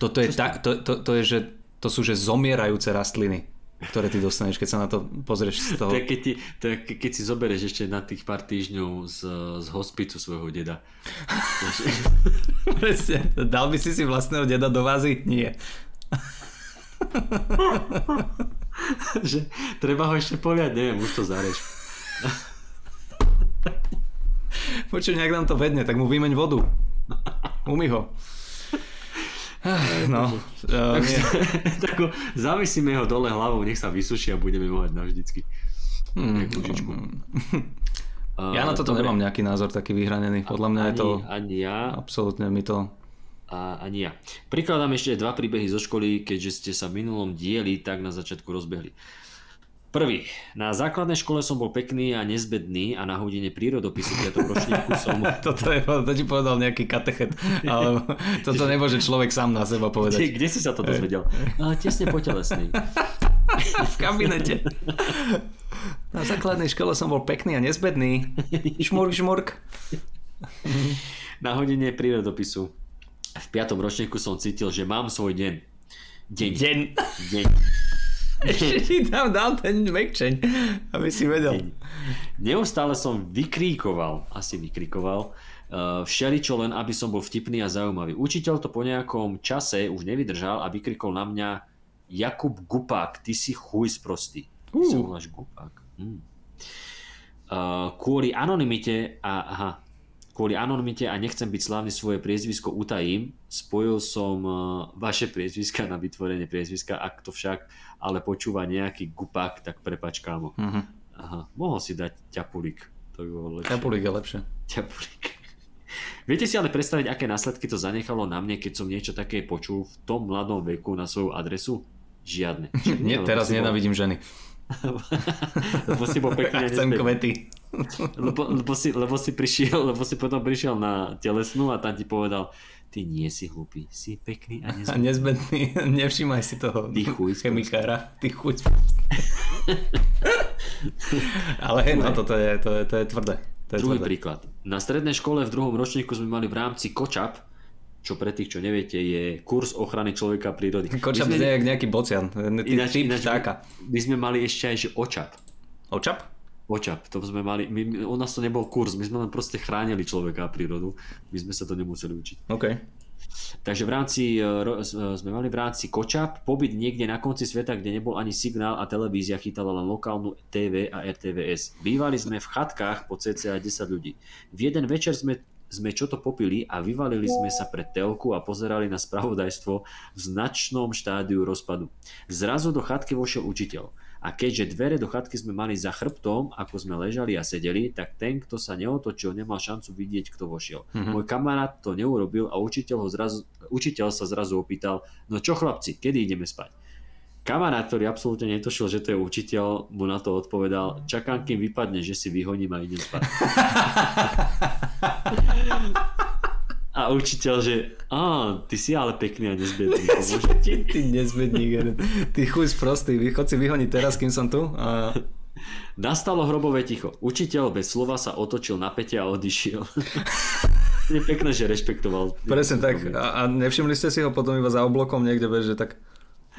Toto je, tak, to, to, to, je, že, to sú že zomierajúce rastliny ktoré ty dostaneš, keď sa na to pozrieš z toho. To je, keď, ti, je, keď si zoberieš ešte na tých pár týždňov z, z hospicu svojho deda. *laughs* Presne. Dal by si si vlastného deda do vázy? Nie. *laughs* že treba ho ešte poliať, neviem, už to zareš. Počuj, nejak nám to vedne, tak mu vymeň vodu. Umy ho. No, uh, nie. *laughs* tak ho, zavisíme ho dole hlavou, nech sa vysuší a budeme ho mať navždycky. Hmm. *laughs* Ja na toto dobre. nemám nejaký názor taký vyhranený. Podľa mňa je ani, to Ani ja, absolútne mi to... a ani ja. Prikladám ešte dva príbehy zo školy, keďže ste sa v minulom dieli tak na začiatku rozbehli. Prvý. Na základnej škole som bol pekný a nezbedný a na hodine prírodopisu 5. ročníku som... *laughs* Toto je, to ti povedal nejaký katechet, ale toto nemôže človek sám na seba Kde, povedať. kde si sa to dozvedel? No, tesne po telesnej. *laughs* V kabinete. Na základnej škole som bol pekný a nezbedný. Šmurk, šmurk. Na hodine prírodopisu v 5. ročníku som cítil, že mám svoj deň. Deň. Deň. Deň. Ešte *laughs* ti tam dal ten mekčeň, aby si vedel. Neustále som vykríkoval, asi vykríkoval, uh, všeličo len, aby som bol vtipný a zaujímavý. Učiteľ to po nejakom čase už nevydržal a vykrikol na mňa Jakub Gupák, ty si chuj sprostý. Ty sa Uh. voláš Gupák. Hm. Uh, kvôli anonymite a aha, kvôli anonymite a nechcem byť slávny svoje priezvisko utajím, spojil som uh, vaše priezviska na vytvorenie priezviska, ak to však ale počúva nejaký gupák, tak prepač kámo. Mhm. Aha, mohol si dať ťapulík. To by bolo lepšie. Kapulík je lepšie. Ťapulík. Viete si ale predstaviť, aké následky to zanechalo na mne, keď som niečo také počul v tom mladom veku na svoju adresu? Žiadne. *laughs* Čiže Nie, teraz si bol- nenávidím ženy. *laughs* lebo si bol pekný a Chcem kvety. lebo, lebo, si, lebo, si prišiel, lebo si potom prišiel na telesnú a tam ti povedal, ty nie si hlupý, si pekný a A nezbedný. nezbedný, *laughs* nevšímaj si toho Ty chuj chemikára. Ty chuj *laughs* Ale hej, no toto je, to je, to je tvrdé. To je Druhý tvrdé. príklad. Na strednej škole v druhom ročníku sme mali v rámci kočap, čo pre tých, čo neviete, je kurz ochrany človeka prírody. Kočap My sme- jak nejaký bocian. Ináč, ináč, vtáka. my sme mali ešte aj, že očap. Očap? Očap, to sme mali, my, u nás to nebol kurz, my sme len proste chránili človeka a prírodu, my sme sa to nemuseli učiť. OK. Takže v rámci, e, s- e, sme mali v rámci kočap, pobyt niekde na konci sveta, kde nebol ani signál a televízia chytala len lokálnu TV a RTVS. Bývali sme v chatkách po cca 10 ľudí. V jeden večer sme sme čo to popili a vyvalili sme sa pred telku a pozerali na spravodajstvo v značnom štádiu rozpadu. Zrazu do chatky vošiel učiteľ. A keďže dvere do chatky sme mali za chrbtom, ako sme ležali a sedeli, tak ten, kto sa neotočil, nemal šancu vidieť, kto vošiel. Mm-hmm. Môj kamarát to neurobil a učiteľ, ho zrazu, učiteľ sa zrazu opýtal, no čo chlapci, kedy ideme spať? Kamarát, ktorý absolútne netušil, že to je učiteľ, mu na to odpovedal, čakám, kým vypadne, že si vyhoním a idem spať. *laughs* A učiteľ, že á, ty si ale pekný a nezbedný, *laughs* ti. Ty nezbedník jeden. Ty chuj sprostý. Chod si vyhoniť teraz, kým som tu. A... *laughs* Nastalo hrobové ticho. Učiteľ bez slova sa otočil na pete a odišiel. *laughs* je pekné, že rešpektoval. Presne tak. A, a nevšimli ste si ho potom iba za oblokom niekde, že tak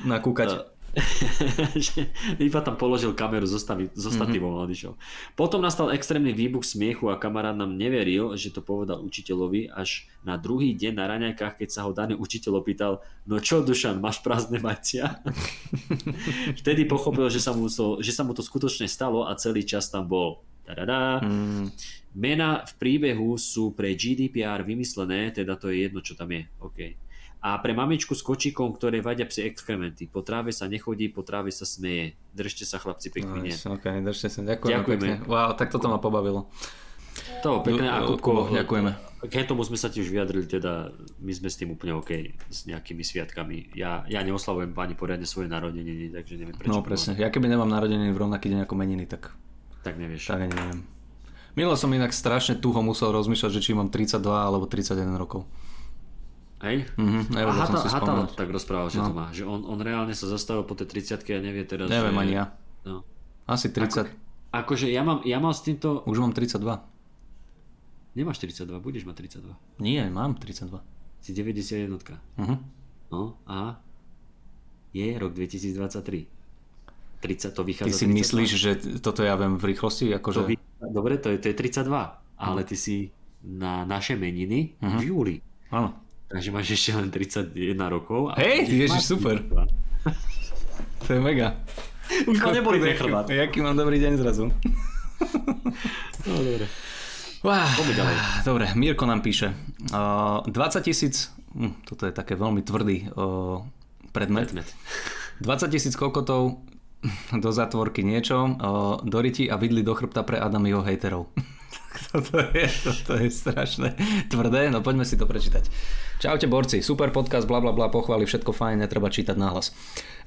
nakúkať. *laughs* iba tam položil kameru so, statívom a odišiel. Potom nastal extrémny výbuch smiechu a kamarát nám neveril, že to povedal učiteľovi až na druhý deň na raňajkách, keď sa ho daný učiteľ opýtal, no čo Dušan, máš prázdne majcia? *laughs* Vtedy pochopil, že sa, mu to, že sa mu to skutočne stalo a celý čas tam bol. Tadadá. Mm. Mena v príbehu sú pre GDPR vymyslené, teda to je jedno, čo tam je. OK. A pre mamičku s kočíkom, ktoré vadia psi exkrementy. Po tráve sa nechodí, po tráve sa smeje. Držte sa chlapci pekne. Nice, ok, držte sa. Ďakujeme, Ďakujeme. pekne. Wow, tak toto ma pobavilo. To, pekné. A Kupko, ďakujeme. K tomu sme sa tiež vyjadrili, teda my sme s tým úplne OK, s nejakými sviatkami. Ja, ja neoslavujem ani poriadne svoje narodeniny, takže neviem prečo. No presne. Ja keby nemám narodeniny v rovnaký deň ako meniny, tak, Tak nevieš. tak neviem. Milo som inak strašne tuho musel rozmýšľať, že či mám 32 alebo 31 rokov. Hej? Mhm, A Hata, tak rozprával, že No. to má. Že on, on reálne sa zastavil po tej 30 a nevie teraz, Neviem že... ani ja. No. Asi 30. Akože ja mám, ja mám s týmto... Už mám 32. Nemáš 42, budeš mať 32. Nie, mám 32. Si 91. Mhm. No a je rok 2023. 30 to Ty vychádza si 32. myslíš, že toto ja viem v rýchlosti? To Akože... vy... Dobre, to je, to je 32, ale ty si na naše meniny Mhm. v júli. Áno. Takže máš ešte len 31 rokov. a Hej, budeš ježiš, super. 32. *laughs* To je mega. Už ma neboli ten chrbát. Jaký mám dobrý deň zrazu. No, dobre. Wow. Dobre, Mirko nám píše. Uh, 20 tisíc, hm, toto je také veľmi tvrdý uh, predmet. Predmet. 20 tisíc kokotov do zatvorky niečo, uh, do riti a vidli do chrbta pre Adamiho hejterov. *laughs* toto, je, toto je strašné tvrdé, no poďme si to prečítať. Čaute borci, super podcast, bla bla bla, pochváli, všetko fajn, netreba čítať nahlas.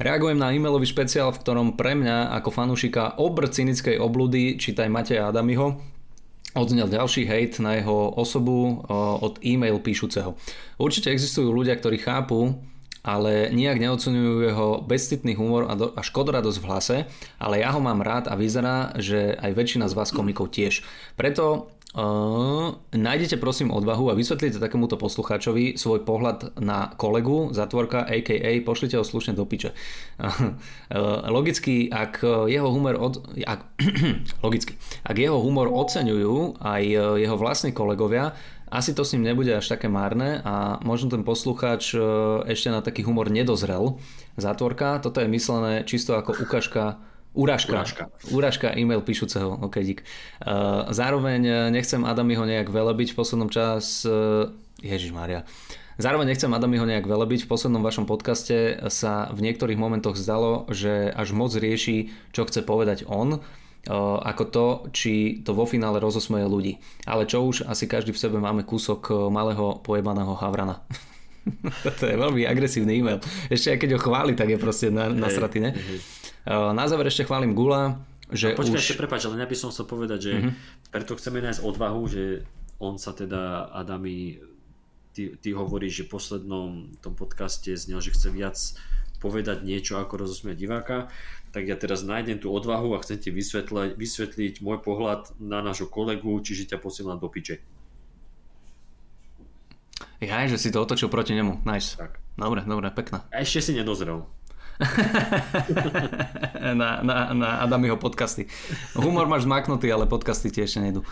Reagujem na e-mailový špeciál, v ktorom pre mňa ako fanúšika obr cynickej obludy, čítaj Mateja Adamiho, odznel ďalší hejt na jeho osobu od e-mail píšuceho. Určite existujú ľudia, ktorí chápu, ale nijak neocenujú jeho bezcitný humor a, do, a škodoradosť v hlase, ale ja ho mám rád a vyzerá, že aj väčšina z vás komikov tiež. Preto Uh, nájdete prosím odvahu a vysvetlite takémuto poslucháčovi svoj pohľad na kolegu, zatvorka, a.k.a. pošlite ho slušne do piče. Uh, *laughs* logicky, ak jeho humor od, ak, *clears throat* logicky, ak jeho humor oceňujú aj jeho vlastní kolegovia, asi to s ním nebude až také márne a možno ten poslucháč uh, ešte na taký humor nedozrel. Zatvorka, toto je myslené čisto ako ukážka. Urážka. Urážka e-mail píšuceho, ok, dík. Uh, zároveň eh, nechcem Adamiho nejak velebiť v poslednom čas... Ježiš Maria. Zároveň nechcem Adamiho nejak velebiť. V poslednom vašom podcaste sa v niektorých momentoch zdalo, že až moc rieši, čo chce povedať on, ako to, či to vo finále rozosmeje ľudí. Ale čo už, asi každý v sebe máme kúsok malého pojebaného havrana. *laughs* to je veľmi agresívny e-mail. Ešte aj keď ho chváli, tak je proste na, nasratý, ne? Na záver ešte chválim Gula, že Počkaj, už... ešte prepáč, ale ja by som chcel povedať, že Mhm. preto chceme nájsť odvahu, že on sa teda, Adami, ty, ty hovoríš, že v poslednom tom podcaste znel, že chce viac povedať niečo, ako rozosmiať diváka, tak ja teraz nájdem tú odvahu a chcem ti vysvetliť, vysvetliť môj pohľad na nášho kolegu, čiže ťa posielam do piče. Jaj, že si to otočil proti nemu. Nice. Tak. Dobre, dobre, pekná. A ešte si nedozrel. *laughs* na, na, na Adamiho podcasty. Humor máš zmaknutý, ale podcasty ti ešte nejdu.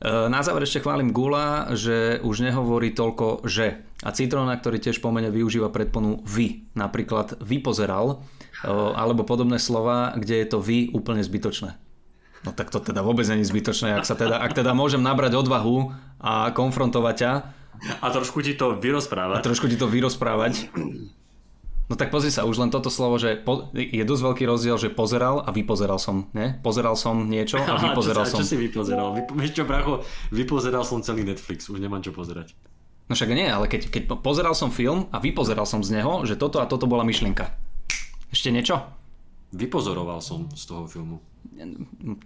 E, Na záver ešte chválim Gula, že už nehovorí toľko že. A Citrona, ktorý tiež pomene využíva predponu vy. Napríklad vypozeral, e, alebo podobné slova, kde je to vy úplne zbytočné. No tak to teda vôbec není zbytočné, ak, sa teda, ak teda môžem nabrať odvahu a konfrontovať ťa A trošku ti to a vyrozprávať. trošku ti to vyrozprávať. No tak pozri sa, už len toto slovo, že po, je dosť veľký rozdiel, že pozeral a vypozeral som, ne? Pozeral som niečo a *laughs* vypozeral čo, som. Čo si vypozeral? Vy, vieš čo, bracho, vypozeral som celý Netflix, už nemám čo pozerať. No však nie, ale keď, keď po- pozeral som film a vypozeral som z neho, že toto a toto bola myšlienka. Ešte niečo? Vypozoroval som z toho filmu.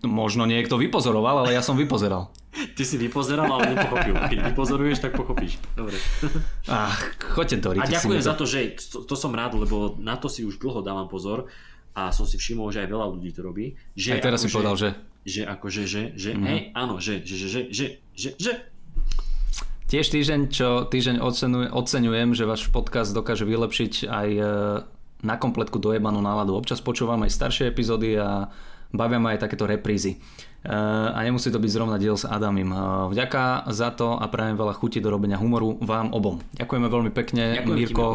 Možno niekto vypozoroval, ale ja som vypozeral. *laughs* Ty si vypozeral, ale nepochopil. Keď vypozoruješ, tak pochopíš. Dobre. *laughs* Ach, choďte do A ďakujem za to, že to, to som rád, lebo na to si už dlho dávam pozor a som si všimol, že aj veľa ľudí to robí. Že Aj teraz si akože- povedal, že Že akože, že, že, Mhm. mm-hmm. hej, áno, že, že, že, že, že, že, že. Tiež týždeň, čo týždeň oceňujem, že váš podcast dokáže vylepšiť aj e, na kompletku dojebanú náladu. Občas počúvam aj staršie epizódy a bavia ma aj takéto reprízy. E, A nemusí to byť zrovna diel s Adamim. E, Vďaka za to a prajem veľa chuti do robenia humoru vám obom. Ďakujeme veľmi pekne, Ďakujem ti, Mirko.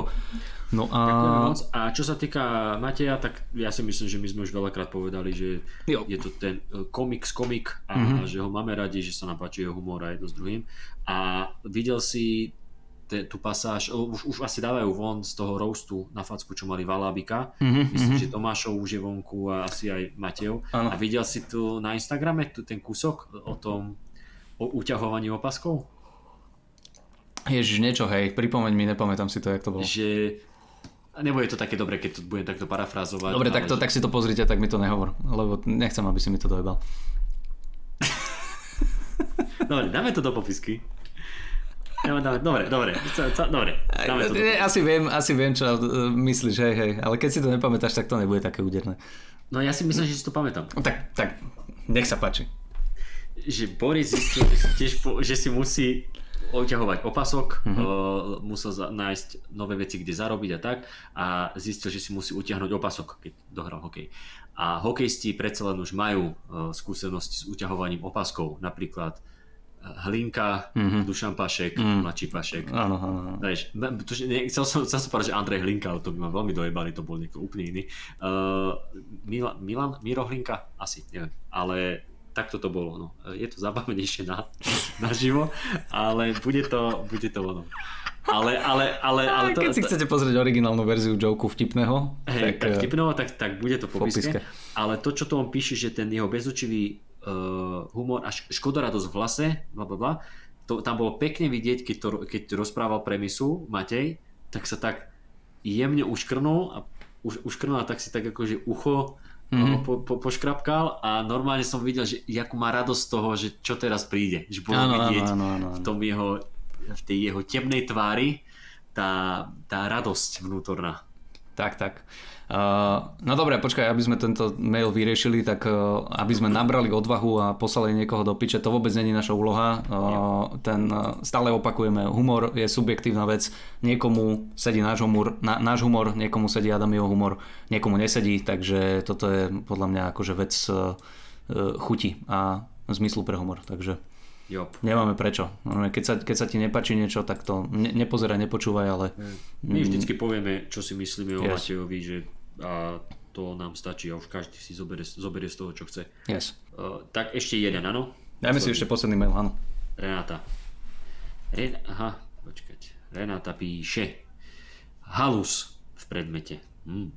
No a... Moc. A čo sa týka Mateja, tak ja si myslím, že my sme už veľakrát povedali, že Jo. je to ten e, komik z komik a Mhm. že ho máme radi, že sa nám páči jeho humor aj jedno s druhým. A videl si tú pasáž, už, už asi dávajú von z toho roastu na facku, čo mali Valábika. Mhm, Myslím, mhm. že Tomášov už je vonku a asi aj Matej. Áno. A videl si tu na Instagrame tu, ten kúsok o tom o uťahovaní opaskov? Ježiš, niečo, hej, pripomeň mi, nepamätám si to, jak to bolo. Že nebude to také dobre, keď to budem takto parafrázovať. Dobre, tak, to, že- tak si to pozrite, tak mi to nehovor, lebo nechcem, aby si mi to dojebal. *laughs* Dobre, dáme to do popisky. Dobre, dobre, ca, dobre, dáme to Asi viem, asi viem, čo uh, myslíš, hej, hej, ale keď si to nepamätáš, tak to nebude také úderné. No ja si myslím, že si to pamätám. No Tak, tak, nech sa páči. Že Boris zistil, že si, tiež že si musí oťahovať opasok, Mhm. mm-hmm. uh, musel za, nájsť nové veci, kde zarobiť a tak a zistil, že si musí utiahnuť opasok, keď dohral hokej. A hokejisti predsa len už majú uh, skúsenosti s uťahovaním opaskov, napríklad Hlinka, Mhm. mm-hmm. Dušan Pašek, mm. mladší Pašek. Áno, áno. Vieš, chcel, som, chcel som povedať, že Andrej Hlinka, ale to by ma veľmi dojebali, to bol niekto úplne iný. Uh, Mila, Milan, Miro Hlinka? Asi, neviem. Ale takto to bolo. No. Je to zábavnejšie na, *laughs* na živo, ale bude to, bude to ono. Ale, ale, ale, *laughs* ale to, keď si chcete pozrieť originálnu verziu joku vtipného, Hej, tak, tak eh, vtipnovo, tak, tak bude to v popiske. Ale to, čo to on píše, že ten jeho bezučivý uh, humor a škodoradosť v hlase, bla bla bla, to, tam bolo pekne vidieť, keď, to, keď rozprával premisu Matej, tak sa tak jemne uškrnul a už, uškrnul a tak si tak akože ucho Mhm. mm-hmm. po, po, poškrapkal a normálne som videl, že jakú má radosť z toho, že čo teraz príde. Že bolo Áno, vidieť áno, áno, v áno. tom jeho, v tej jeho temnej tvári tá, tá radosť vnútorná. Tak, tak. Uh, no dobre, počkaj, aby sme tento mail vyriešili, tak uh, aby sme nabrali odvahu a poslali niekoho do piče, to vôbec není naša úloha. Uh, ten, uh, stále opakujeme, humor je subjektívna vec. Niekomu sedí náš humor, na, náš humor, niekomu sedí Adamieho humor, niekomu nesedí, takže toto je podľa mňa akože vec uh, uh, chuti a zmyslu pre humor. Takže Jop. nemáme prečo. Keď sa, keď sa ti nepačí niečo, tak to ne, nepozeraj, nepočúvaj, ale My vždycky povieme, čo si myslíme o Yes. Matejovi, že a to nám stačí a už každý si zoberie, zoberie z toho, čo chce. yes. Uh, tak ešte jeden, áno? Dajme si ešte posledný mail, áno. Renáta. Ren- Aha, počkať. Renáta píše. Halus v predmete. Hm.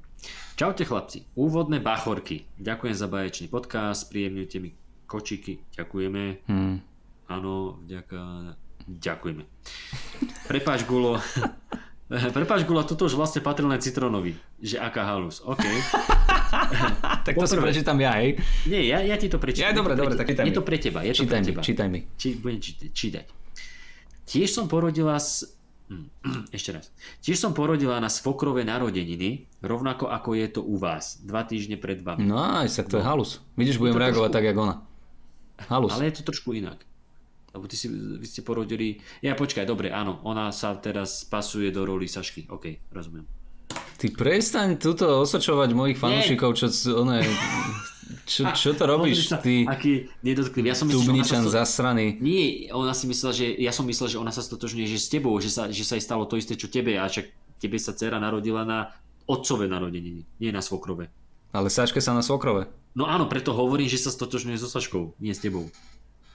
Čaute chlapci. Úvodné bachorky. Ďakujem za baječný podcast, príjemňujte mi kočiky. Ďakujeme. Hmm. Áno, vďaka... Ďakujeme. Prepáč, Gulo. *laughs* Prepáč, Gulo, toto už vlastne patril len Citronovi. Že aká halus. OK. *laughs* Tak to si Poprvé. prečítam ja, hej. Nie, ja, ja ti to prečítam. Ja, dobre, to dobre, tak čítaj Je mi. to pre teba. Je to Čítaj pre mi, teba. čítaj mi. Či, budem čítať, čítať. Tiež som porodila s... Hm, *clears throat* Ešte raz. Tiež som porodila na svokrové narodeniny, rovnako ako je to u vás. Dva týždne pred vami. Nice, tak to je halus. Vidíš, budem to reagovať trošku- tak, jak ona. Halus. Ale je to trošku inak. Lebo ty si, vy ste porodili... Ja počkaj, dobre, áno. Ona sa teraz pasuje do roli Sašky. OK, rozumiem. Ty prestaň túto osočovať mojich fanúšikov, čo, c- one, čo, čo to robíš, sa, ty Aký nedotkliv. Ja som myslel, ona sa zasraný. Nie, ona si myslela, že ja som myslel, že ona sa stotožňuje že s tebou, že sa, že sa jej stalo to isté, čo tebe, a však tebe sa dcera narodila na otcové narodeniny, nie na svokrové. Ale Sačke sa na svokrove. No áno, preto hovorím, že sa stotožňuje so Saškou, nie s tebou.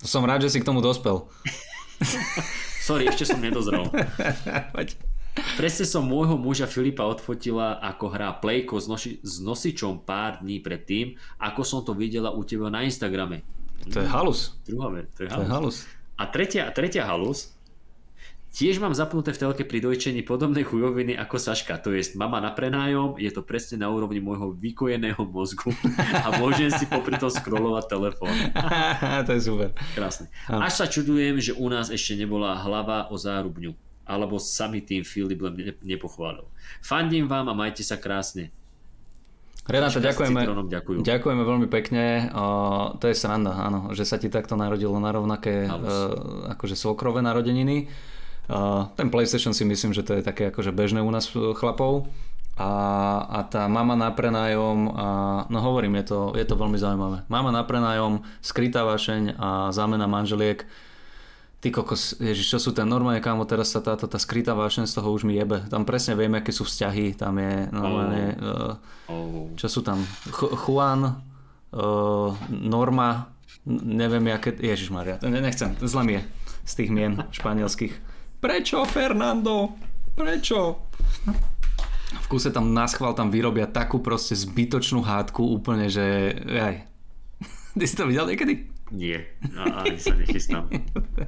Som rád, že si k tomu dospel. *laughs* Sorry, ešte som nedozrel. *laughs* Presne som môjho muža Filipa odfotila, ako hrá Playko s, noši- s nosičom pár dní predtým, ako som to videla u teba na Instagrame. To je halus. Druhá vec, to je To je halus. halus. A tretia, tretia halus, tiež mám zapnuté v telke pri dojčení podobné chujoviny ako Saška, to je mama na prenájom, je to presne na úrovni môjho vykojeného mozgu a môžem si popri tom scrollovať telefón. *laughs* to je super. Krásne. Až sa čudujem, že u nás ešte nebola hlava o zárubňu, alebo sami tým Filip len ne- nepochválil. Fandím vám a majte sa krásne. Renáta, ďakujeme. Ďakujú. Ďakujeme veľmi pekne. O, to je sranda, áno, že sa ti takto narodilo na rovnaké e, akože svokrové narodeniny. Ten PlayStation si myslím, že to je také akože bežné u nás e, chlapov. A, a tá mama na prenájom, a, no hovorím, je to, je to veľmi zaujímavé. Mama na prenájom, skrytá vášeň a zámena manželiek. Ty kokos, ježiš, čo sú ten normálne, kámo, teraz sa táto, tá skrytá vášeň z toho už mi jebe. Tam presne vieme, aké sú vzťahy, tam je normálne... Uh, Oh. čo sú tam? Ch- Juan, uh, Norma, neviem, aké... Ježišmaria, to ne- nechcem, zle mi je z tých mien španielských. Prečo, Fernando? Prečo? V kuse tam naschval tam vyrobia takú proste zbytočnú hádku úplne, že aj. *laughs* Ty si to videl niekedy? Nie, a ani sa nechystám.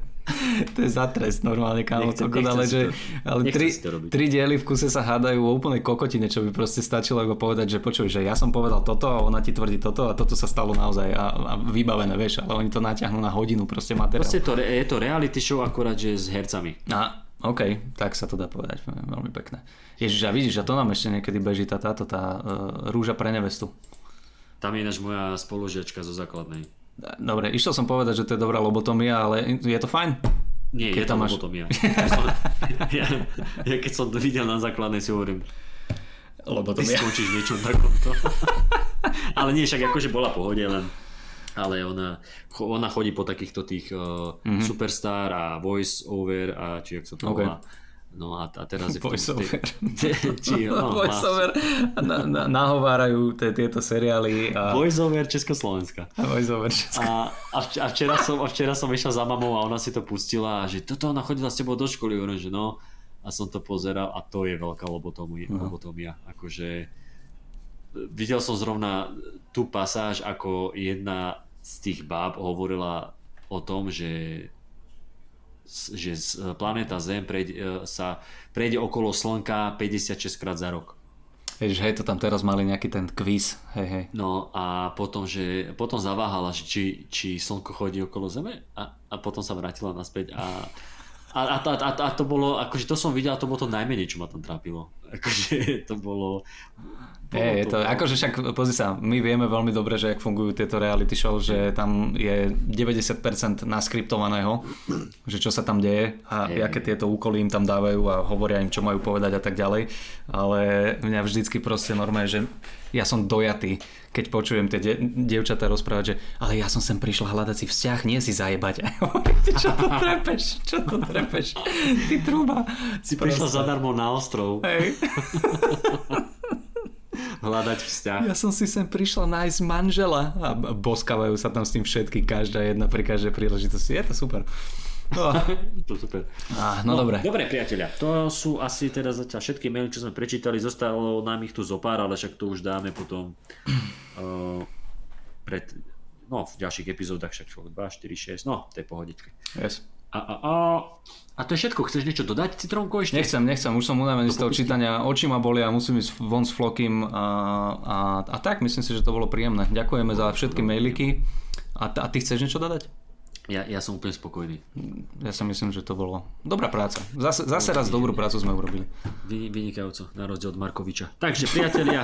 *laughs* to je za trest normálne, kámo. Nechcem- nechcem ale že, ale tri, tri diely v kuse sa hádajú o úplnej kokotine, čo by proste stačilo ako povedať, že počuj, že ja som povedal toto a ona ti tvrdí toto a toto sa stalo naozaj a, a vybavené, vieš, ale oni to naťahnú na hodinu proste materiál. Proste to, je to reality show akorát, že s hercami. A, OK, tak sa to dá povedať, veľmi pekné. Ježiš, a vidíš, a to nám ešte niekedy beží tá, táto, tá uh, rúža pre nevestu. Tam je ináč moja spolužiačka zo základnej. Dobre, išiel som povedať, že to je dobrá lobotomia, ale je to fajn? Nie, Keď je to máš- lobotomia. *laughs* Ja, ja, keď som to videl na základnej si hovorím, ty Lobotomia. skončíš v niečom takomto. *laughs* ale nie, však akože bola pohode, len ale ona, ona chodí po takýchto tých uh, mm-hmm. superstar a voice over a či jak sa to Mhm. Ok. volá. No a, a teraz je v tom... Voice over. *laughs* či, *laughs* no, Voiceover na, na, nahovárajú te, tieto seriály a Voice over Československa. voiceover všetko. A, a, vč- a, včera som, a včera som išla za mamou a ona si to pustila a že toto ona chodila s tebou do školy, hovorím, že no. A som to pozeral a to je veľká lobotomia. No. lobotomia. Akože videl som zrovna tú pasáž, ako jedna z tých báb hovorila o tom, že že z- planéta Zem prejde, e, sa prejde okolo Slnka 56 krát za rok. Ježiš, hej, to tam teraz mali nejaký ten quiz, hej, hej. No a potom, že potom zaváhala, že či, či slnko chodí okolo Zeme a, a potom sa vrátila naspäť a, a, a, a, a, to bolo, akože to som videl, a to bolo to najmenej, čo ma tam trápilo. *laughs* Akože to bolo... bolo Je, je to, akože však, pozri sa, my vieme veľmi dobre, že ak fungujú tieto reality show, že tam je 90% naskriptovaného, že čo sa tam deje a Hej. aké tieto úkoly im tam dávajú a hovoria im, čo majú povedať a tak ďalej. Ale mňa vždycky proste normálne, že ja som dojatý, keď počujem tie de- dievčatá rozprávať, že ale ja som sem prišla hľadať si vzťah, nie si zajebať. *laughs* Čo to trepeš? Čo to trepeš? Ty truba. Si prišla zadarmo na ostrov Hej. *laughs* hľadať vzťah. Ja som si sem prišla nájsť manžela a boskávajú sa tam s tým všetky, každá jedna pri každej príležitosti. Je to super. No, To super. a, no, dobre. Dobre, priatelia, to sú asi teda zatiaľ všetky maily, čo sme prečítali. Zostalo nám ich tu zopár, ale však to už dáme potom *clears throat* uh, pred, no, v ďalších epizódach, však čo, 2, 4, 6, no, to je pohodičke. Yes. A, a, a, a to je všetko. Chceš niečo dodať, Citronko, ešte? Nechcem, nechcem, už som unavený z toho popustí. čítania, oči ma bolia, musím ísť von s Flokým a, a, a tak, myslím si, že to bolo príjemné. Ďakujeme za všetky mailiky. A, a ty chceš niečo dodať? Ja, ja som úplne spokojný. Ja si myslím, že to bolo dobrá práca. Zase, zase raz dobrú prácu sme urobili. Vy, vynikajúco, na rozdiel od Markoviča. Takže, priatelia,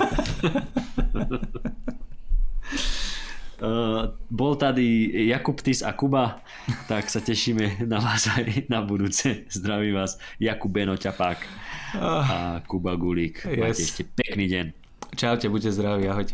Uh, *laughs* bol tady Jakub Tis a Kuba, tak sa tešíme na vás aj na budúce. Zdraví vás Jakub Beno Ťapák a Kuba Gulík. Majte Yes. ešte pekný deň. Čaute, buďte zdraví, ahojte.